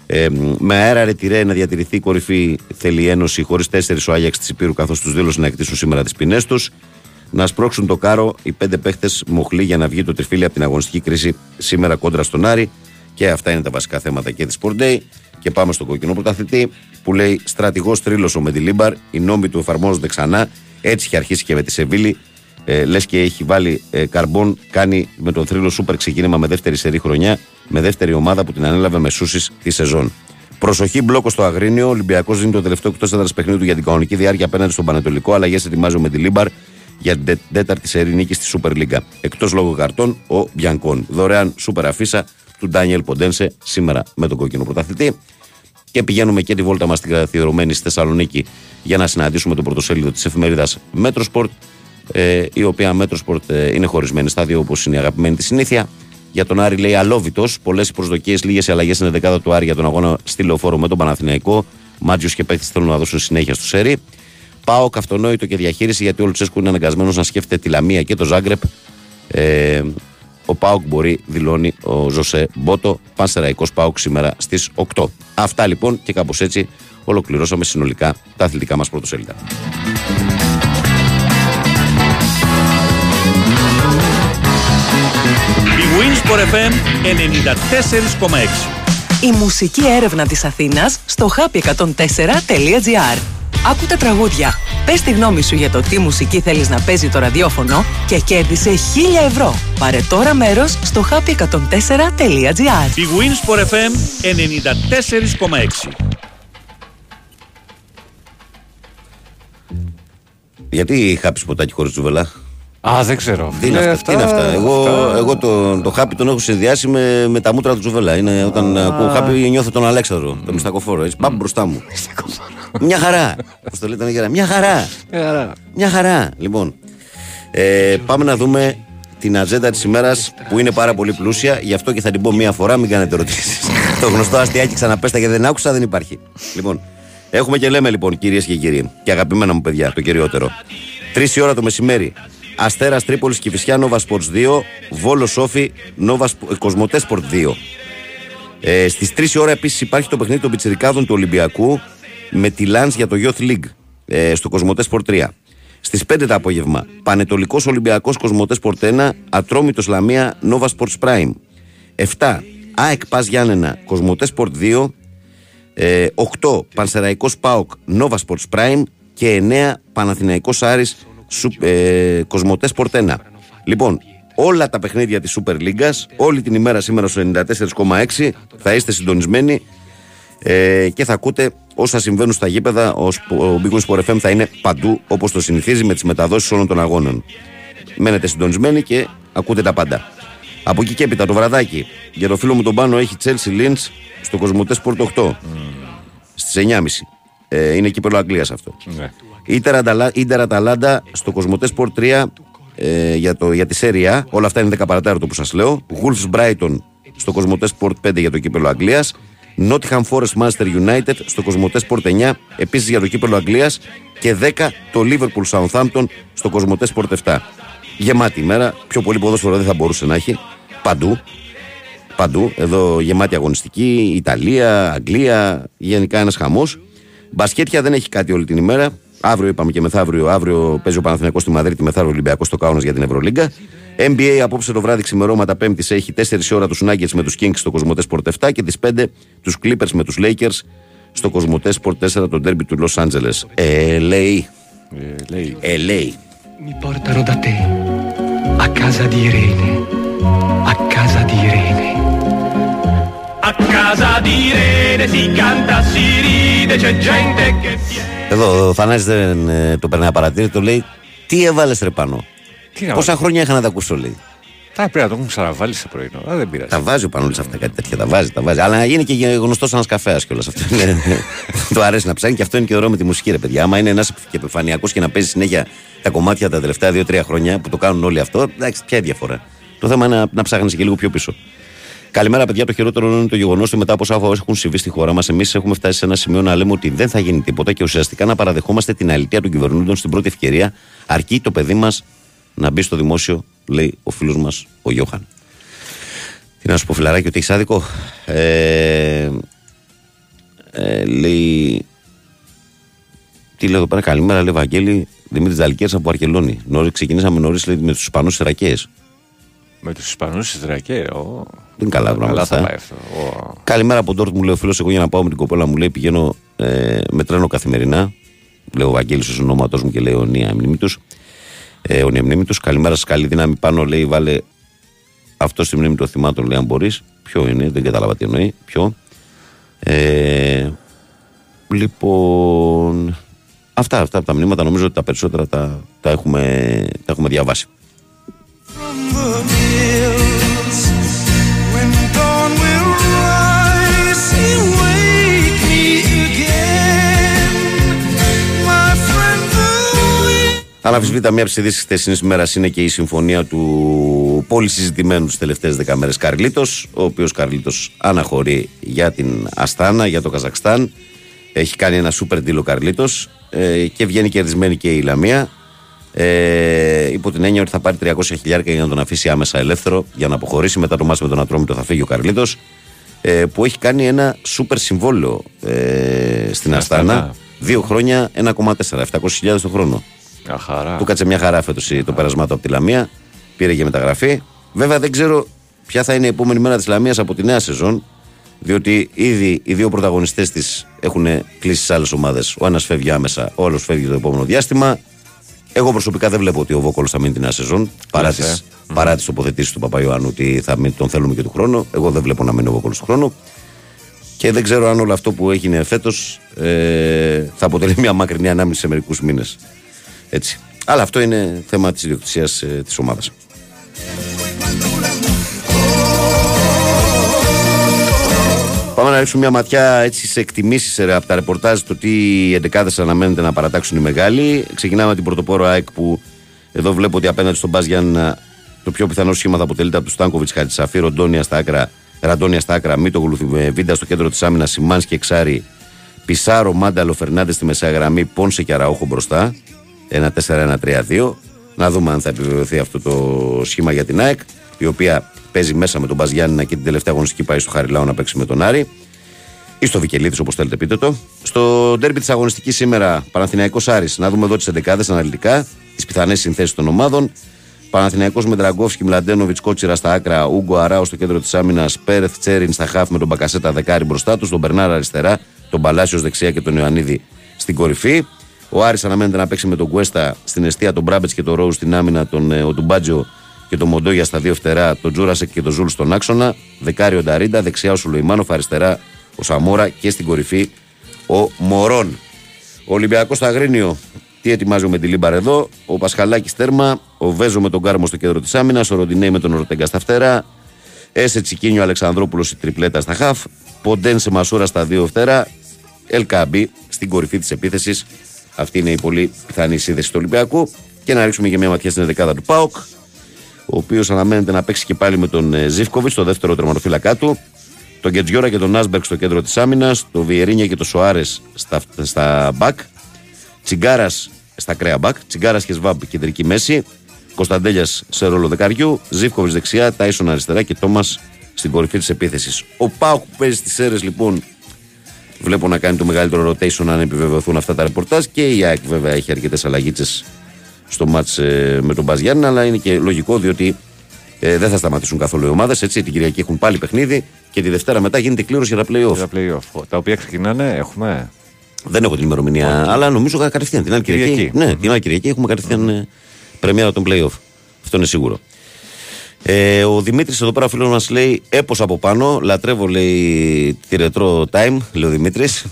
Ε, με αέρα ρετυρέ να διατηρηθεί η κορυφή θέλει η Ένωση χωρίς τέσσερις ο Άγιαξ της Υπήρου καθώς τους δήλωσαν να εκτίσουν σήμερα τις ποινές τους. Να σπρώξουν το κάρο οι πέντε παίχτες μοχλή για να βγει το τριφύλι από την αγωνιστική κρίση σήμερα κόντρα στον Άρη. Και αυτά είναι τα βασικά θέματα και της Sport Day. Και πάμε στον κόκκινο πρωταθλητή που λέει στρατηγός τρίλος ο Μεντιλίμπαρ. Οι νόμοι του εφαρμόζονται ξανά. Έτσι είχε αρχίσει και με τη Σεβίλη. Ε, Λες και έχει βάλει ε, καρμπόν. Κάνει με τον θρύλο σούπερ ξεκίνημα με δεύτερη σερή χρονιά. Με δεύτερη ομάδα που την ανέλαβε με σούση τη σεζόν. Προσοχή μπλόκο στο Αγρίνιο. Ο Ολυμπιακός δίνει το τελευταίο εκτός έδρας παιχνίδι του για την κανονική διάρκεια απέναντι στον Πανετολικό. Αλλαγές ετοιμάζει ο Μεντιλίμπαρ για την τε- τέταρτη σερή νίκης στη Super League. Εκτός λόγω καρτών, ο Μπιανκόν. Δωρεάν σούπερ αφίσα του Ντάνιελ Ποντένσε σήμερα με τον κόκκινο πρωταθλητή. Και πηγαίνουμε και τη βόλτα μας στην καθιερωμένη στη Θεσσαλονίκη για να συναντήσουμε το πρωτοσέλιδο της εφημερίδας Metrosport, ε, η οποία Metrosport ε, είναι χωρισμένη στα δύο όπως είναι η αγαπημένη της συνήθεια. Για τον Άρη λέει αλόβητος. Πολλές προσδοκίες, λίγες αλλαγές είναι δεκάδα του Άρη για τον αγώνα στη λεωφόρο με τον Παναθηναϊκό. Μάτζιος και παίχτη θέλουν να δώσουν συνέχεια στο σερί. Πάω καυτονόητο και διαχείριση γιατί ο Λουτσέσκου είναι αναγκασμένος να σκέφτεται τη Λαμία και το Ζάγκρεπ. Ε, ο Πάοκ μπορεί, δηλώνει ο Ζωσέ Μπότο. Πανσεραϊκός Πάοκ σήμερα στις 8. Αυτά λοιπόν και κάπως έτσι ολοκληρώσαμε συνολικά τα αθλητικά μας πρωτοσέλιδα. Η Winsport FM 94,6 Η μουσική έρευνα της Αθήνας στο happy104.gr Άκου τα τραγούδια. Πες τη γνώμη σου για το τι μουσική θέλεις να παίζει το ραδιόφωνο και κέρδισε 1000 ευρώ. Πάρε τώρα μέρος στο happy104.gr Η Winsport FM 94,6 Γιατί χάπη ποτάκι χωρίς τζουβελά; Α, δεν ξέρω. Τι είναι Φίλε, αυτά, τι είναι αυτά; Εγώ, εγώ το, το χάπι τον έχω συνδυάσει με, με τα μούτρα του Τζουβέλα. Είναι όταν ακούω χάπι νιώθω τον Αλέξανδρο, τον μιστακοφόρο. Έτσι, πάμε μπροστά μου. Μια χαρά. Πώς το λέτε, γέρα. Μια χαρά. Μια χαρά. Λοιπόν, ε, πάμε να δούμε την ατζέντα της ημέρας που είναι πάρα πολύ πλούσια. Γι' αυτό και θα την πω μία φορά, μην κάνετε ερωτήσεις. το γνωστό αστιάκι ξαναπέστα και δεν άκουσα, δεν υπάρχει. Λοιπόν, έχουμε και λέμε λοιπόν, κυρίες και κύριοι, και αγαπημένα μου παιδιά, το κυριότερο. Τρεις η ώρα το μεσημέρι. Αστέρας Τρίπολης Κυφυσιά Nova Sports 2, Βόλος Σόφι, Nova Sp- Κοσμοτέ Sport 2. Ε, Στις 3 η ώρα επίσης υπάρχει το παιχνίδι των Πιτσυρικάδων του Ολυμπιακού με τη Λάνς για το Youth League ε, στο Κοσμοτέ Sport 3. Στις 5 το απόγευμα, Πανετολικός Ολυμπιακός Κοσμοτέ Sport 1, Ατρόμητος Λαμία Nova Sports Prime. 7. ΑΕΚ Πας Γιάννενα Κοσμοτέ Sport 2. Ε, 8. Πανσεραϊκός Πάοκ Nova Sports Prime. Και 9. Παναθηναϊκός Άρης Σου- ε, Κοσμοτές Sport 1. Λοιπόν, όλα τα παιχνίδια της Super League, όλη την ημέρα σήμερα στο 94,6 θα είστε συντονισμένοι ε, και θα ακούτε όσα συμβαίνουν στα γήπεδα. Ο, Σπ- ο Big Wings Sport FM θα είναι παντού όπως το συνηθίζει με τις μεταδόσεις όλων των αγώνων. Μένετε συντονισμένοι και ακούτε τα πάντα. Από εκεί και έπειτα το βραδάκι για το φίλο μου τον πάνω έχει Chelsea Lynch στο Κοσμοτές Sport 8 στις 9.30. Ε, είναι κύπελο Αγγλίας αυτό. Ίντερ Ανταλα- Ίντερ Αταλάντα στο Κοσμοτέ Sport 3 ε, για, το, για τη Σέρια. Όλα αυτά είναι 10 παρατάρτο που σας λέω. Wolves Brighton στο Κοσμοτέ Sport 5 για το κύπελο Αγγλίας. Nottingham Forest Manchester United στο Κοσμοτέ Sport 9 επίσης για το κύπελο Αγγλίας. Και 10 το Liverpool Southampton στο Κοσμοτέ Sport 7. Γεμάτη ημέρα. Πιο πολύ ποδόσφαιρο δεν θα μπορούσε να έχει. Παντού. Παντού. Εδώ γεμάτη αγωνιστική. Ιταλία, Αγγλία. Γενικά ένας χαμός. Μπασκέτια δεν έχει κάτι όλη την ημέρα. Αύριο είπαμε και μεθαύριο. Αύριο παίζει ο Παναθηναϊκός στη Μαδρίτη, μεθαύριο Ολυμπιακό στο Κάουνας για την Ευρωλίγκα. NBA απόψε το βράδυ ξημερώματα Πέμπτης έχει 4 ώρα τους Nuggets με τους Kings στο Κοσμοτέ Sport 7 και τις 5 τους Clippers με τους Lakers στο Κοσμοτέ Sport 4 το ντέρμπι του Los Angeles. LA. LA. Mi portano da te, a casa di Irene, a casa di Irene. A casa di Irene si canta, si ride, c'è gente che Εδώ ο Θανάσης δεν ε, το περνάει απαρατήρητο, λέει Τι έβαλες ρε πάνω; Τι να Πόσα χρόνια είχα να τα ακούσω, λέει; Τα πρέπει να το έχουν ξαναβάλει σε πρωινό. Α, δεν πειράζει. Τα βάζει ο Πανούλης αυτά κάτι τέτοια. Τα βάζει, τα βάζει. Αλλά είναι και γνωστός ένας καφέας κιόλας αυτό. Είναι- Του αρέσει να ψάχνει και αυτό είναι και ωραίο με τη μουσική, ρε παιδιά. Άμα είναι ένας επιφανειακός και να παίζει συνέχεια τα κομμάτια τα τελευταία 2-3 χρόνια που το κάνουν όλοι αυτό, εντάξει, ποια είναι η διαφορά. Το θέμα είναι να, να ψάχνεις και λίγο πιο πίσω. Καλημέρα, παιδιά. Το χειρότερο είναι το γεγονός ότι μετά από όσα έχουν συμβεί στη χώρα μας, εμείς έχουμε φτάσει σε ένα σημείο να λέμε ότι δεν θα γίνει τίποτα και ουσιαστικά να παραδεχόμαστε την αλήθεια των κυβερνούντων στην πρώτη ευκαιρία, αρκεί το παιδί μας να μπει στο δημόσιο, λέει ο φίλος μας ο Γιώχαν. Τι να σου πω, φιλαράκι, ότι έχεις άδικο; Ε, ε, λέει. Τι λέει εδώ πέρα, καλημέρα, λέει Βαγγέλη, Δημήτρης Δαλκέρ από Αρκελόνη. Νωρίς, ξεκινήσαμε νωρίς με τους Ισπανούς Ιρακέ. Με τους Ισπανούς Ισρακέ. Ο... Δεν είναι καλά πράγματα. Καλά θα αυτά. πάει αυτό. Ο... Καλημέρα από τον Τόρτ, μου λέει ο φίλος. Εγώ για να πάω με την κοπέλα μου λέει πηγαίνω ε, με τρένο καθημερινά. Λέω ο Βαγγέλης ο ονόματό μου και λέει ο Νία μνήμη του. Ε, ο Νία μνήμη του. Καλημέρα σα, καλή δύναμη πάνω. Λέει βάλε αυτό στη μνήμη των θυμάτων, λέει αν μπορείς. Ποιο είναι, δεν κατάλαβα τι εννοεί. Ποιο. Ε, λοιπόν. Αυτά, αυτά από τα μνήματα νομίζω ότι τα περισσότερα τα, τα, έχουμε, τα έχουμε διαβάσει. Αναμφισβήτητα, μία από τι ειδήσει χθεσινή ημέρα είναι και η συμφωνία του πολύ συζητημένου τι τελευταίες δέκα μέρες Καρλίτος, ο οποίος Καρλίτος αναχωρεί για την Αστάνα, για το Καζακστάν. Έχει κάνει ένα σούπερ deal ο Καρλίτος ε, και βγαίνει κερδισμένη και η Λαμία. Ε, υπό την έννοια ότι θα πάρει 300 χιλιάρια για να τον αφήσει άμεσα ελεύθερο για να αποχωρήσει. Μετά το μάτι με τον Ατρόμητο θα φύγει ο Καρλίτος. Ε, που έχει κάνει ένα σούπερ συμβόλαιο ε, στην Αστάνα. Αστάνα. Δύο χρόνια 1,4, 700.000 το χρόνο. Μια χαρά. Του κάτσε μια χαρά φέτος το πέρασμά του από τη Λαμία. Πήρε και μεταγραφή. Βέβαια δεν ξέρω ποια θα είναι η επόμενη μέρα της Λαμίας από τη νέα σεζόν. Διότι ήδη οι δύο πρωταγωνιστές της έχουν κλείσει σε άλλες ομάδες. Ο ένας φεύγει άμεσα, ο άλλος φεύγει το επόμενο διάστημα. Εγώ προσωπικά δεν βλέπω ότι ο Βόκολος θα μείνει τη νέα σεζόν. Παρά Λες, τι ε. παρά τις τοποθετήσεις του Παπαϊωάννου ότι θα μείνει, τον θέλουμε και του χρόνου. Εγώ δεν βλέπω να μείνει ο Βόκολος του χρόνου. Και δεν ξέρω αν όλο αυτό που έγινε φέτος ε, θα αποτελεί μια μακρινή ανάμνηση σε μερικούς μήνες. Έτσι. Αλλά αυτό είναι θέμα της ιδιοκτησίας ε, της ομάδας. Πάμε να ρίξουμε μια ματιά έτσι, σε εκτιμήσεις από τα ρεπορτάζ το τι εντεκάδες αναμένεται να παρατάξουν οι μεγάλοι. Ξεκινάμε με την πρωτοπόρο ΑΕΚ που εδώ βλέπω ότι απέναντι στον Μπάζ Γιάννα το πιο πιθανό σχήμα θα αποτελείται από τους Στάνκοβιτς Χατσαφή, Ροντόνια στα άκρα, Ραντόνια στα άκρα, Μίτογλου ε, Βίντα στο κέντρο της άμυνας, Σιμάνσκι Εξάρι, Πισάρο, Μάνταλο, Φερνάντες στη μεσαία γραμμή, Πόνσε και Αραούχο μπροστά. 1-4-1-3-2. Να δούμε αν θα επιβεβαιωθεί αυτό το σχήμα για την ΑΕΚ, η οποία παίζει μέσα με τον Μπαζ Γιάννηνα και την τελευταία αγωνιστική πάει στο Χαριλάου να παίξει με τον Άρη. Ή στο Βικελίδης, όπως θέλετε, πείτε το. Στο ντέρμπι της αγωνιστικής σήμερα, Παναθηναϊκός Άρης, να δούμε εδώ τις 11 αναλυτικά, τις πιθανές συνθέσεις των ομάδων. Παναθηναϊκός με Ντραγκόφσκι, Μλαντένοβιτς, Κώτσιρα στα άκρα, Ούγκο Αράουχο στο κέντρο της άμυνας, Πέρεθ Τσέριν στα χάφ με τον Μπακασέτα δεκάρι μπροστά τους, τον Μπερνάρ αριστερά, τον Παλάσιος δεξιά και τον Ιωαννίδη στην κορυφή. Ο Άρης αναμένεται να παίξει με τον Κουέστα στην εστία, τον Μπράμπετς και τον Ρόου στην άμυνα, τον ε, Οτουμπάτζο και τον Μοντόγια στα δύο φτερά, τον Τζούρασεκ και τον Ζούλ στον άξονα. Δεκάριο Νταρίντα, δεξιά ο Σουλεϊμάνοφ, αριστερά ο Σαμόρα και στην κορυφή ο Μωρόν. Ο Ολυμπιακός στο Αγρίνιο, τι ετοιμάζει ο Μεντιλίμπαρ εδώ; Ο Πασχαλάκης τέρμα, ο Βέζο με τον Κάρμο στο κέντρο της άμυνας, ο Ροντινέη με τον Ορτέγκα στα φτερά. Έσε Τσικίνιο Αλεξανδρόπουλος η τριπλέτα στα χαφ. Ποντένσε, Μασούρα στα δύο φτερά. Ελ Κααμπί στην κορυφή της επίθεσης. Αυτή είναι η πολύ πιθανή σύνθεση του Ολυμπιακού. Και να ρίξουμε και μια ματιά στην ενδεκάδα του Πάοκ, ο οποίος αναμένεται να παίξει και πάλι με τον ε, Ζίβκοβιτς, το δεύτερο τερματοφύλακά του. Τον Κετζιόρα και τον Άσμπερκ στο κέντρο της άμυνας. Τον Βιερίνια και τον Σοάρες στα, στα μπακ. Τσιγκάρας στα κρέα μπακ. Τσιγκάρας και Σβάμπ κεντρική μέση. Κωνσταντέλιας σε ρόλο δεκαριού. Ζήφκοβιτς δεξιά. Τάισον αριστερά και Τόμας στην κορυφή της επίθεσης. Ο Πάοκ που παίζει στις αίρες λοιπόν βλέπω να κάνει το μεγαλύτερο rotation αν επιβεβαιωθούν αυτά τα ρεπορτάζ και η ΑΕΚ βέβαια έχει αρκετές αλλαγίτσες στο μάτς ε, με τον Μπαζ Γιάννη, αλλά είναι και λογικό διότι ε, δεν θα σταματήσουν καθόλου οι ομάδες. Έτσι, την Κυριακή έχουν πάλι παιχνίδι και τη Δευτέρα μετά γίνεται κλήρωση για τα playoff. Για τα play-off. Τα οποία ξεκινάνε, έχουμε; Δεν έχω την ημερομηνία, αλλά νομίζω κατευθείαν την άλλη Κυριακή. Κυριακή. Ναι, την άλλη Κυριακή έχουμε κατευθείαν ε, πρεμιέρα των playoff. Αυτό είναι σίγουρο. Ε, ο Δημήτρης εδώ πέρα, φίλος μας, λέει: Έπω από πάνω. Λατρεύω, λέει, τη ρετρό time, λέει ο Δημήτρης.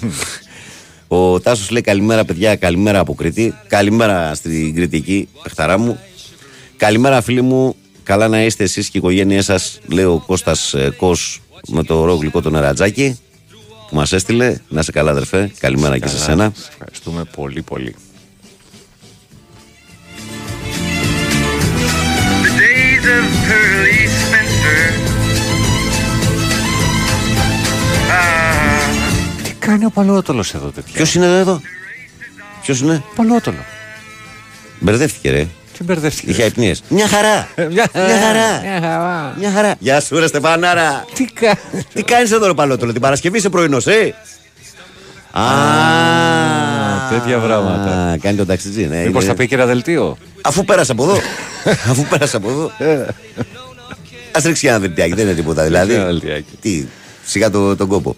Ο Τάσος λέει: Καλημέρα, παιδιά, καλημέρα από Κρήτη. Καλημέρα στην κριτική, παιχταρά μου. Καλημέρα, φίλοι μου. Καλά να είστε εσείς και η οικογένειά σας, λέει ο Κώστας Κος με το ρο γλυκό το νερατζάκι που μας έστειλε. Να σε καλά, αδερφέ. Καλημέρα και σε Καλά. σένα. Σε Ευχαριστούμε πολύ πολύ. Κάνει ο Παλαιότολος εδώ τέτοιο. Ποιος είναι εδώ, Ποιος είναι, Παλαιότολο. Μπερδεύτηκε, ρε. Τι μπερδεύτηκε. Είχε αϊπνίες. Μια χαρά. Μια χαρά. Μια χαρά. Μια χαρά. Γεια σου, ρε Στεφανάρα. Τι κάνεις; Τι κάνεις εδώ, ρε Παλαιότολο, την Παρασκευή είσαι πρωινός, ε; Α, τέτοια πράγματα. Α, Κάνει τον ταξιτζή, ναι. Μήπως είναι- θα πει και ένα δελτίο; Αφού πέρασε από εδώ. Αφού πέρασε από εδώ. Α ρίξει ένα δελτιάκι, δεν είναι τίποτα. Δηλαδή. ένα δελτιάκι. Τι, σιγά το, τον κόπο.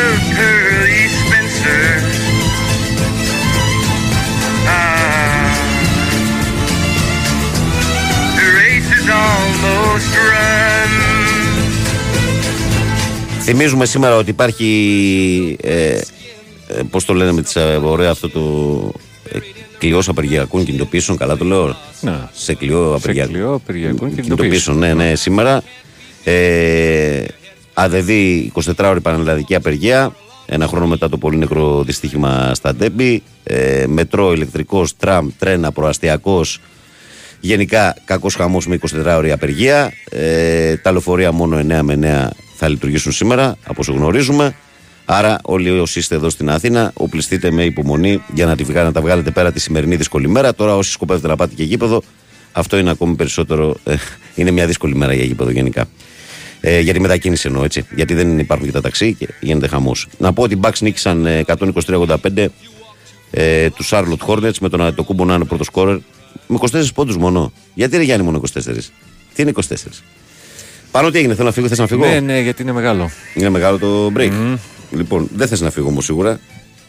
Of Pearly Spencer. Ah, the race is almost run. Θυμίζουμε σήμερα ότι υπάρχει. Ε, ε, Πώς το λένε με τις, ε, ωραία αυτό το. Ε, κλειό απεργιακών κινητοποιήσεων, καλά το λέω. Να. Σε κλειό απεργιακών κλειό απεργιακών κινητοποιήσεων. Ναι, ναι, σήμερα. Ε, ΑΔΔ 24 ώρη πανελλαδική απεργία. Ένα χρόνο μετά το πολύ νεκρό δυστύχημα στα Ντέμπη. Ε, μετρό, ηλεκτρικός, τραμ, τρένα, προαστιακός. Γενικά, κακός χαμός με 24 ώρη απεργία. Ε, τα λεωφορεία μόνο 9 με 9 θα λειτουργήσουν σήμερα, από όσο γνωρίζουμε. Άρα, όλοι όσοι είστε εδώ στην Αθήνα, οπλιστείτε με υπομονή για να, τη, βγα- να τα βγάλετε πέρα τη σημερινή δύσκολη μέρα. Τώρα, όσοι σκοπεύετε να πάτε και γήπεδο, αυτό είναι ακόμη περισσότερο. ε, είναι μια δύσκολη μέρα για γήπεδο γενικά. Ε, για τη μετακίνηση εννοώ έτσι. Γιατί δεν υπάρχουν και τα ταξί και γίνεται χαμός. Να πω ότι οι Bucks νίκησαν ε, 123-85 ε, τους Charlotte Hornets με τον Αντετοκούμπο να είναι πρώτος σκόρερ. Με 24 πόντους μόνο. Γιατί ρε Γιάννη μόνο 24. Τι είναι 24. Πάνω τι έγινε, θέλω να φύγω, θες να φύγω; Ναι, ναι, γιατί είναι μεγάλο. Είναι μεγάλο το break. Λοιπόν, δεν θες να φύγω όμως σίγουρα.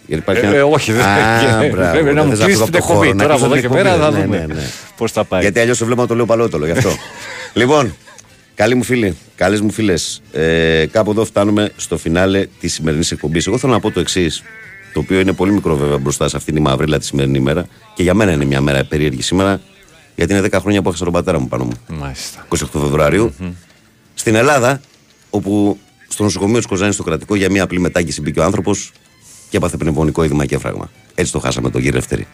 Γιατί υπάρχει Ε, ένα- ε, όχι, δεν Α, θα- μπράβο, Πρέπει να δεν μου θες κλείσει φύγω την από το εκπομπή. χώρο, να Τώρα κλείσω από εδώ την και πέρα εκπομπή. θα Ναι, δούμε ναι, ναι. πώς θα πάει. Γιατί αλλιώς σε βλέπω να το λέω παλαιότολο γι' αυτό. λοιπόν, καλοί μου φίλοι, καλές μου φίλες, ε, κάπου εδώ φτάνουμε στο φινάλε της σημερινής εκπομπής. Εγώ θέλω να πω το εξής, το οποίο είναι πολύ μικρό βέβαια μπροστά σε αυτήν τη μαύριλα τη σημερινή μέρα. Και για μένα είναι μια μέρα περίεργη σήμερα, γιατί είναι 10 χρόνια που έχασα τον πατέρα μου πάνω μου. Μάλιστα. 28 φεβρουαριου Στην Ελλάδα, όπου στο νοσοκομείο της Κοζάνης στο κρατικό για μια απλή μετάγγιση μπήκε ο άνθρωπος και έπαθε πνευμονικό είδημα και έφραγμα. Έτσι το χάσαμε τον κύριο Ευθερή.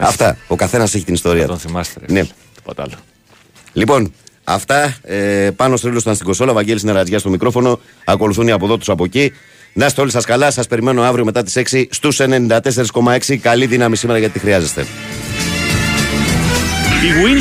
Αυτά. Ο καθένας έχει την ιστορία Τον του. θυμάστε. ρε. Ναι. Τίποτα άλλο. Λοιπόν, αυτά. Ε, πάνω στο ήλιο ήταν στην Κοσόλα. Βαγγέλης Νερατζιά στο μικρόφωνο. Ακολουθούν οι από εδώ του από εκεί. Να είστε όλοι σας καλά. Σας περιμένω αύριο μετά τις 6 στους 94,6. Καλή δύναμη σήμερα γιατί τη χρειάζεστε. Η Wins